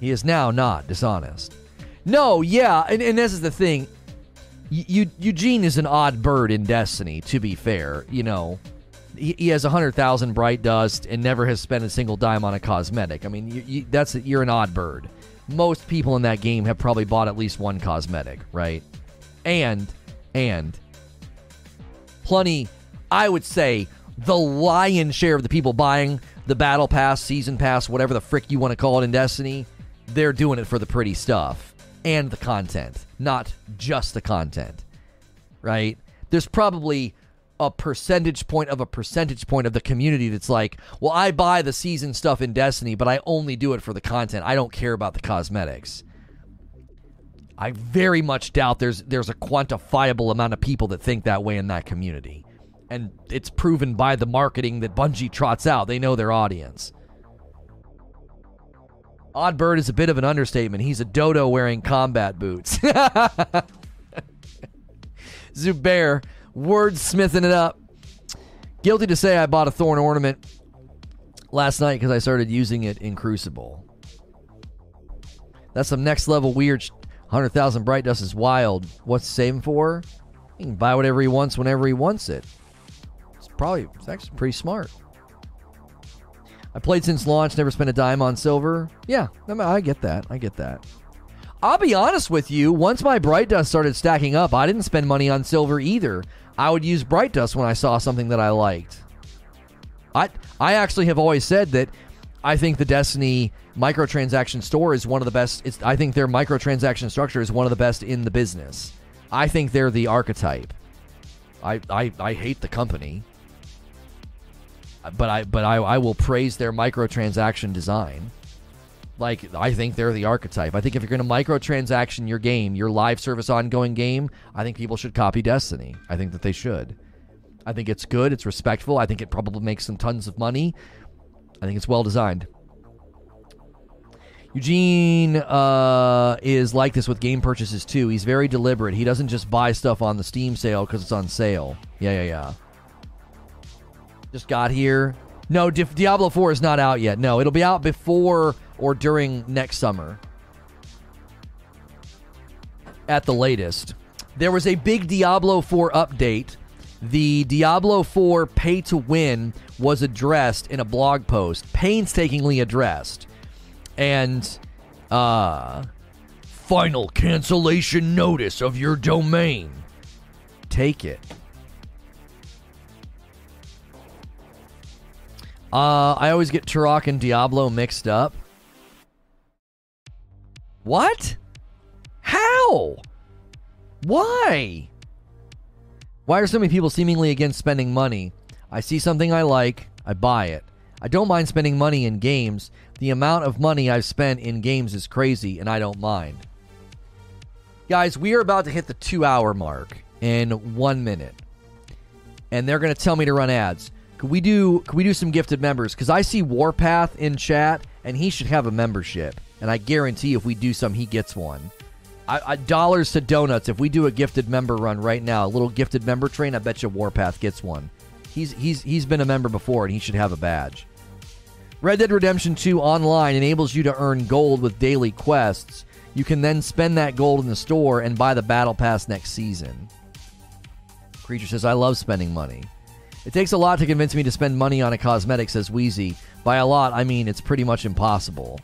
He is now not dishonest. No, yeah, and, and this is the thing. Eugene is an odd bird in Destiny. To be fair, you know, he, he has hundred thousand bright dust and never has spent a single dime on a cosmetic. I mean, you, you, that's you're an odd bird. Most people in that game have probably bought at least one cosmetic, right? And and plenty. I would say the lion's share of the people buying the battle pass, season pass, whatever the frick you want to call it in Destiny, they're doing it for the pretty stuff and the content, not just the content, right? There's probably a percentage point of a percentage point of the community that's like, well, I buy the season stuff in Destiny, but I only do it for the content. I don't care about the cosmetics. I very much doubt there's there's a quantifiable amount of people that think that way in that community. And it's proven by the marketing that Bungie trots out. They know their audience. Odd bird is a bit of an understatement. He's a dodo wearing combat boots. *laughs* Zubair, wordsmithing it up. Guilty to say I bought a thorn ornament last night because I started using it in Crucible. That's some next level weird. 100,000 bright dust is wild. What's saving for? He can buy whatever he wants whenever he wants it. It's probably, it's actually pretty smart. I played since launch, never spent a dime on silver. Yeah, I get that. I get that. I'll be honest with you, once my Bright Dust started stacking up, I didn't spend money on silver either. I would use Bright Dust when I saw something that I liked. I I actually have always said that I think the Destiny microtransaction store is one of the best. It's, I think their microtransaction structure is one of the best in the business. I think they're the archetype. I, I, I hate the company but I but I, I will praise their microtransaction design. Like I think they're the archetype. I think if you're going to microtransaction your game, your live service ongoing game, I think people should copy Destiny. I think that they should. I think it's good. It's respectful. I think it probably makes them tons of money. I think it's well designed. Eugene uh, is like this with game purchases too. He's very deliberate. He doesn't just buy stuff on the Steam sale because it's on sale. Yeah, yeah, yeah just got here. No, Di- Diablo 4 is not out yet. No, it'll be out before or during next summer. At the latest. There was a big Diablo 4 update. The Diablo 4 pay to win was addressed in a blog post, painstakingly addressed. And uh final cancellation notice of your domain. Take it. Uh, I always get Turok and Diablo mixed up. What? How? Why? Why are so many people seemingly against spending money? I see something I like, I buy it. I don't mind spending money in games. The amount of money I've spent in games is crazy, and I don't mind. Guys, we are about to hit the two hour mark in one minute. And they're going to tell me to run ads. Could we do could we do some gifted members? Because I see Warpath in chat, and he should have a membership. And I guarantee if we do some, he gets one. I, I, dollars to donuts. If we do a gifted member run right now, a little gifted member train, I bet you Warpath gets one. He's he's he's been a member before, and he should have a badge. Red Dead Redemption 2 Online enables you to earn gold with daily quests. You can then spend that gold in the store and buy the Battle Pass next season. Creature says, I love spending money. It takes a lot to convince me to spend money on a cosmetic, says Wheezy. By a lot, I mean it's pretty much impossible.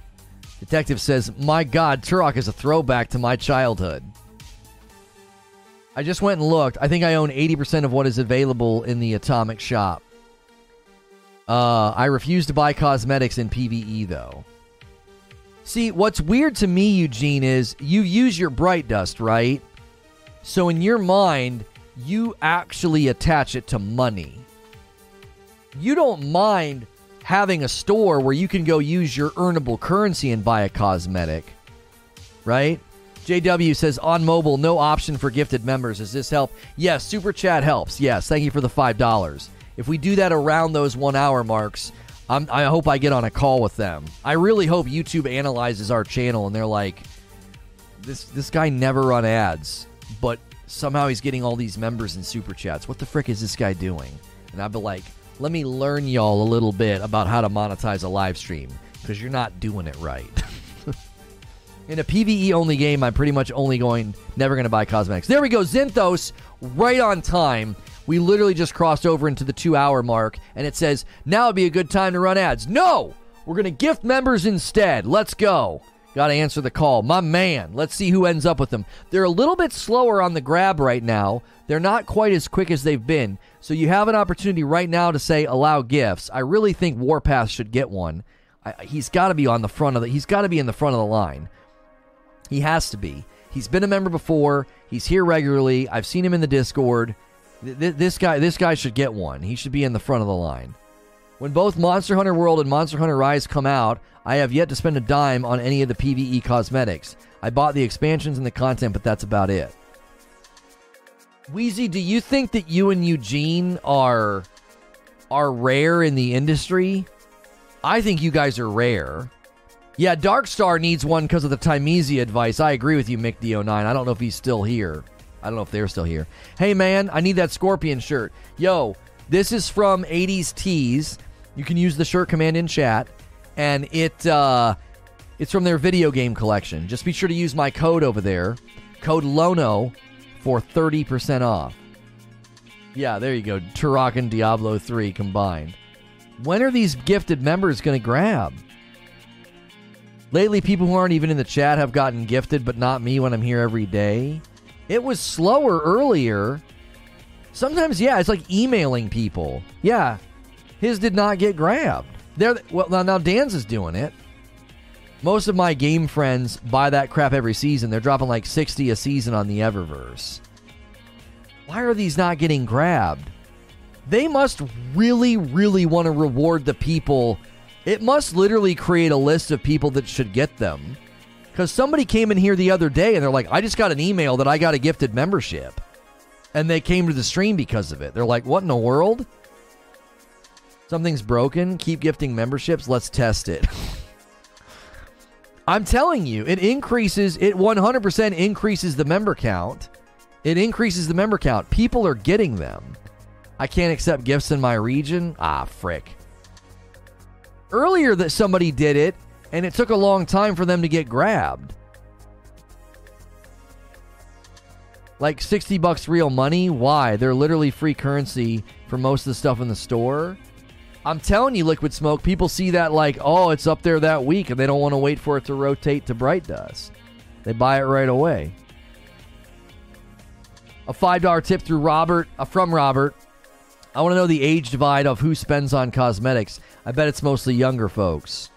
Detective says, My God, Turok is a throwback to my childhood. I just went and looked. I think I own 80% of what is available in the Atomic Shop. Uh, I refuse to buy cosmetics in PvE, though. See, what's weird to me, Eugene, is you use your Bright Dust, right? So in your mind, you actually attach it to money. You don't mind having a store where you can go use your earnable currency and buy a cosmetic, right? JW says on mobile, no option for gifted members. Does this help? Yes, super chat helps. Yes, thank you for the five dollars. If we do that around those one hour marks, I'm, i hope I get on a call with them. I really hope YouTube analyzes our channel and they're like, this this guy never run ads, but somehow he's getting all these members and super chats. What the frick is this guy doing? And I'd be like, let me learn y'all a little bit about how to monetize a live stream because you're not doing it right. *laughs* In a PVE only game, I'm pretty much only going, never going to buy cosmetics. There we go, Zinthos, right on time. We literally just crossed over into the two hour mark, and it says, now would be a good time to run ads. No! We're going to gift members instead. Let's go. Got to answer the call. My man, let's see who ends up with them. They're a little bit slower on the grab right now. They're not quite as quick as they've been. So you have an opportunity right now to say allow gifts. I really think Warpath should get one. I, he's got to be on the front of the. He's got to be in the front of the line. He has to be. He's been a member before. He's here regularly. I've seen him in the Discord. Th- this guy, this guy should get one. He should be in the front of the line. When both Monster Hunter World and Monster Hunter Rise come out, I have yet to spend a dime on any of the PvE cosmetics. I bought the expansions and the content, but that's about it. Wheezy, do you think that you and Eugene are are rare in the industry? I think you guys are rare. Yeah, Darkstar needs one because of the Thymesia advice. I agree with you, Mick D09. I don't know if he's still here. I don't know if they're still here. Hey, man, I need that Scorpion shirt. Yo, this is from 80s Tees. You can use the shirt command in chat and it uh, it's from their video game collection. Just be sure to use my code over there, code Lono, for thirty percent off. Yeah, there you go. Turok and Diablo 3 combined. When are these gifted members going to grab? Lately, people who aren't even in the chat have gotten gifted, but not me when I'm here every day. It was slower earlier. Sometimes, yeah, it's like emailing people. Yeah, his did not get grabbed. There, well, now, now Dan's is doing it. Most of my game friends buy that crap every season. They're dropping like 60 a season on the Eververse. Why are these not getting grabbed? They must really, really want to reward the people. It must literally create a list of people that should get them. Because somebody came in here the other day and they're like, I just got an email that I got a gifted membership. And they came to the stream because of it. They're like, what in the world? Something's broken. Keep gifting memberships. Let's test it. *laughs* I'm telling you, it increases, it 100% increases the member count. It increases the member count. People are getting them. I can't accept gifts in my region. Ah, frick. Earlier that somebody did it, and it took a long time for them to get grabbed. Like 60 bucks real money? Why? They're literally free currency for most of the stuff in the store. I'm telling you, Liquid Smoke, people see that like, oh, it's up there that week, and they don't want to wait for it to rotate to Bright Dust. They buy it right away. A $5 tip through Robert, uh, from Robert. I want to know the age divide of who spends on cosmetics. I bet it's mostly younger folks.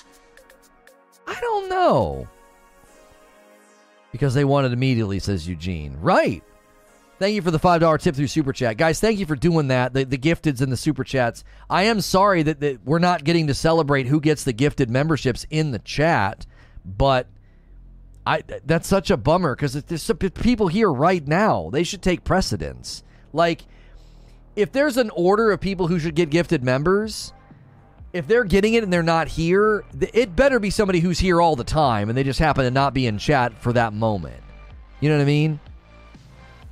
I don't know. Because they want it immediately, says Eugene. Right. Thank you for the $5 tip through Super Chat. Guys, thank you for doing that. The, the gifteds and the Super Chats. I am sorry that, that we're not getting to celebrate who gets the gifted memberships in the chat, but I that's such a bummer because there's some people here right now. They should take precedence. Like, if there's an order of people who should get gifted members, if they're getting it and they're not here, it better be somebody who's here all the time and they just happen to not be in chat for that moment. You know what I mean?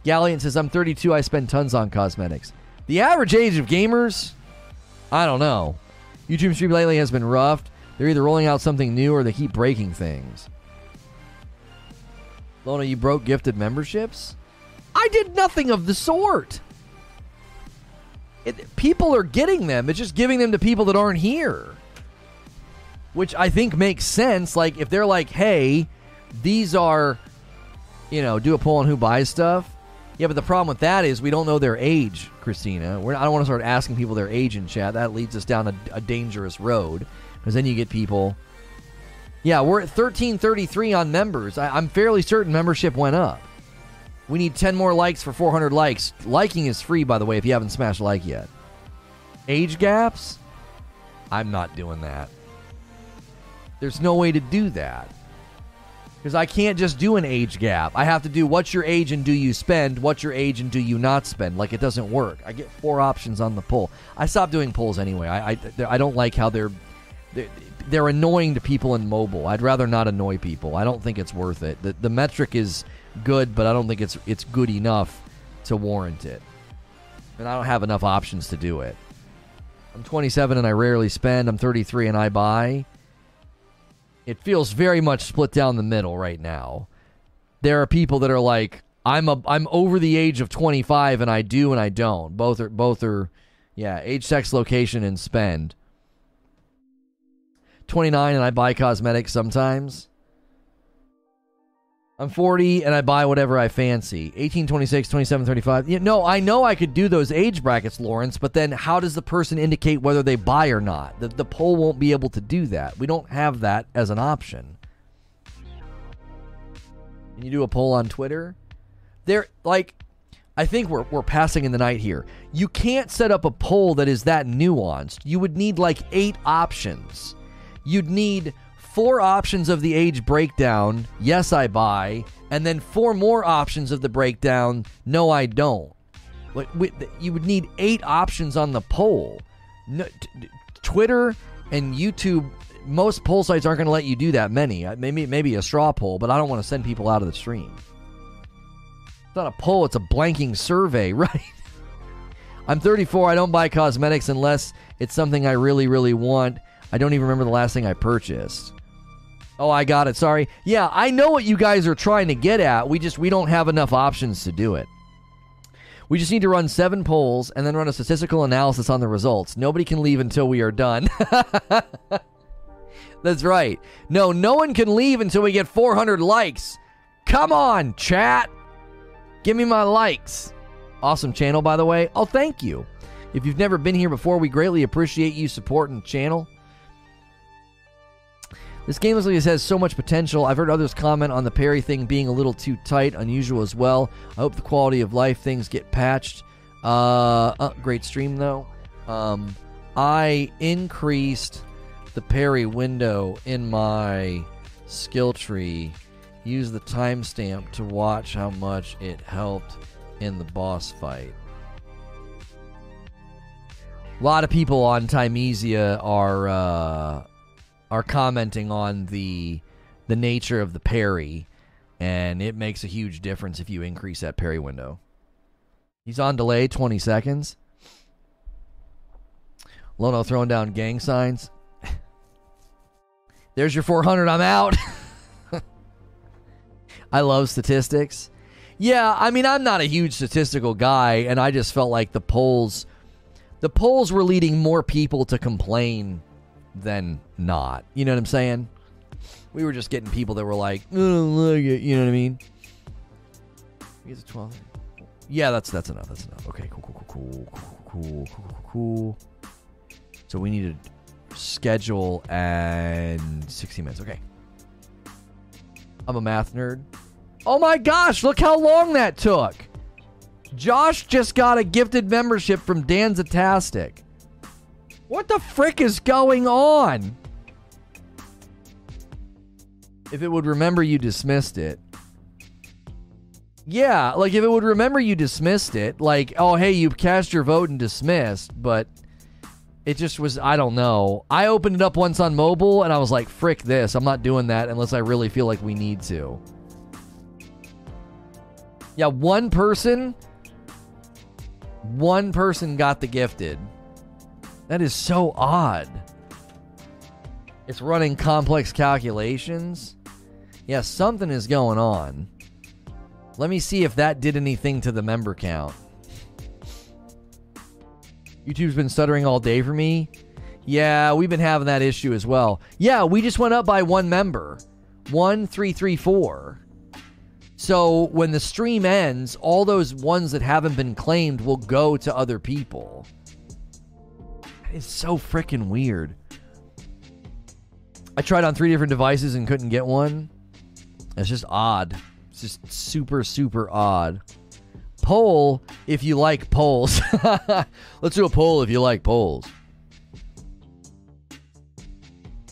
Galliant says, I'm 32. I spend tons on cosmetics. The average age of gamers, I don't know. YouTube stream lately has been rough. They're either rolling out something new or they keep breaking things. Lono, you broke gifted memberships? I did nothing of the sort. It, people are getting them. It's just giving them to people that aren't here. Which I think makes sense. Like, if they're like, hey, these are, you know, do a poll on who buys stuff. Yeah, but the problem with that is we don't know their age, Christina. We're, I don't want to start asking people their age in chat. That leads us down a, a dangerous road because then you get people. Yeah, we're at 1333 on members. I, I'm fairly certain membership went up. We need 10 more likes for 400 likes. Liking is free, by the way, if you haven't smashed like yet. Age gaps? I'm not doing that. There's no way to do that. Because I can't just do an age gap. I have to do what's your age and do you spend, what's your age and do you not spend. Like it doesn't work. I get four options on the poll. I stopped doing polls anyway. I, I, I don't like how they're, they're they're annoying to people in mobile. I'd rather not annoy people. I don't think it's worth it. The, the metric is good, but I don't think it's it's good enough to warrant it. And I don't have enough options to do it. I'm 27 and I rarely spend. I'm 33 and I buy. It feels very much split down the middle right now. There are people that are like, I'm a I'm over the age of 25 and I do and I don't. Both are both are yeah, age, sex, location and spend. 29 and I buy cosmetics sometimes. I'm 40 and I buy whatever I fancy. 18, 26, 27, 35. Yeah, no, I know I could do those age brackets, Lawrence, but then how does the person indicate whether they buy or not? The, the poll won't be able to do that. We don't have that as an option. Can you do a poll on Twitter? There, like, I think we're, we're passing in the night here. You can't set up a poll that is that nuanced. You would need like eight options. You'd need four options of the age breakdown, yes, I buy, and then four more options of the breakdown, no, I don't. Like you would need eight options on the poll. No, t- Twitter and YouTube, most poll sites aren't going to let you do that many. Maybe maybe a straw poll, but I don't want to send people out of the stream. It's not a poll; it's a blanking survey, *laughs* right? I'm 34. I don't buy cosmetics unless it's something I really, really want. I don't even remember the last thing I purchased. Oh, I got it. Sorry. Yeah, I know what you guys are trying to get at. We just we don't have enough options to do it. We just need to run seven polls and then run a statistical analysis on the results. Nobody can leave until we are done. *laughs* That's right. No, no one can leave until we get 400 likes. Come on, chat. Give me my likes. Awesome channel, by the way. Oh, thank you. If you've never been here before, we greatly appreciate you supporting the channel. This game like has so much potential. I've heard others comment on the parry thing being a little too tight, unusual as well. I hope the quality of life things get patched. Uh, uh great stream though. Um, I increased the parry window in my skill tree. Use the timestamp to watch how much it helped in the boss fight. A lot of people on Thymesia are uh, are commenting on the the nature of the parry, and it makes a huge difference if you increase that parry window. He's on delay 20 seconds. Lono throwing down gang signs. *laughs* There's your 400. I'm out. *laughs* I love statistics. Yeah, I mean, I'm not a huge statistical guy, and I just felt like the polls, the polls were leading more people to complain than not. You know what I'm saying? We were just getting people that were like, I don't. You know what I mean? He's a 12. Yeah, that's that's enough. That's enough. Okay, cool, cool, cool, cool, cool, cool, cool. So we need to schedule and 60 minutes. Okay. I'm a math nerd. Oh my gosh, look how long that took. Josh just got a gifted membership from Danzatastic. What the frick is going on? If it would remember you dismissed it. Yeah, like if it would remember you dismissed it, like, oh, hey, you cast your vote and dismissed, but it just was, I don't know. I opened it up once on mobile and I was like, frick this. I'm not doing that unless I really feel like we need to. Yeah, one person, one person got the gifted. That is so odd. It's running complex calculations. Yeah, something is going on. Let me see if that did anything to the member count. YouTube's been stuttering all day for me. Yeah, we've been having that issue as well. Yeah, we just went up by one member. 1334. So when the stream ends, all those ones that haven't been claimed will go to other people. It's so freaking weird. I tried on three different devices and couldn't get one. It's just odd. It's just super, super odd. Poll if you like polls. *laughs* Let's do a poll if you like polls.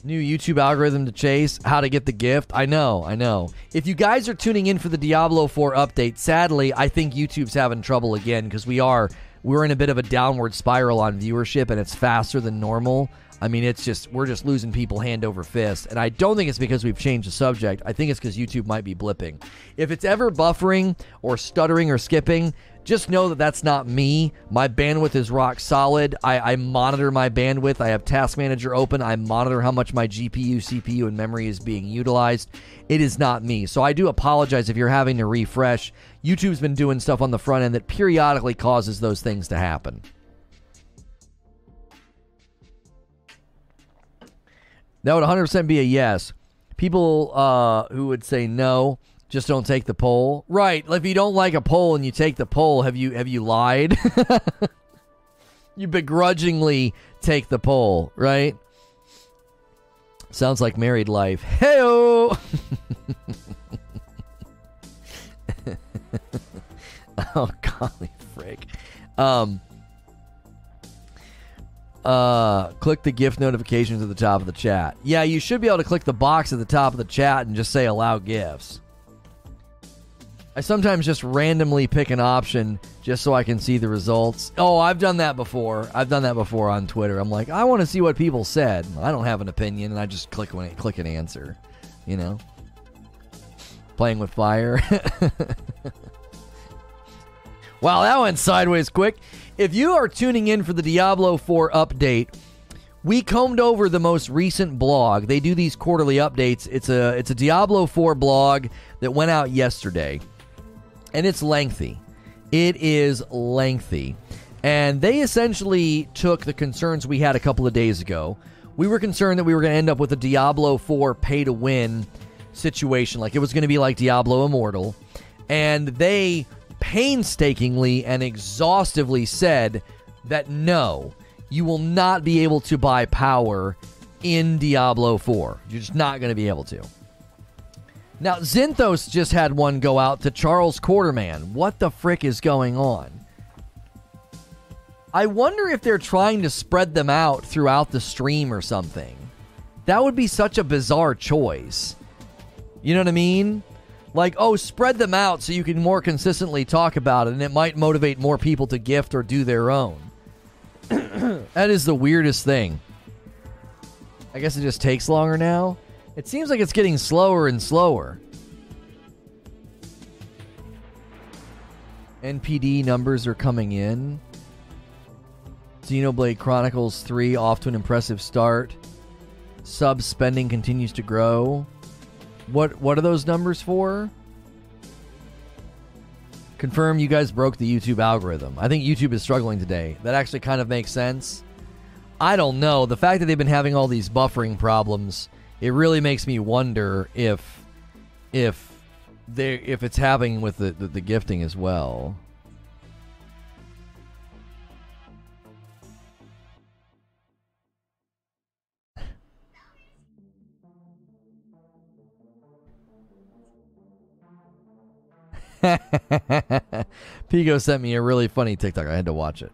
New YouTube algorithm to chase, how to get the gift. I know, I know. If you guys are tuning in for the Diablo 4 update, sadly, I think YouTube's having trouble again because we are we're in a bit of a downward spiral on viewership and it's faster than normal. I mean, it's just we're just losing people hand over fist, and I don't think it's because we've changed the subject. I think it's because YouTube might be blipping. If it's ever buffering or stuttering or skipping, just know that that's not me. My bandwidth is rock solid. I, I, monitor my bandwidth. I have Task Manager open. I monitor how much my GPU, CPU, and memory is being utilized. It is not me. So I do apologize if you're having to refresh. YouTube's been doing stuff on the front end that periodically causes those things to happen. That would 100% be a yes. People uh, who would say no just don't take the poll. Right. If you don't like a poll and you take the poll, have you have you lied? *laughs* you begrudgingly take the poll, right? Sounds like married life. Heyo. *laughs* golly frick. Um uh, click the gift notifications at the top of the chat. Yeah, you should be able to click the box at the top of the chat and just say allow gifts. I sometimes just randomly pick an option just so I can see the results. Oh, I've done that before. I've done that before on Twitter. I'm like, I want to see what people said. I don't have an opinion, and I just click when it, click an answer. You know, playing with fire. *laughs* wow, that went sideways quick. If you are tuning in for the Diablo 4 update, we combed over the most recent blog. They do these quarterly updates. It's a it's a Diablo 4 blog that went out yesterday and it's lengthy. It is lengthy. And they essentially took the concerns we had a couple of days ago. We were concerned that we were going to end up with a Diablo 4 pay to win situation, like it was going to be like Diablo Immortal. And they painstakingly and exhaustively said that no, you will not be able to buy power in Diablo 4. You're just not going to be able to. Now, Zinthos just had one go out to Charles Quarterman. What the frick is going on? I wonder if they're trying to spread them out throughout the stream or something. That would be such a bizarre choice. You know what I mean? Like, oh, spread them out so you can more consistently talk about it, and it might motivate more people to gift or do their own. *clears throat* that is the weirdest thing. I guess it just takes longer now. It seems like it's getting slower and slower. NPD numbers are coming in. Xenoblade Chronicles 3 off to an impressive start. Sub spending continues to grow. What what are those numbers for? Confirm you guys broke the YouTube algorithm. I think YouTube is struggling today. That actually kind of makes sense. I don't know. The fact that they've been having all these buffering problems it really makes me wonder if if they if it's happening with the, the, the gifting as well. *laughs* Pico sent me a really funny TikTok. I had to watch it.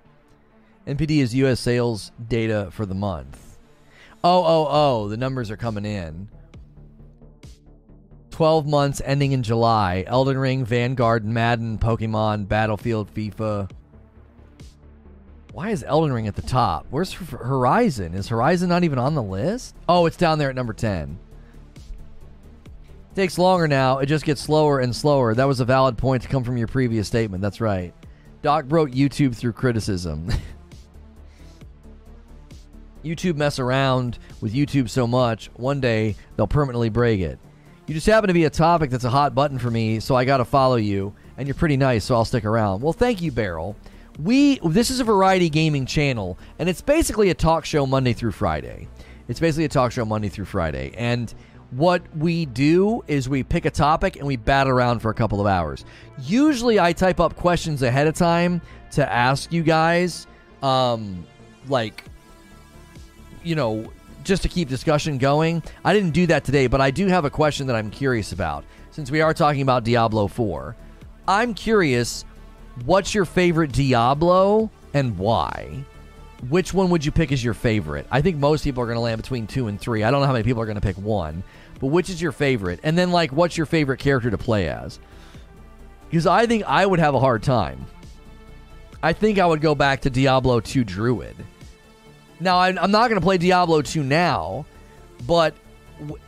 NPD is U.S. sales data for the month. Oh, oh, oh, the numbers are coming in. 12 months ending in July. Elden Ring, Vanguard, Madden, Pokemon, Battlefield, FIFA. Why is Elden Ring at the top? Where's Horizon? Is Horizon not even on the list? Oh, it's down there at number 10. Takes longer now. It just gets slower and slower. That was a valid point to come from your previous statement. That's right. Doc broke YouTube through criticism. *laughs* YouTube mess around with YouTube so much, one day they'll permanently break it. You just happen to be a topic that's a hot button for me, so I got to follow you, and you're pretty nice, so I'll stick around. Well, thank you, Beryl. We this is a variety gaming channel, and it's basically a talk show Monday through Friday. It's basically a talk show Monday through Friday, and what we do is we pick a topic and we bat around for a couple of hours. Usually, I type up questions ahead of time to ask you guys, um, like, you know, just to keep discussion going. I didn't do that today, but I do have a question that I'm curious about. Since we are talking about Diablo 4, I'm curious what's your favorite Diablo and why? Which one would you pick as your favorite? I think most people are going to land between two and three. I don't know how many people are going to pick one, but which is your favorite? And then, like, what's your favorite character to play as? Because I think I would have a hard time. I think I would go back to Diablo 2 Druid. Now, I'm not going to play Diablo 2 now, but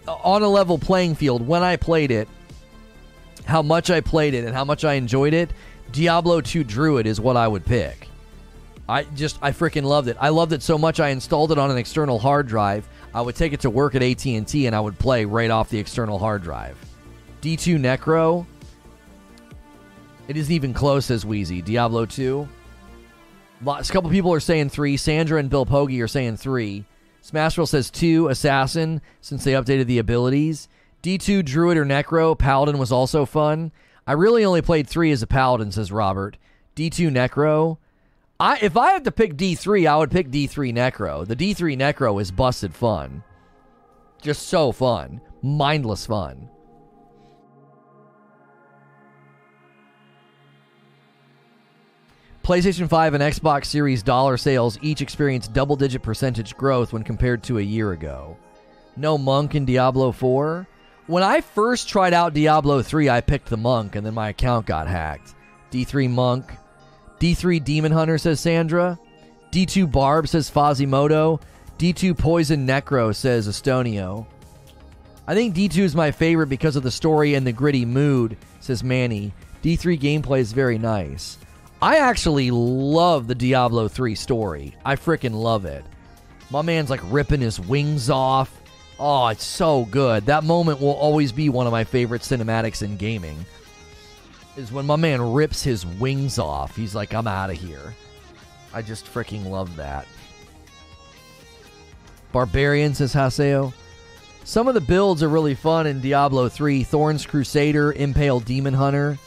on a level playing field, when I played it, how much I played it and how much I enjoyed it, Diablo 2 Druid is what I would pick. I just I freaking loved it. I loved it so much I installed it on an external hard drive. I would take it to work at AT&T and I would play right off the external hard drive. D2 Necro. It isn't even close as Wheezy. Diablo 2. A couple people are saying 3. Sandra and Bill Poggi are saying 3. Smashville says 2 Assassin since they updated the abilities. D2 Druid or Necro. Paladin was also fun. I really only played 3 as a Paladin says Robert. D2 Necro. I if I had to pick D3, I would pick D3 Necro. The D3 Necro is busted fun. Just so fun. Mindless fun. PlayStation 5 and Xbox Series dollar sales each experienced double digit percentage growth when compared to a year ago. No Monk in Diablo 4. When I first tried out Diablo 3, I picked the Monk and then my account got hacked. D3 Monk, D3 Demon Hunter, says Sandra. D2 Barb, says Fazimoto. D2 Poison Necro, says Estonio. I think D2 is my favorite because of the story and the gritty mood, says Manny. D3 gameplay is very nice. I actually love the Diablo 3 story. I freaking love it. My man's like ripping his wings off. Oh, it's so good. That moment will always be one of my favorite cinematics in gaming is when my man rips his wings off. He's like, I'm out of here. I just freaking love that. Barbarian, says Haseo. Some of the builds are really fun in Diablo 3 Thorns Crusader, Impale Demon Hunter.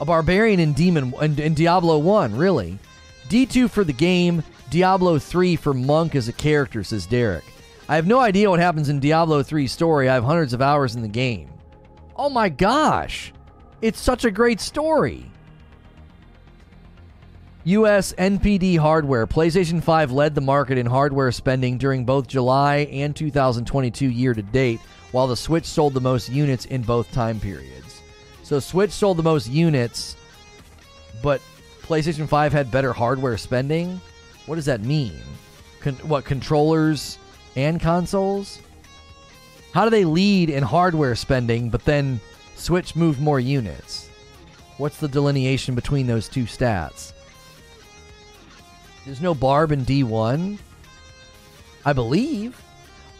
A Barbarian in Demon in, in Diablo 1, really. D2 for the game, Diablo 3 for Monk as a character, says Derek. I have no idea what happens in Diablo 3 story. I have hundreds of hours in the game. Oh my gosh. It's such a great story. US NPD hardware. PlayStation 5 led the market in hardware spending during both July and 2022 year to date, while the Switch sold the most units in both time periods. So Switch sold the most units, but PlayStation 5 had better hardware spending? What does that mean? Con- what controllers and consoles? How do they lead in hardware spending but then Switch moved more units. What's the delineation between those two stats? There's no Barb in D1. I believe.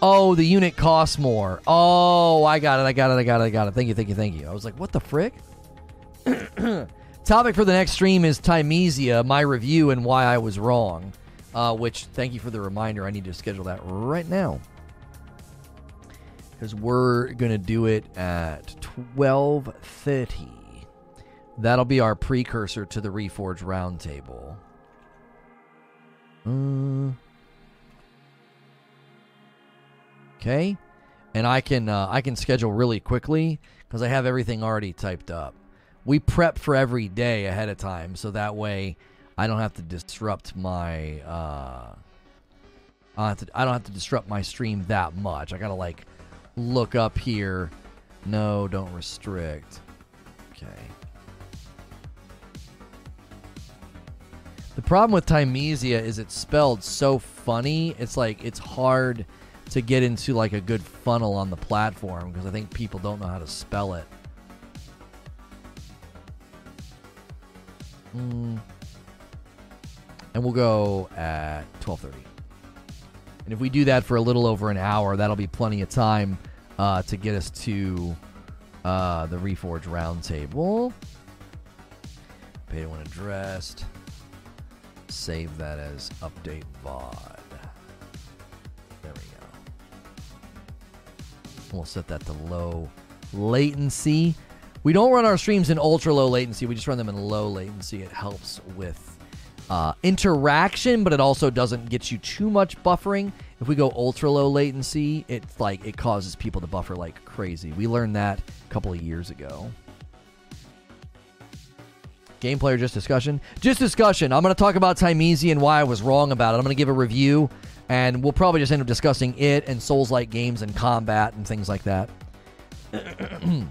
Oh, the unit costs more. Oh, I got it. I got it. I got it. I got it. Thank you. Thank you. Thank you. I was like, what the frick? *coughs* Topic for the next stream is Thymesia, my review and why I was wrong. Uh, which, thank you for the reminder. I need to schedule that right now because we're gonna do it at 12:30. That'll be our precursor to the Reforge Roundtable. Okay, and I can uh, I can schedule really quickly because I have everything already typed up. We prep for every day ahead of time, so that way I don't have to disrupt my. Uh, I don't to, I don't have to disrupt my stream that much. I gotta like look up here. No, don't restrict. Okay. The problem with Thymesia is it's spelled so funny. It's like it's hard to get into like a good funnel on the platform because I think people don't know how to spell it. Mm. And we'll go at 12:30. And if we do that for a little over an hour, that'll be plenty of time uh, to get us to uh, the Reforge Roundtable. Pay when addressed. Save that as update VOD. There we go. We'll set that to low latency. We don't run our streams in ultra low latency. We just run them in low latency. It helps with uh, interaction, but it also doesn't get you too much buffering. If we go ultra low latency, it's like it causes people to buffer like crazy. We learned that a couple of years ago. Gameplay or just discussion? Just discussion. I'm going to talk about Thymesia and why I was wrong about it. I'm going to give a review, and we'll probably just end up discussing it and Souls like games and combat and things like that. *clears throat*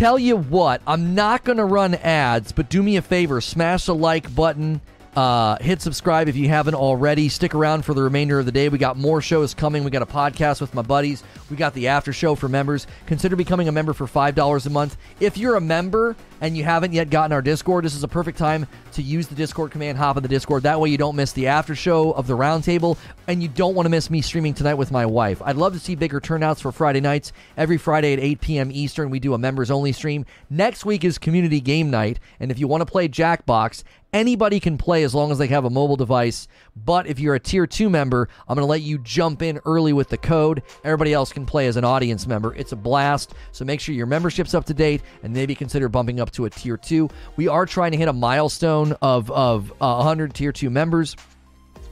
Tell you what, I'm not going to run ads, but do me a favor smash the like button uh, hit subscribe if you haven't already. Stick around for the remainder of the day. We got more shows coming. We got a podcast with my buddies. We got the after show for members. Consider becoming a member for $5 a month. If you're a member and you haven't yet gotten our Discord, this is a perfect time to use the Discord command, hop in the Discord. That way you don't miss the after show of the roundtable and you don't want to miss me streaming tonight with my wife. I'd love to see bigger turnouts for Friday nights. Every Friday at 8 p.m. Eastern, we do a members only stream. Next week is community game night. And if you want to play Jackbox, Anybody can play as long as they have a mobile device. But if you're a tier 2 member, I'm going to let you jump in early with the code. Everybody else can play as an audience member. It's a blast. So make sure your membership's up to date and maybe consider bumping up to a tier 2. We are trying to hit a milestone of, of uh, 100 tier 2 members.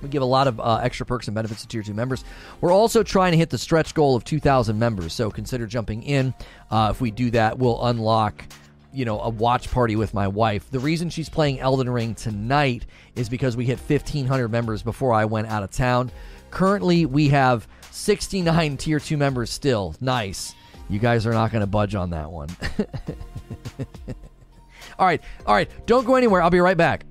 We give a lot of uh, extra perks and benefits to Tier 2 members. We're also trying to hit the stretch goal of 2,000 members, so consider jumping in. Uh, if we do that, we'll unlock you know, a watch party with my wife. The reason she's playing Elden Ring tonight is because we hit 1,500 members before I went out of town. Currently, we have 69 *laughs* tier 2 members still. Nice. You guys are not going to budge on that one. *laughs* all right. All right. Don't go anywhere. I'll be right back.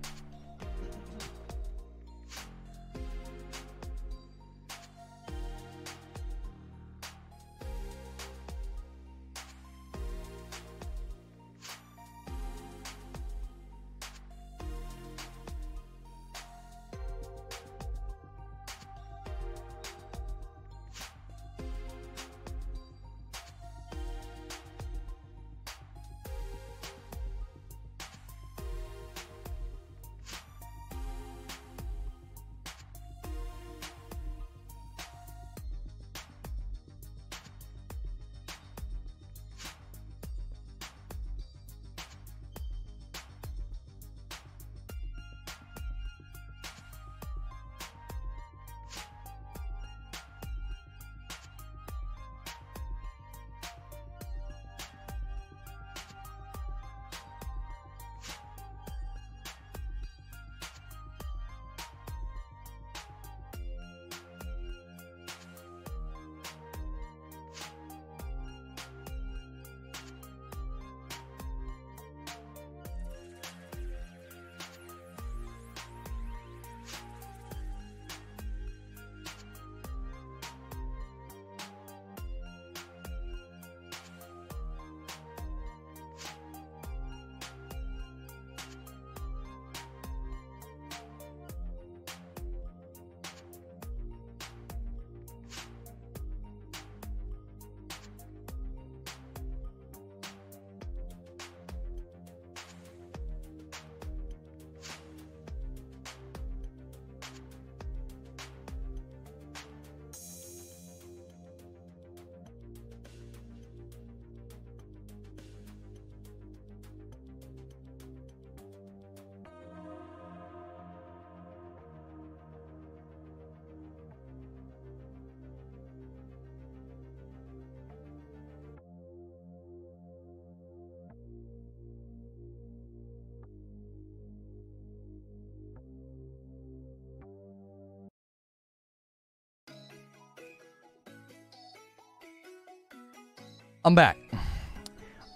I'm back.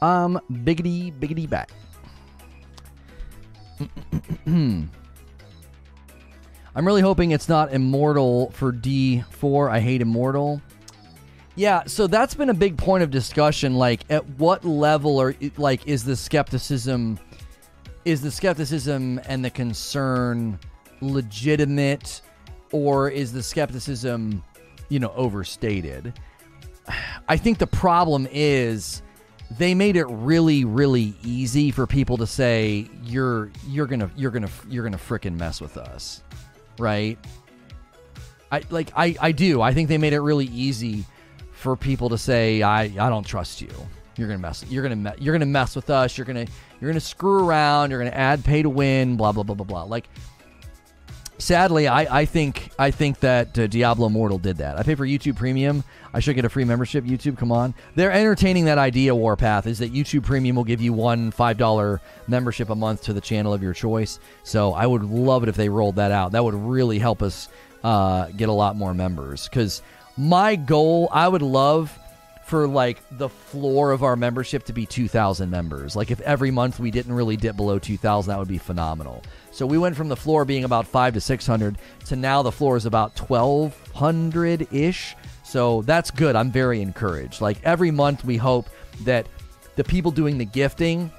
Um, biggity, biggity back. *clears throat* I'm really hoping it's not immortal for D4. I hate immortal. Yeah, so that's been a big point of discussion. Like, at what level or like is the skepticism? Is the skepticism and the concern legitimate? or is the skepticism, you know, overstated? I think the problem is they made it really really easy for people to say you're you're to you're to you're to fricking mess with us. Right? I like I I do. I think they made it really easy for people to say I I don't trust you. You're gonna mess. You're gonna me- you're gonna mess with us. You're gonna you're gonna screw around. You're gonna add pay to win. Blah blah blah blah blah. Like, sadly, I I think I think that uh, Diablo Immortal did that. I pay for YouTube Premium. I should get a free membership. YouTube, come on. They're entertaining that idea. Warpath is that YouTube Premium will give you one five dollar membership a month to the channel of your choice. So I would love it if they rolled that out. That would really help us uh, get a lot more members because my goal, I would love for like the floor of our membership to be 2000 members. Like if every month we didn't really dip below 2000, that would be phenomenal. So we went from the floor being about 5 to 600 to now the floor is about 1200-ish. So that's good. I'm very encouraged. Like every month we hope that the people doing the gifting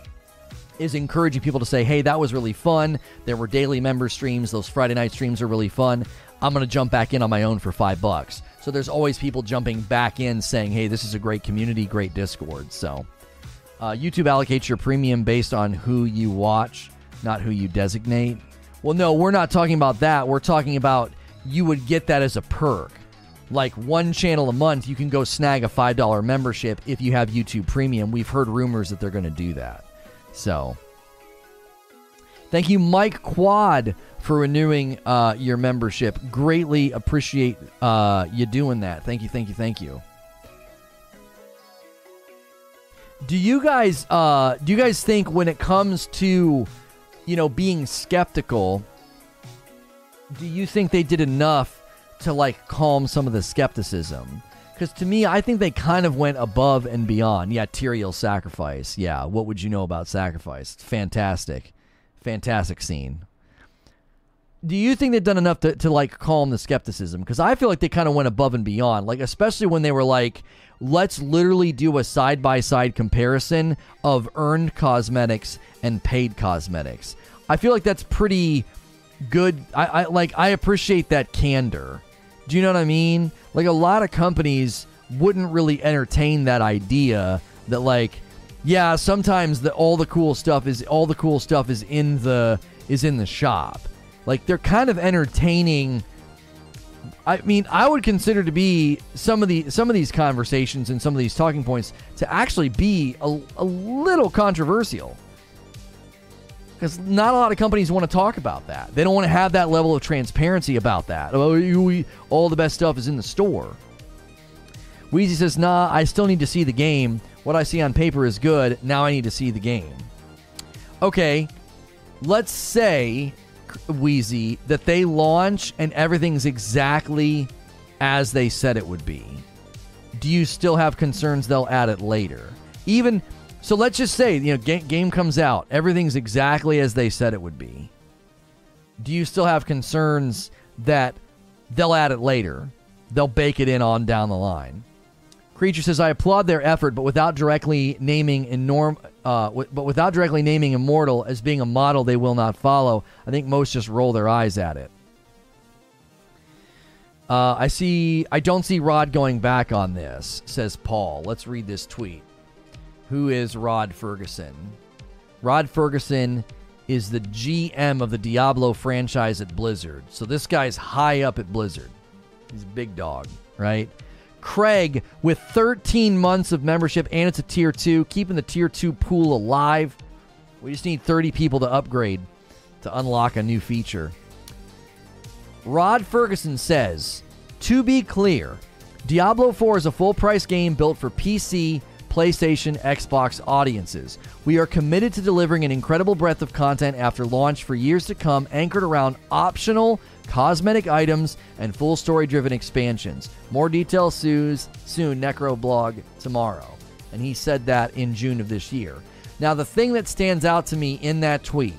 is encouraging people to say, "Hey, that was really fun. There were daily member streams. Those Friday night streams are really fun. I'm going to jump back in on my own for 5 bucks." So there's always people jumping back in saying, hey, this is a great community, great Discord. So uh, YouTube allocates your premium based on who you watch, not who you designate. Well, no, we're not talking about that. We're talking about you would get that as a perk. Like one channel a month, you can go snag a $5 membership if you have YouTube Premium. We've heard rumors that they're going to do that. So, thank you, Mike Quad, for renewing uh, your membership. Greatly appreciate uh, you doing that. Thank you, thank you, thank you. Do you guys uh, do you guys think when it comes to you know being skeptical, do you think they did enough to like calm some of the skepticism? Because to me, I think they kind of went above and beyond. Yeah, Tyrael sacrifice. Yeah, what would you know about sacrifice? fantastic, fantastic scene do you think they've done enough to, to like calm the skepticism? Because I feel like they kind of went above and beyond, like especially when they were like, let's literally do a side by side comparison of earned cosmetics and paid cosmetics. I feel like that's pretty good. I, I like I appreciate that candor. Do you know what I mean? Like a lot of companies wouldn't really entertain that idea that like, yeah, sometimes the all the cool stuff is all the cool stuff is in the is in the shop like they're kind of entertaining. I mean, I would consider to be some of the some of these conversations and some of these talking points to actually be a, a little controversial because not a lot of companies want to talk about that. They don't want to have that level of transparency about that. Oh, all the best stuff is in the store. Wheezy says, "Nah, I still need to see the game. What I see on paper is good. Now I need to see the game." Okay, let's say Wheezy that they launch and everything's exactly as they said it would be? Do you still have concerns they'll add it later? Even so, let's just say you know game, game comes out, everything's exactly as they said it would be. Do you still have concerns that they'll add it later? They'll bake it in on down the line. Creature says, I applaud their effort, but without directly naming enorm, uh, w- but without directly naming Immortal as being a model they will not follow, I think most just roll their eyes at it. Uh, I see. I don't see Rod going back on this, says Paul. Let's read this tweet. Who is Rod Ferguson? Rod Ferguson is the GM of the Diablo franchise at Blizzard. So this guy's high up at Blizzard. He's a big dog, right? Craig with 13 months of membership, and it's a tier two, keeping the tier two pool alive. We just need 30 people to upgrade to unlock a new feature. Rod Ferguson says, to be clear, Diablo 4 is a full price game built for PC, PlayStation, Xbox audiences. We are committed to delivering an incredible breadth of content after launch for years to come, anchored around optional cosmetic items, and full story driven expansions. More details soon, soon, Necroblog tomorrow. And he said that in June of this year. Now, the thing that stands out to me in that tweet,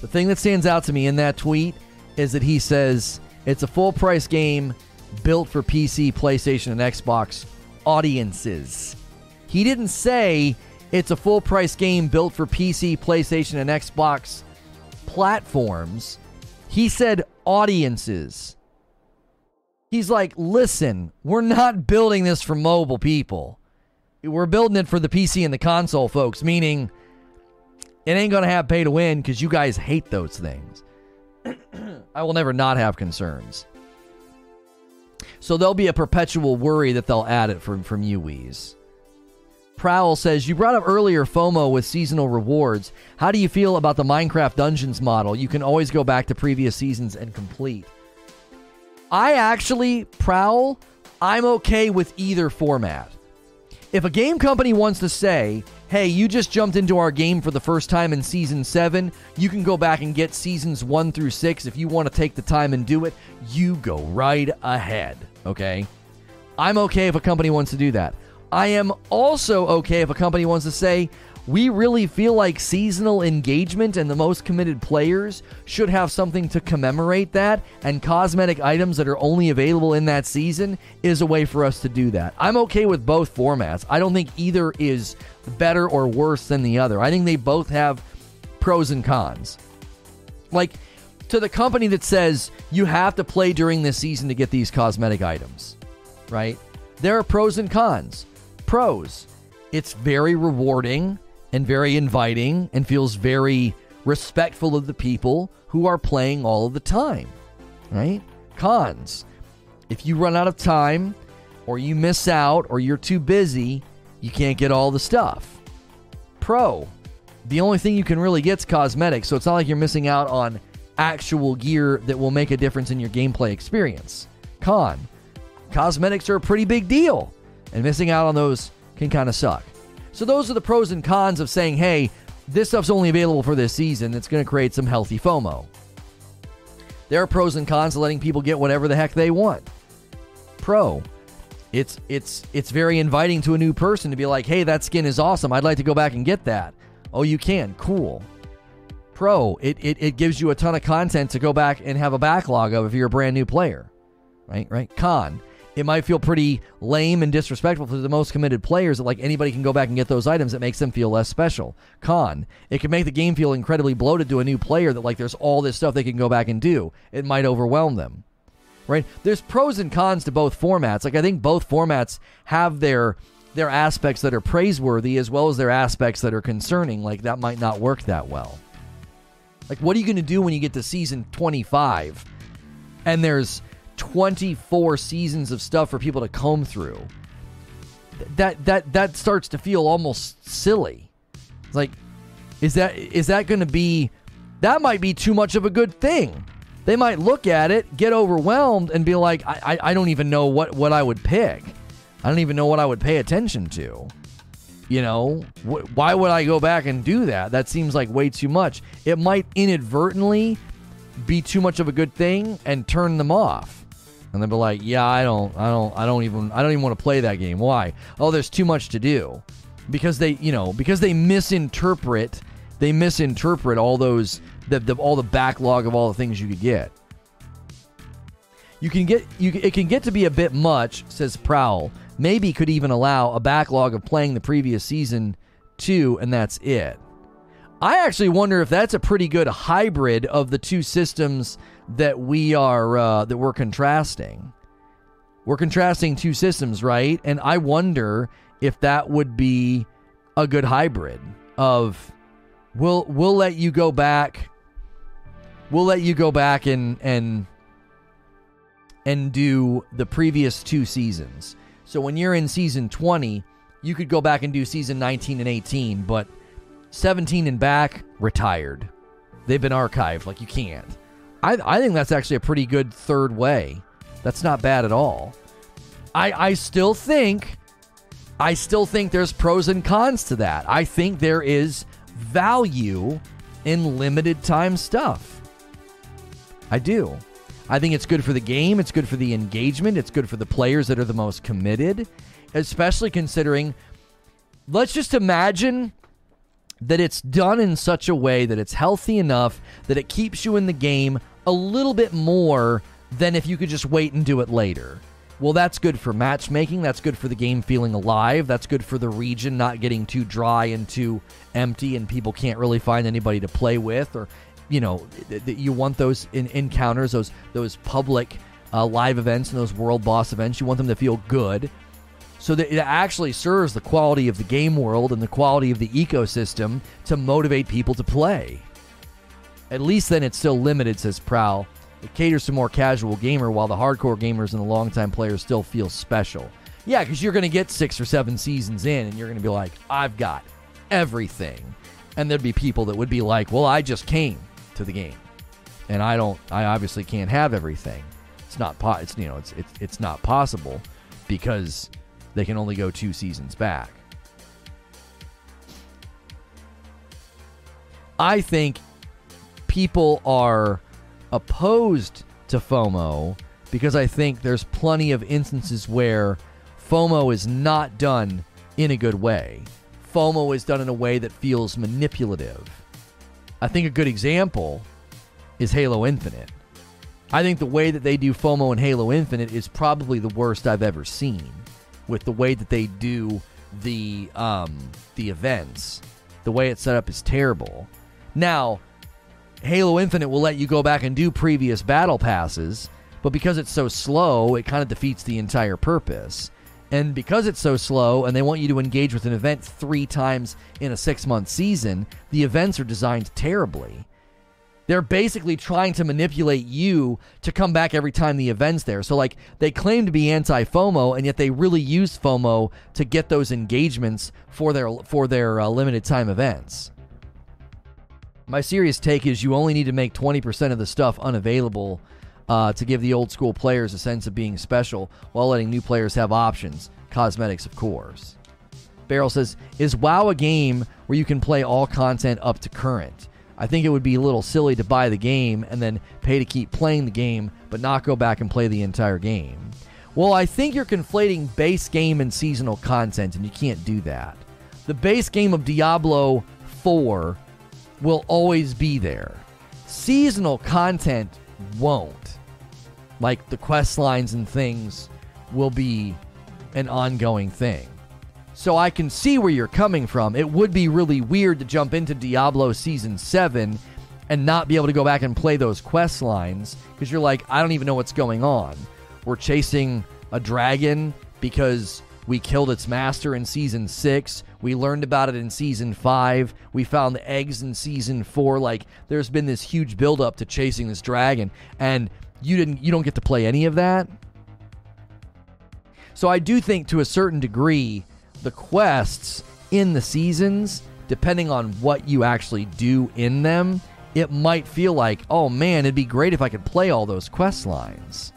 the thing that stands out to me in that tweet is that he says it's a full price game built for PC, PlayStation, and Xbox audiences. He didn't say it's a full price game built for PC, PlayStation, and Xbox platforms. He said audiences. He's like, listen, we're not building this for mobile people. We're building it for the PC and the console folks, meaning it ain't going to have pay to win because you guys hate those things. *clears throat* I will never not have concerns. So there'll be a perpetual worry that they'll add it from, from UWEs. Prowl says, You brought up earlier FOMO with seasonal rewards. How do you feel about the Minecraft Dungeons model? You can always go back to previous seasons and complete. I actually, Prowl, I'm okay with either format. If a game company wants to say, hey, you just jumped into our game for the first time in season 7, you can go back and get seasons 1 through 6 if you want to take the time and do it, you go right ahead, okay? I'm okay if a company wants to do that. I am also okay if a company wants to say, we really feel like seasonal engagement and the most committed players should have something to commemorate that, and cosmetic items that are only available in that season is a way for us to do that. I'm okay with both formats. I don't think either is better or worse than the other. I think they both have pros and cons. Like, to the company that says you have to play during this season to get these cosmetic items, right? There are pros and cons pros. It's very rewarding and very inviting and feels very respectful of the people who are playing all of the time, right? Cons. If you run out of time or you miss out or you're too busy, you can't get all the stuff. Pro. The only thing you can really get is cosmetic, so it's not like you're missing out on actual gear that will make a difference in your gameplay experience. Con. Cosmetics are a pretty big deal and missing out on those can kind of suck. So those are the pros and cons of saying, hey, this stuff's only available for this season. It's going to create some healthy FOMO. There are pros and cons to letting people get whatever the heck they want. Pro, it's it's it's very inviting to a new person to be like, "Hey, that skin is awesome. I'd like to go back and get that." Oh, you can. Cool. Pro, it, it, it gives you a ton of content to go back and have a backlog of if you're a brand new player. Right? Right? Con, it might feel pretty lame and disrespectful to the most committed players that like anybody can go back and get those items that makes them feel less special. Con, it can make the game feel incredibly bloated to a new player that like there's all this stuff they can go back and do. It might overwhelm them. Right? There's pros and cons to both formats. Like I think both formats have their their aspects that are praiseworthy as well as their aspects that are concerning. Like that might not work that well. Like what are you going to do when you get to season 25 and there's 24 seasons of stuff for people to comb through. That that that starts to feel almost silly. Like is that is that going to be that might be too much of a good thing. They might look at it, get overwhelmed, and be like, I, I, I don't even know what, what I would pick. I don't even know what I would pay attention to. You know, wh- why would I go back and do that? That seems like way too much. It might inadvertently be too much of a good thing and turn them off and they'll be like, "Yeah, I don't, I don't, I don't even, I don't even want to play that game. Why? Oh, there's too much to do." Because they, you know, because they misinterpret, they misinterpret all those, the, the all the backlog of all the things you could get. You can get, you, it can get to be a bit much, says Prowl. Maybe could even allow a backlog of playing the previous season too, and that's it. I actually wonder if that's a pretty good hybrid of the two systems that we are uh, that we're contrasting. We're contrasting two systems, right? And I wonder if that would be a good hybrid of we'll we'll let you go back we'll let you go back and and and do the previous two seasons. So when you're in season 20, you could go back and do season 19 and 18, but 17 and back retired. They've been archived like you can't. I, I think that's actually a pretty good third way. That's not bad at all. I, I still think I still think there's pros and cons to that. I think there is value in limited time stuff. I do. I think it's good for the game, it's good for the engagement, it's good for the players that are the most committed, especially considering let's just imagine that it's done in such a way that it's healthy enough that it keeps you in the game a little bit more than if you could just wait and do it later. Well, that's good for matchmaking. That's good for the game feeling alive. That's good for the region not getting too dry and too empty, and people can't really find anybody to play with. Or you know, th- th- you want those in- encounters, those those public uh, live events and those world boss events. You want them to feel good, so that it actually serves the quality of the game world and the quality of the ecosystem to motivate people to play. At least then it's still limited, says Prowl. It caters to more casual gamer, while the hardcore gamers and the longtime players still feel special. Yeah, because you're going to get six or seven seasons in, and you're going to be like, I've got everything. And there'd be people that would be like, well, I just came to the game, and I don't, I obviously can't have everything. It's not, po- it's you know, it's it's it's not possible because they can only go two seasons back. I think people are opposed to FOMO because I think there's plenty of instances where FOMO is not done in a good way. FOMO is done in a way that feels manipulative. I think a good example is Halo Infinite. I think the way that they do FOMO in Halo Infinite is probably the worst I've ever seen with the way that they do the um, the events. The way it's set up is terrible. Now, Halo Infinite will let you go back and do previous battle passes, but because it's so slow, it kind of defeats the entire purpose. And because it's so slow and they want you to engage with an event three times in a six month season, the events are designed terribly. They're basically trying to manipulate you to come back every time the event's there. So, like, they claim to be anti FOMO, and yet they really use FOMO to get those engagements for their for their uh, limited time events. My serious take is you only need to make 20% of the stuff unavailable uh, to give the old school players a sense of being special while letting new players have options. Cosmetics, of course. Barrel says, Is WoW a game where you can play all content up to current? I think it would be a little silly to buy the game and then pay to keep playing the game, but not go back and play the entire game. Well, I think you're conflating base game and seasonal content, and you can't do that. The base game of Diablo 4 will always be there. Seasonal content won't. Like the quest lines and things will be an ongoing thing. So I can see where you're coming from. It would be really weird to jump into Diablo Season 7 and not be able to go back and play those quest lines because you're like, I don't even know what's going on. We're chasing a dragon because we killed its master in Season 6. We learned about it in Season 5. We found the eggs in Season 4. Like, there's been this huge buildup to chasing this dragon, and you didn't you don't get to play any of that. So I do think to a certain degree the quests in the seasons, depending on what you actually do in them, it might feel like, oh man, it'd be great if I could play all those quest lines.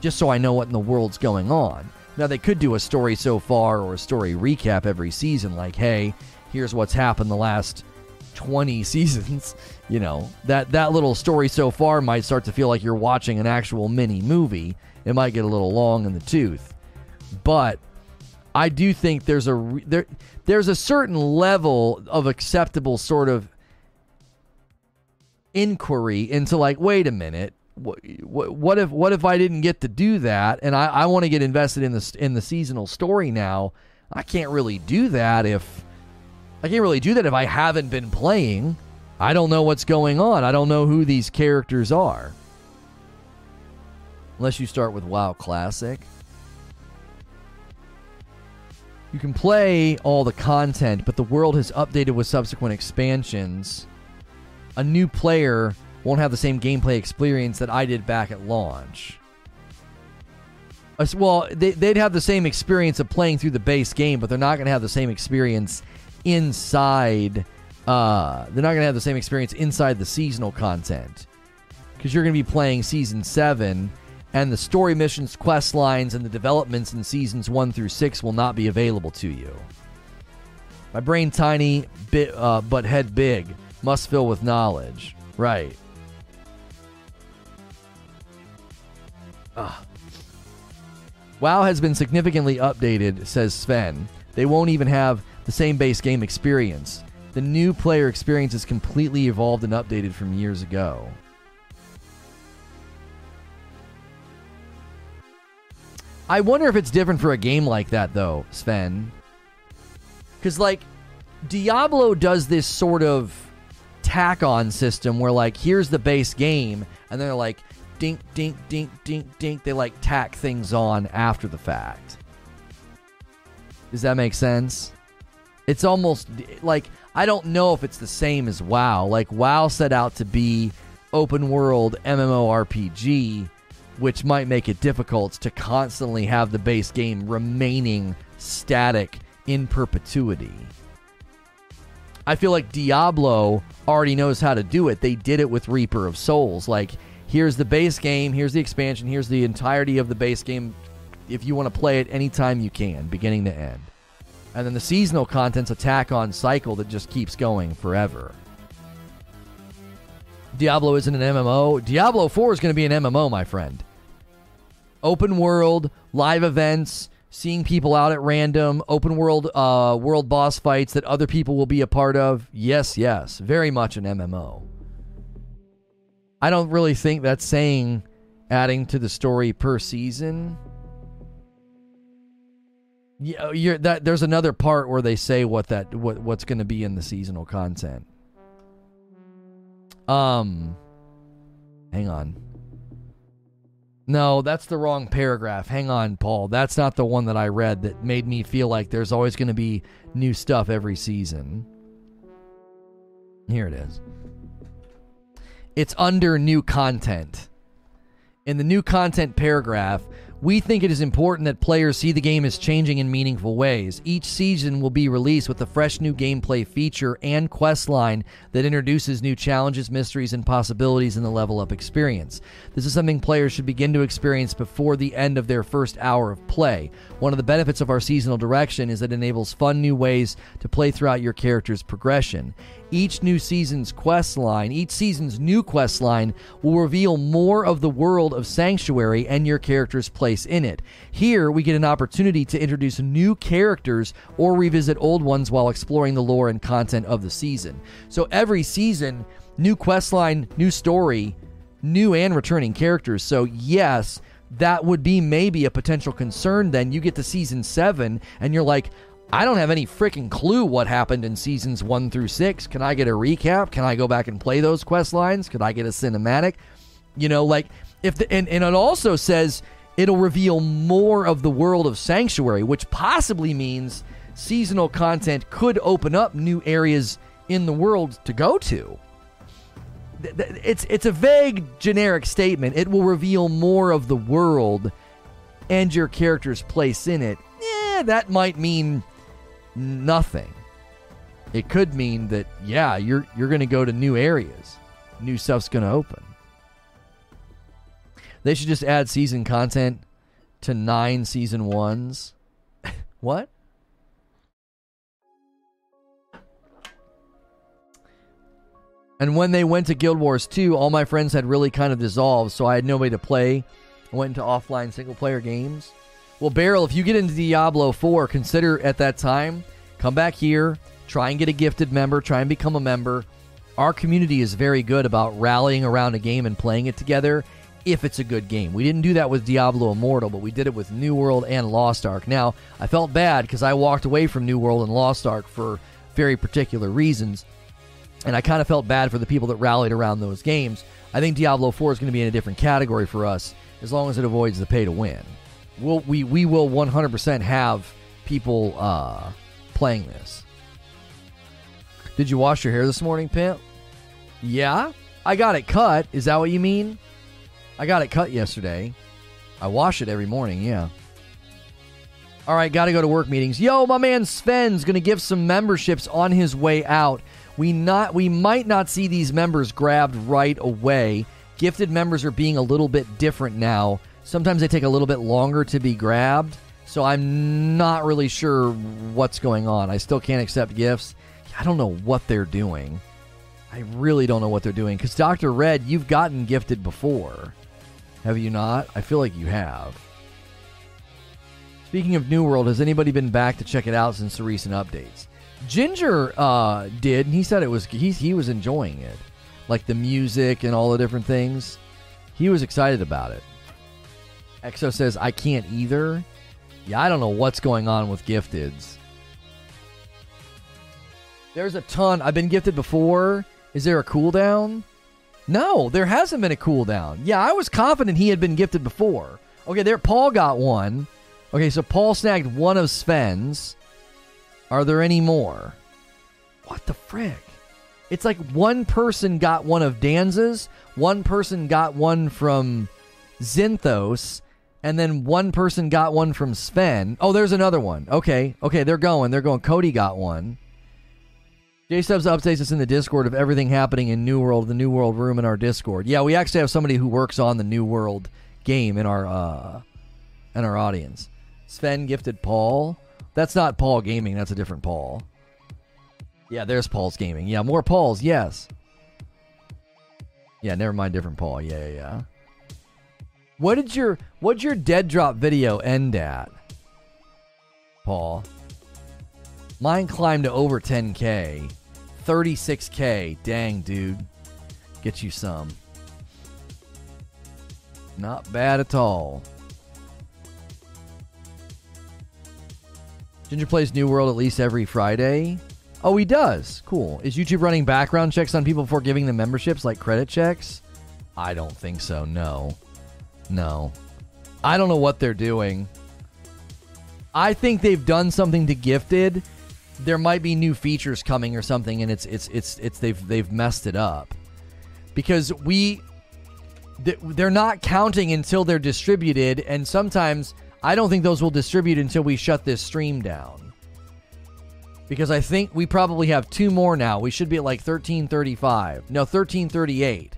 Just so I know what in the world's going on. Now, they could do a story so far or a story recap every season, like, hey, here's what's happened the last 20 *laughs* seasons. You know, that, that little story so far might start to feel like you're watching an actual mini movie. It might get a little long in the tooth. But I do think there's a there there's a certain level of acceptable sort of inquiry into like wait a minute what, what if what if I didn't get to do that? And I, I want to get invested in the in the seasonal story now. I can't really do that if I can't really do that if I haven't been playing. I don't know what's going on. I don't know who these characters are. Unless you start with WoW Classic you can play all the content, but the world has updated with subsequent expansions. A new player won't have the same gameplay experience that I did back at launch. Well, they, would have the same experience of playing through the base game, but they're not going to have the same experience inside. Uh, they're not going to have the same experience inside the seasonal content because you're going to be playing season seven and the story missions, quest lines, and the developments in seasons one through six will not be available to you. My brain tiny, bit, uh, but head big, must fill with knowledge. Right. Ugh. WoW has been significantly updated, says Sven. They won't even have the same base game experience. The new player experience is completely evolved and updated from years ago. I wonder if it's different for a game like that, though, Sven. Because, like, Diablo does this sort of tack on system where like here's the base game and they're like dink dink dink dink dink they like tack things on after the fact. Does that make sense? It's almost like I don't know if it's the same as WoW. Like WoW set out to be open world MMORPG, which might make it difficult to constantly have the base game remaining static in perpetuity. I feel like Diablo already knows how to do it. They did it with Reaper of Souls. Like, here's the base game, here's the expansion, here's the entirety of the base game. If you want to play it anytime you can, beginning to end. And then the seasonal content's attack on cycle that just keeps going forever. Diablo isn't an MMO. Diablo 4 is going to be an MMO, my friend. Open world, live events, seeing people out at random, open world uh, world boss fights that other people will be a part of. Yes, yes, very much an MMO. I don't really think that's saying adding to the story per season. Yeah, you're that. There's another part where they say what that what what's going to be in the seasonal content. Um, hang on. No, that's the wrong paragraph. Hang on, Paul. That's not the one that I read that made me feel like there's always going to be new stuff every season. Here it is. It's under new content. In the new content paragraph, we think it is important that players see the game as changing in meaningful ways. Each season will be released with a fresh new gameplay feature and quest line that introduces new challenges, mysteries, and possibilities in the level up experience. This is something players should begin to experience before the end of their first hour of play. One of the benefits of our seasonal direction is that it enables fun new ways to play throughout your character's progression. Each new season's quest line, each season's new quest line will reveal more of the world of Sanctuary and your character's place in it. Here, we get an opportunity to introduce new characters or revisit old ones while exploring the lore and content of the season. So every season, new quest line, new story, new and returning characters. So yes, that would be maybe a potential concern then you get to season 7 and you're like I don't have any freaking clue what happened in seasons one through six. Can I get a recap? Can I go back and play those quest lines? Could I get a cinematic? You know, like if the and, and it also says it'll reveal more of the world of Sanctuary, which possibly means seasonal content could open up new areas in the world to go to. It's it's a vague generic statement. It will reveal more of the world and your character's place in it. Yeah, that might mean nothing. It could mean that yeah, you're you're going to go to new areas. New stuff's going to open. They should just add season content to 9 season 1s. *laughs* what? And when they went to Guild Wars 2, all my friends had really kind of dissolved, so I had nobody to play. I went into offline single player games. Well, Beryl, if you get into Diablo 4, consider at that time, come back here, try and get a gifted member, try and become a member. Our community is very good about rallying around a game and playing it together if it's a good game. We didn't do that with Diablo Immortal, but we did it with New World and Lost Ark. Now, I felt bad because I walked away from New World and Lost Ark for very particular reasons, and I kind of felt bad for the people that rallied around those games. I think Diablo 4 is going to be in a different category for us as long as it avoids the pay to win we'll, we we will 100% have people uh, playing this. Did you wash your hair this morning, Pimp? Yeah, I got it cut. Is that what you mean? I got it cut yesterday. I wash it every morning. Yeah. All right, got to go to work meetings. Yo, my man Sven's going to give some memberships on his way out. We not we might not see these members grabbed right away. Gifted members are being a little bit different now Sometimes they take a little bit longer to be grabbed, so I'm not really sure what's going on. I still can't accept gifts. I don't know what they're doing. I really don't know what they're doing because Dr. Red, you've gotten gifted before. Have you not? I feel like you have. Speaking of New World, has anybody been back to check it out since the recent updates? Ginger uh, did, and he said it was he, he was enjoying it, like the music and all the different things. He was excited about it. Exo says, I can't either. Yeah, I don't know what's going on with gifteds. There's a ton. I've been gifted before. Is there a cooldown? No, there hasn't been a cooldown. Yeah, I was confident he had been gifted before. Okay, there Paul got one. Okay, so Paul snagged one of Sven's. Are there any more? What the frick? It's like one person got one of Danza's, one person got one from Zinthos, and then one person got one from Sven. Oh, there's another one. Okay, okay, they're going. They're going. Cody got one. J Subs updates us in the Discord of everything happening in New World, the New World room in our Discord. Yeah, we actually have somebody who works on the New World game in our uh in our audience. Sven gifted Paul. That's not Paul Gaming, that's a different Paul. Yeah, there's Paul's Gaming. Yeah, more Pauls, yes. Yeah, never mind different Paul. Yeah, yeah, yeah. What did your what'd your dead drop video end at? Paul. Mine climbed to over 10k. 36k. Dang, dude. Get you some. Not bad at all. Ginger plays New World at least every Friday. Oh, he does. Cool. Is YouTube running background checks on people before giving them memberships, like credit checks? I don't think so. No. No. I don't know what they're doing. I think they've done something to gifted. There might be new features coming or something, and it's it's it's it's they've they've messed it up because we they're not counting until they're distributed, and sometimes I don't think those will distribute until we shut this stream down. Because I think we probably have two more now. We should be at like 1335. No, 1338.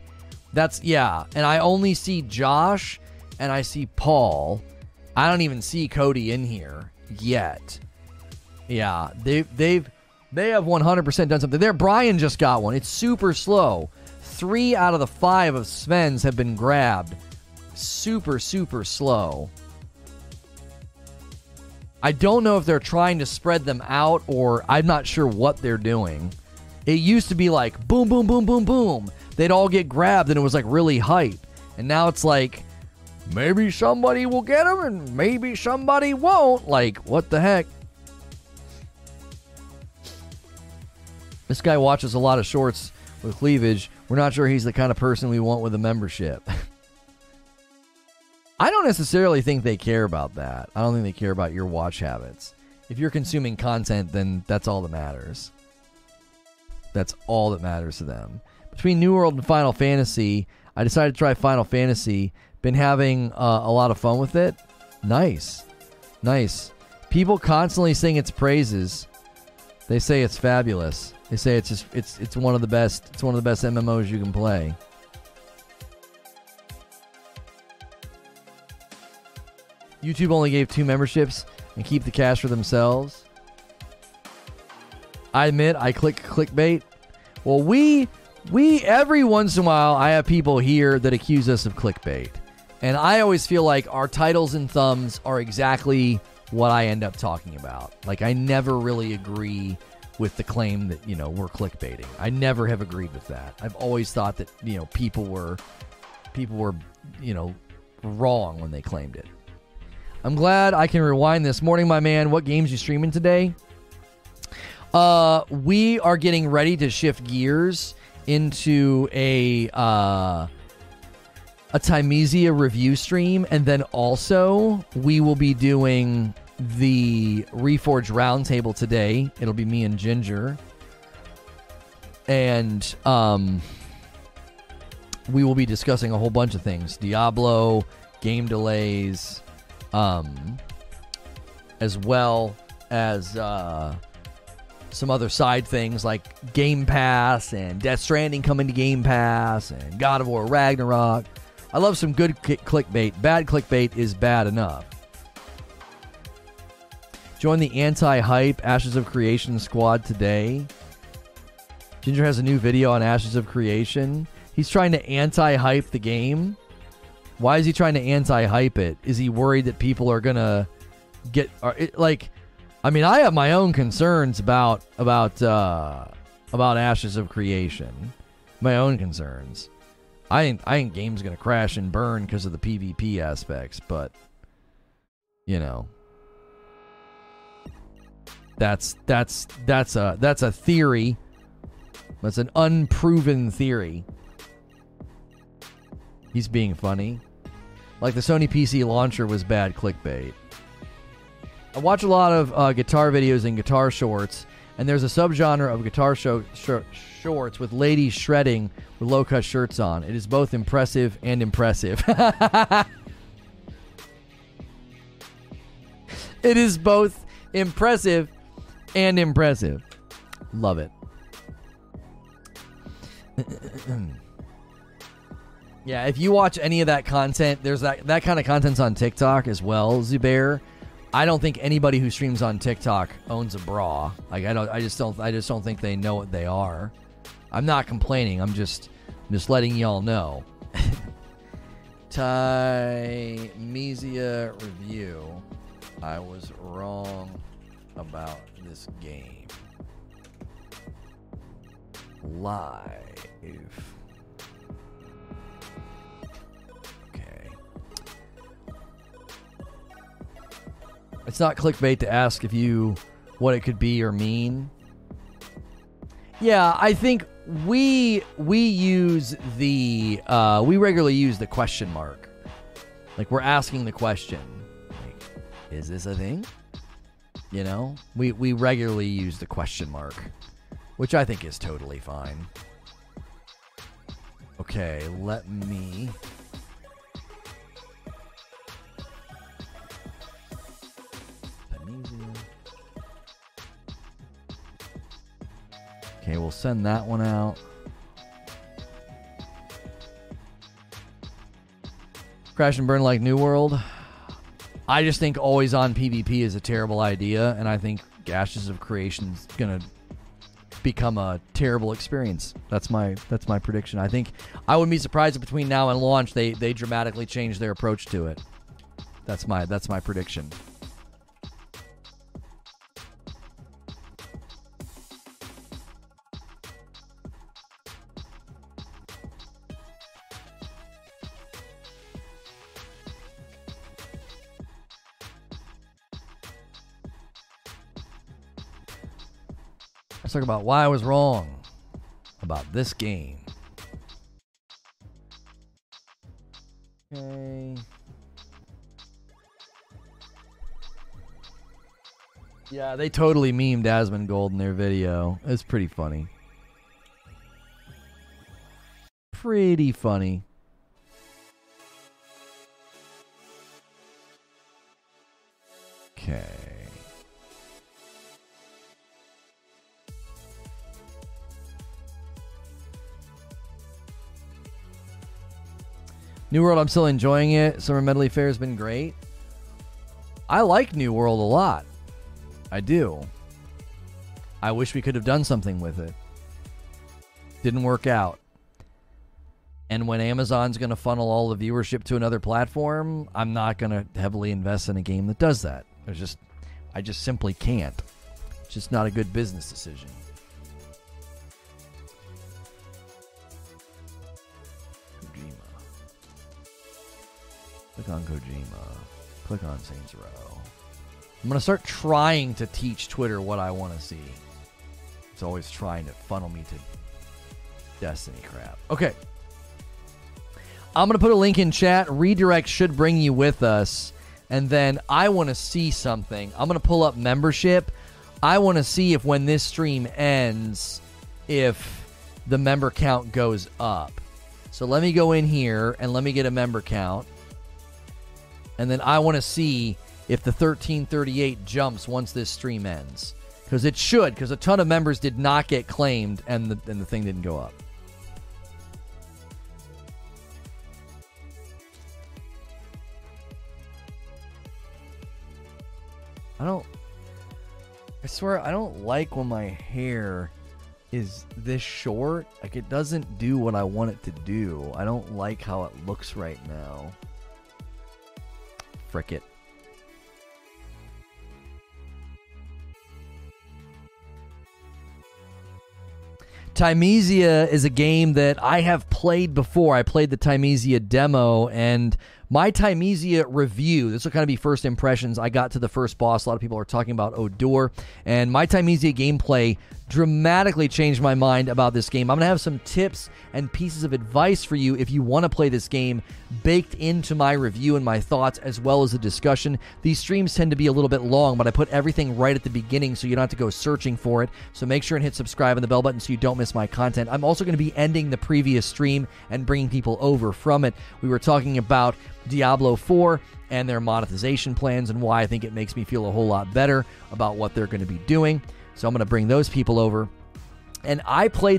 That's yeah, and I only see Josh and I see Paul. I don't even see Cody in here yet. Yeah, they they've they have 100% done something. There Brian just got one. It's super slow. 3 out of the 5 of Sven's have been grabbed. Super super slow. I don't know if they're trying to spread them out or I'm not sure what they're doing. It used to be like boom, boom, boom, boom, boom. They'd all get grabbed and it was like really hype. And now it's like maybe somebody will get them and maybe somebody won't. Like, what the heck? This guy watches a lot of shorts with cleavage. We're not sure he's the kind of person we want with a membership. *laughs* I don't necessarily think they care about that. I don't think they care about your watch habits. If you're consuming content, then that's all that matters. That's all that matters to them. Between New World and Final Fantasy, I decided to try Final Fantasy. Been having uh, a lot of fun with it. Nice. Nice. People constantly sing its praises. They say it's fabulous. They say it's just it's it's one of the best. It's one of the best MMOs you can play. YouTube only gave two memberships and keep the cash for themselves. I admit I click clickbait. Well, we we every once in a while I have people here that accuse us of clickbait. And I always feel like our titles and thumbs are exactly what I end up talking about. Like I never really agree with the claim that, you know, we're clickbaiting. I never have agreed with that. I've always thought that, you know, people were people were, you know, wrong when they claimed it. I'm glad I can rewind this morning, my man. What games you streaming today? Uh, we are getting ready to shift gears into a uh, a Thymesia review stream, and then also we will be doing the Reforge Roundtable today. It'll be me and Ginger, and um, we will be discussing a whole bunch of things: Diablo, game delays, um, as well as uh, some other side things like Game Pass and Death Stranding coming to Game Pass and God of War Ragnarok. I love some good clickbait. Bad clickbait is bad enough. Join the anti hype Ashes of Creation squad today. Ginger has a new video on Ashes of Creation. He's trying to anti hype the game. Why is he trying to anti-hype it? Is he worried that people are gonna get are, it, like? I mean, I have my own concerns about about uh, about Ashes of Creation. My own concerns. I think I think game's gonna crash and burn because of the PvP aspects, but you know, that's that's that's a that's a theory. That's an unproven theory. He's being funny. Like the Sony PC launcher was bad clickbait. I watch a lot of uh, guitar videos and guitar shorts, and there's a subgenre of guitar show, sh- shorts with ladies shredding with low cut shirts on. It is both impressive and impressive. *laughs* it is both impressive and impressive. Love it. *clears throat* yeah, if you watch any of that content, there's that that kind of content's on TikTok as well, Zubair. I don't think anybody who streams on TikTok owns a bra. Like I don't I just don't I just don't think they know what they are. I'm not complaining. I'm just just letting y'all know. *laughs* Thymesia review. I was wrong about this game. Live. It's not clickbait to ask if you what it could be or mean. Yeah, I think we we use the uh, we regularly use the question mark. Like we're asking the question. Like, is this a thing? You know? We we regularly use the question mark. Which I think is totally fine. Okay, let me Okay, we'll send that one out. Crash and burn like New World. I just think always on PvP is a terrible idea, and I think Ashes of Creation is gonna become a terrible experience. That's my that's my prediction. I think I wouldn't be surprised if between now and launch they they dramatically change their approach to it. That's my that's my prediction. Let's talk about why I was wrong about this game. Okay. Yeah, they totally memed Asmongold in their video. It's pretty funny. Pretty funny. Okay. New World, I'm still enjoying it. Summer Medleyfaire has been great. I like New World a lot. I do. I wish we could have done something with it. Didn't work out. And when Amazon's going to funnel all the viewership to another platform, I'm not going to heavily invest in a game that does that. There's just I just simply can't. It's just not a good business decision. Click on Kojima. Click on Saints Row. I'm going to start trying to teach Twitter what I want to see. It's always trying to funnel me to Destiny crap. Okay. I'm going to put a link in chat. Redirect should bring you with us. And then I want to see something. I'm going to pull up membership. I want to see if when this stream ends, if the member count goes up. So let me go in here and let me get a member count and then I want to see if the 1338 jumps once this stream ends because it should because a ton of members did not get claimed and the and the thing didn't go up. I don't I swear I don't like when my hair is this short. Like it doesn't do what I want it to do. I don't like how it looks right now. Frick it. Thymesia is a game that I have played before. I played the Thymesia demo and my Thymesia review. This will kind of be first impressions. I got to the first boss. A lot of people are talking about Odur, and my Tymesia gameplay dramatically changed my mind about this game. I'm going to have some tips and pieces of advice for you if you want to play this game baked into my review and my thoughts as well as the discussion. These streams tend to be a little bit long, but I put everything right at the beginning so you don't have to go searching for it. So make sure and hit subscribe and the bell button so you don't miss my content. I'm also going to be ending the previous stream and bringing people over from it. We were talking about Diablo 4 and their monetization plans and why I think it makes me feel a whole lot better about what they're going to be doing. So I'm going to bring those people over. And I played the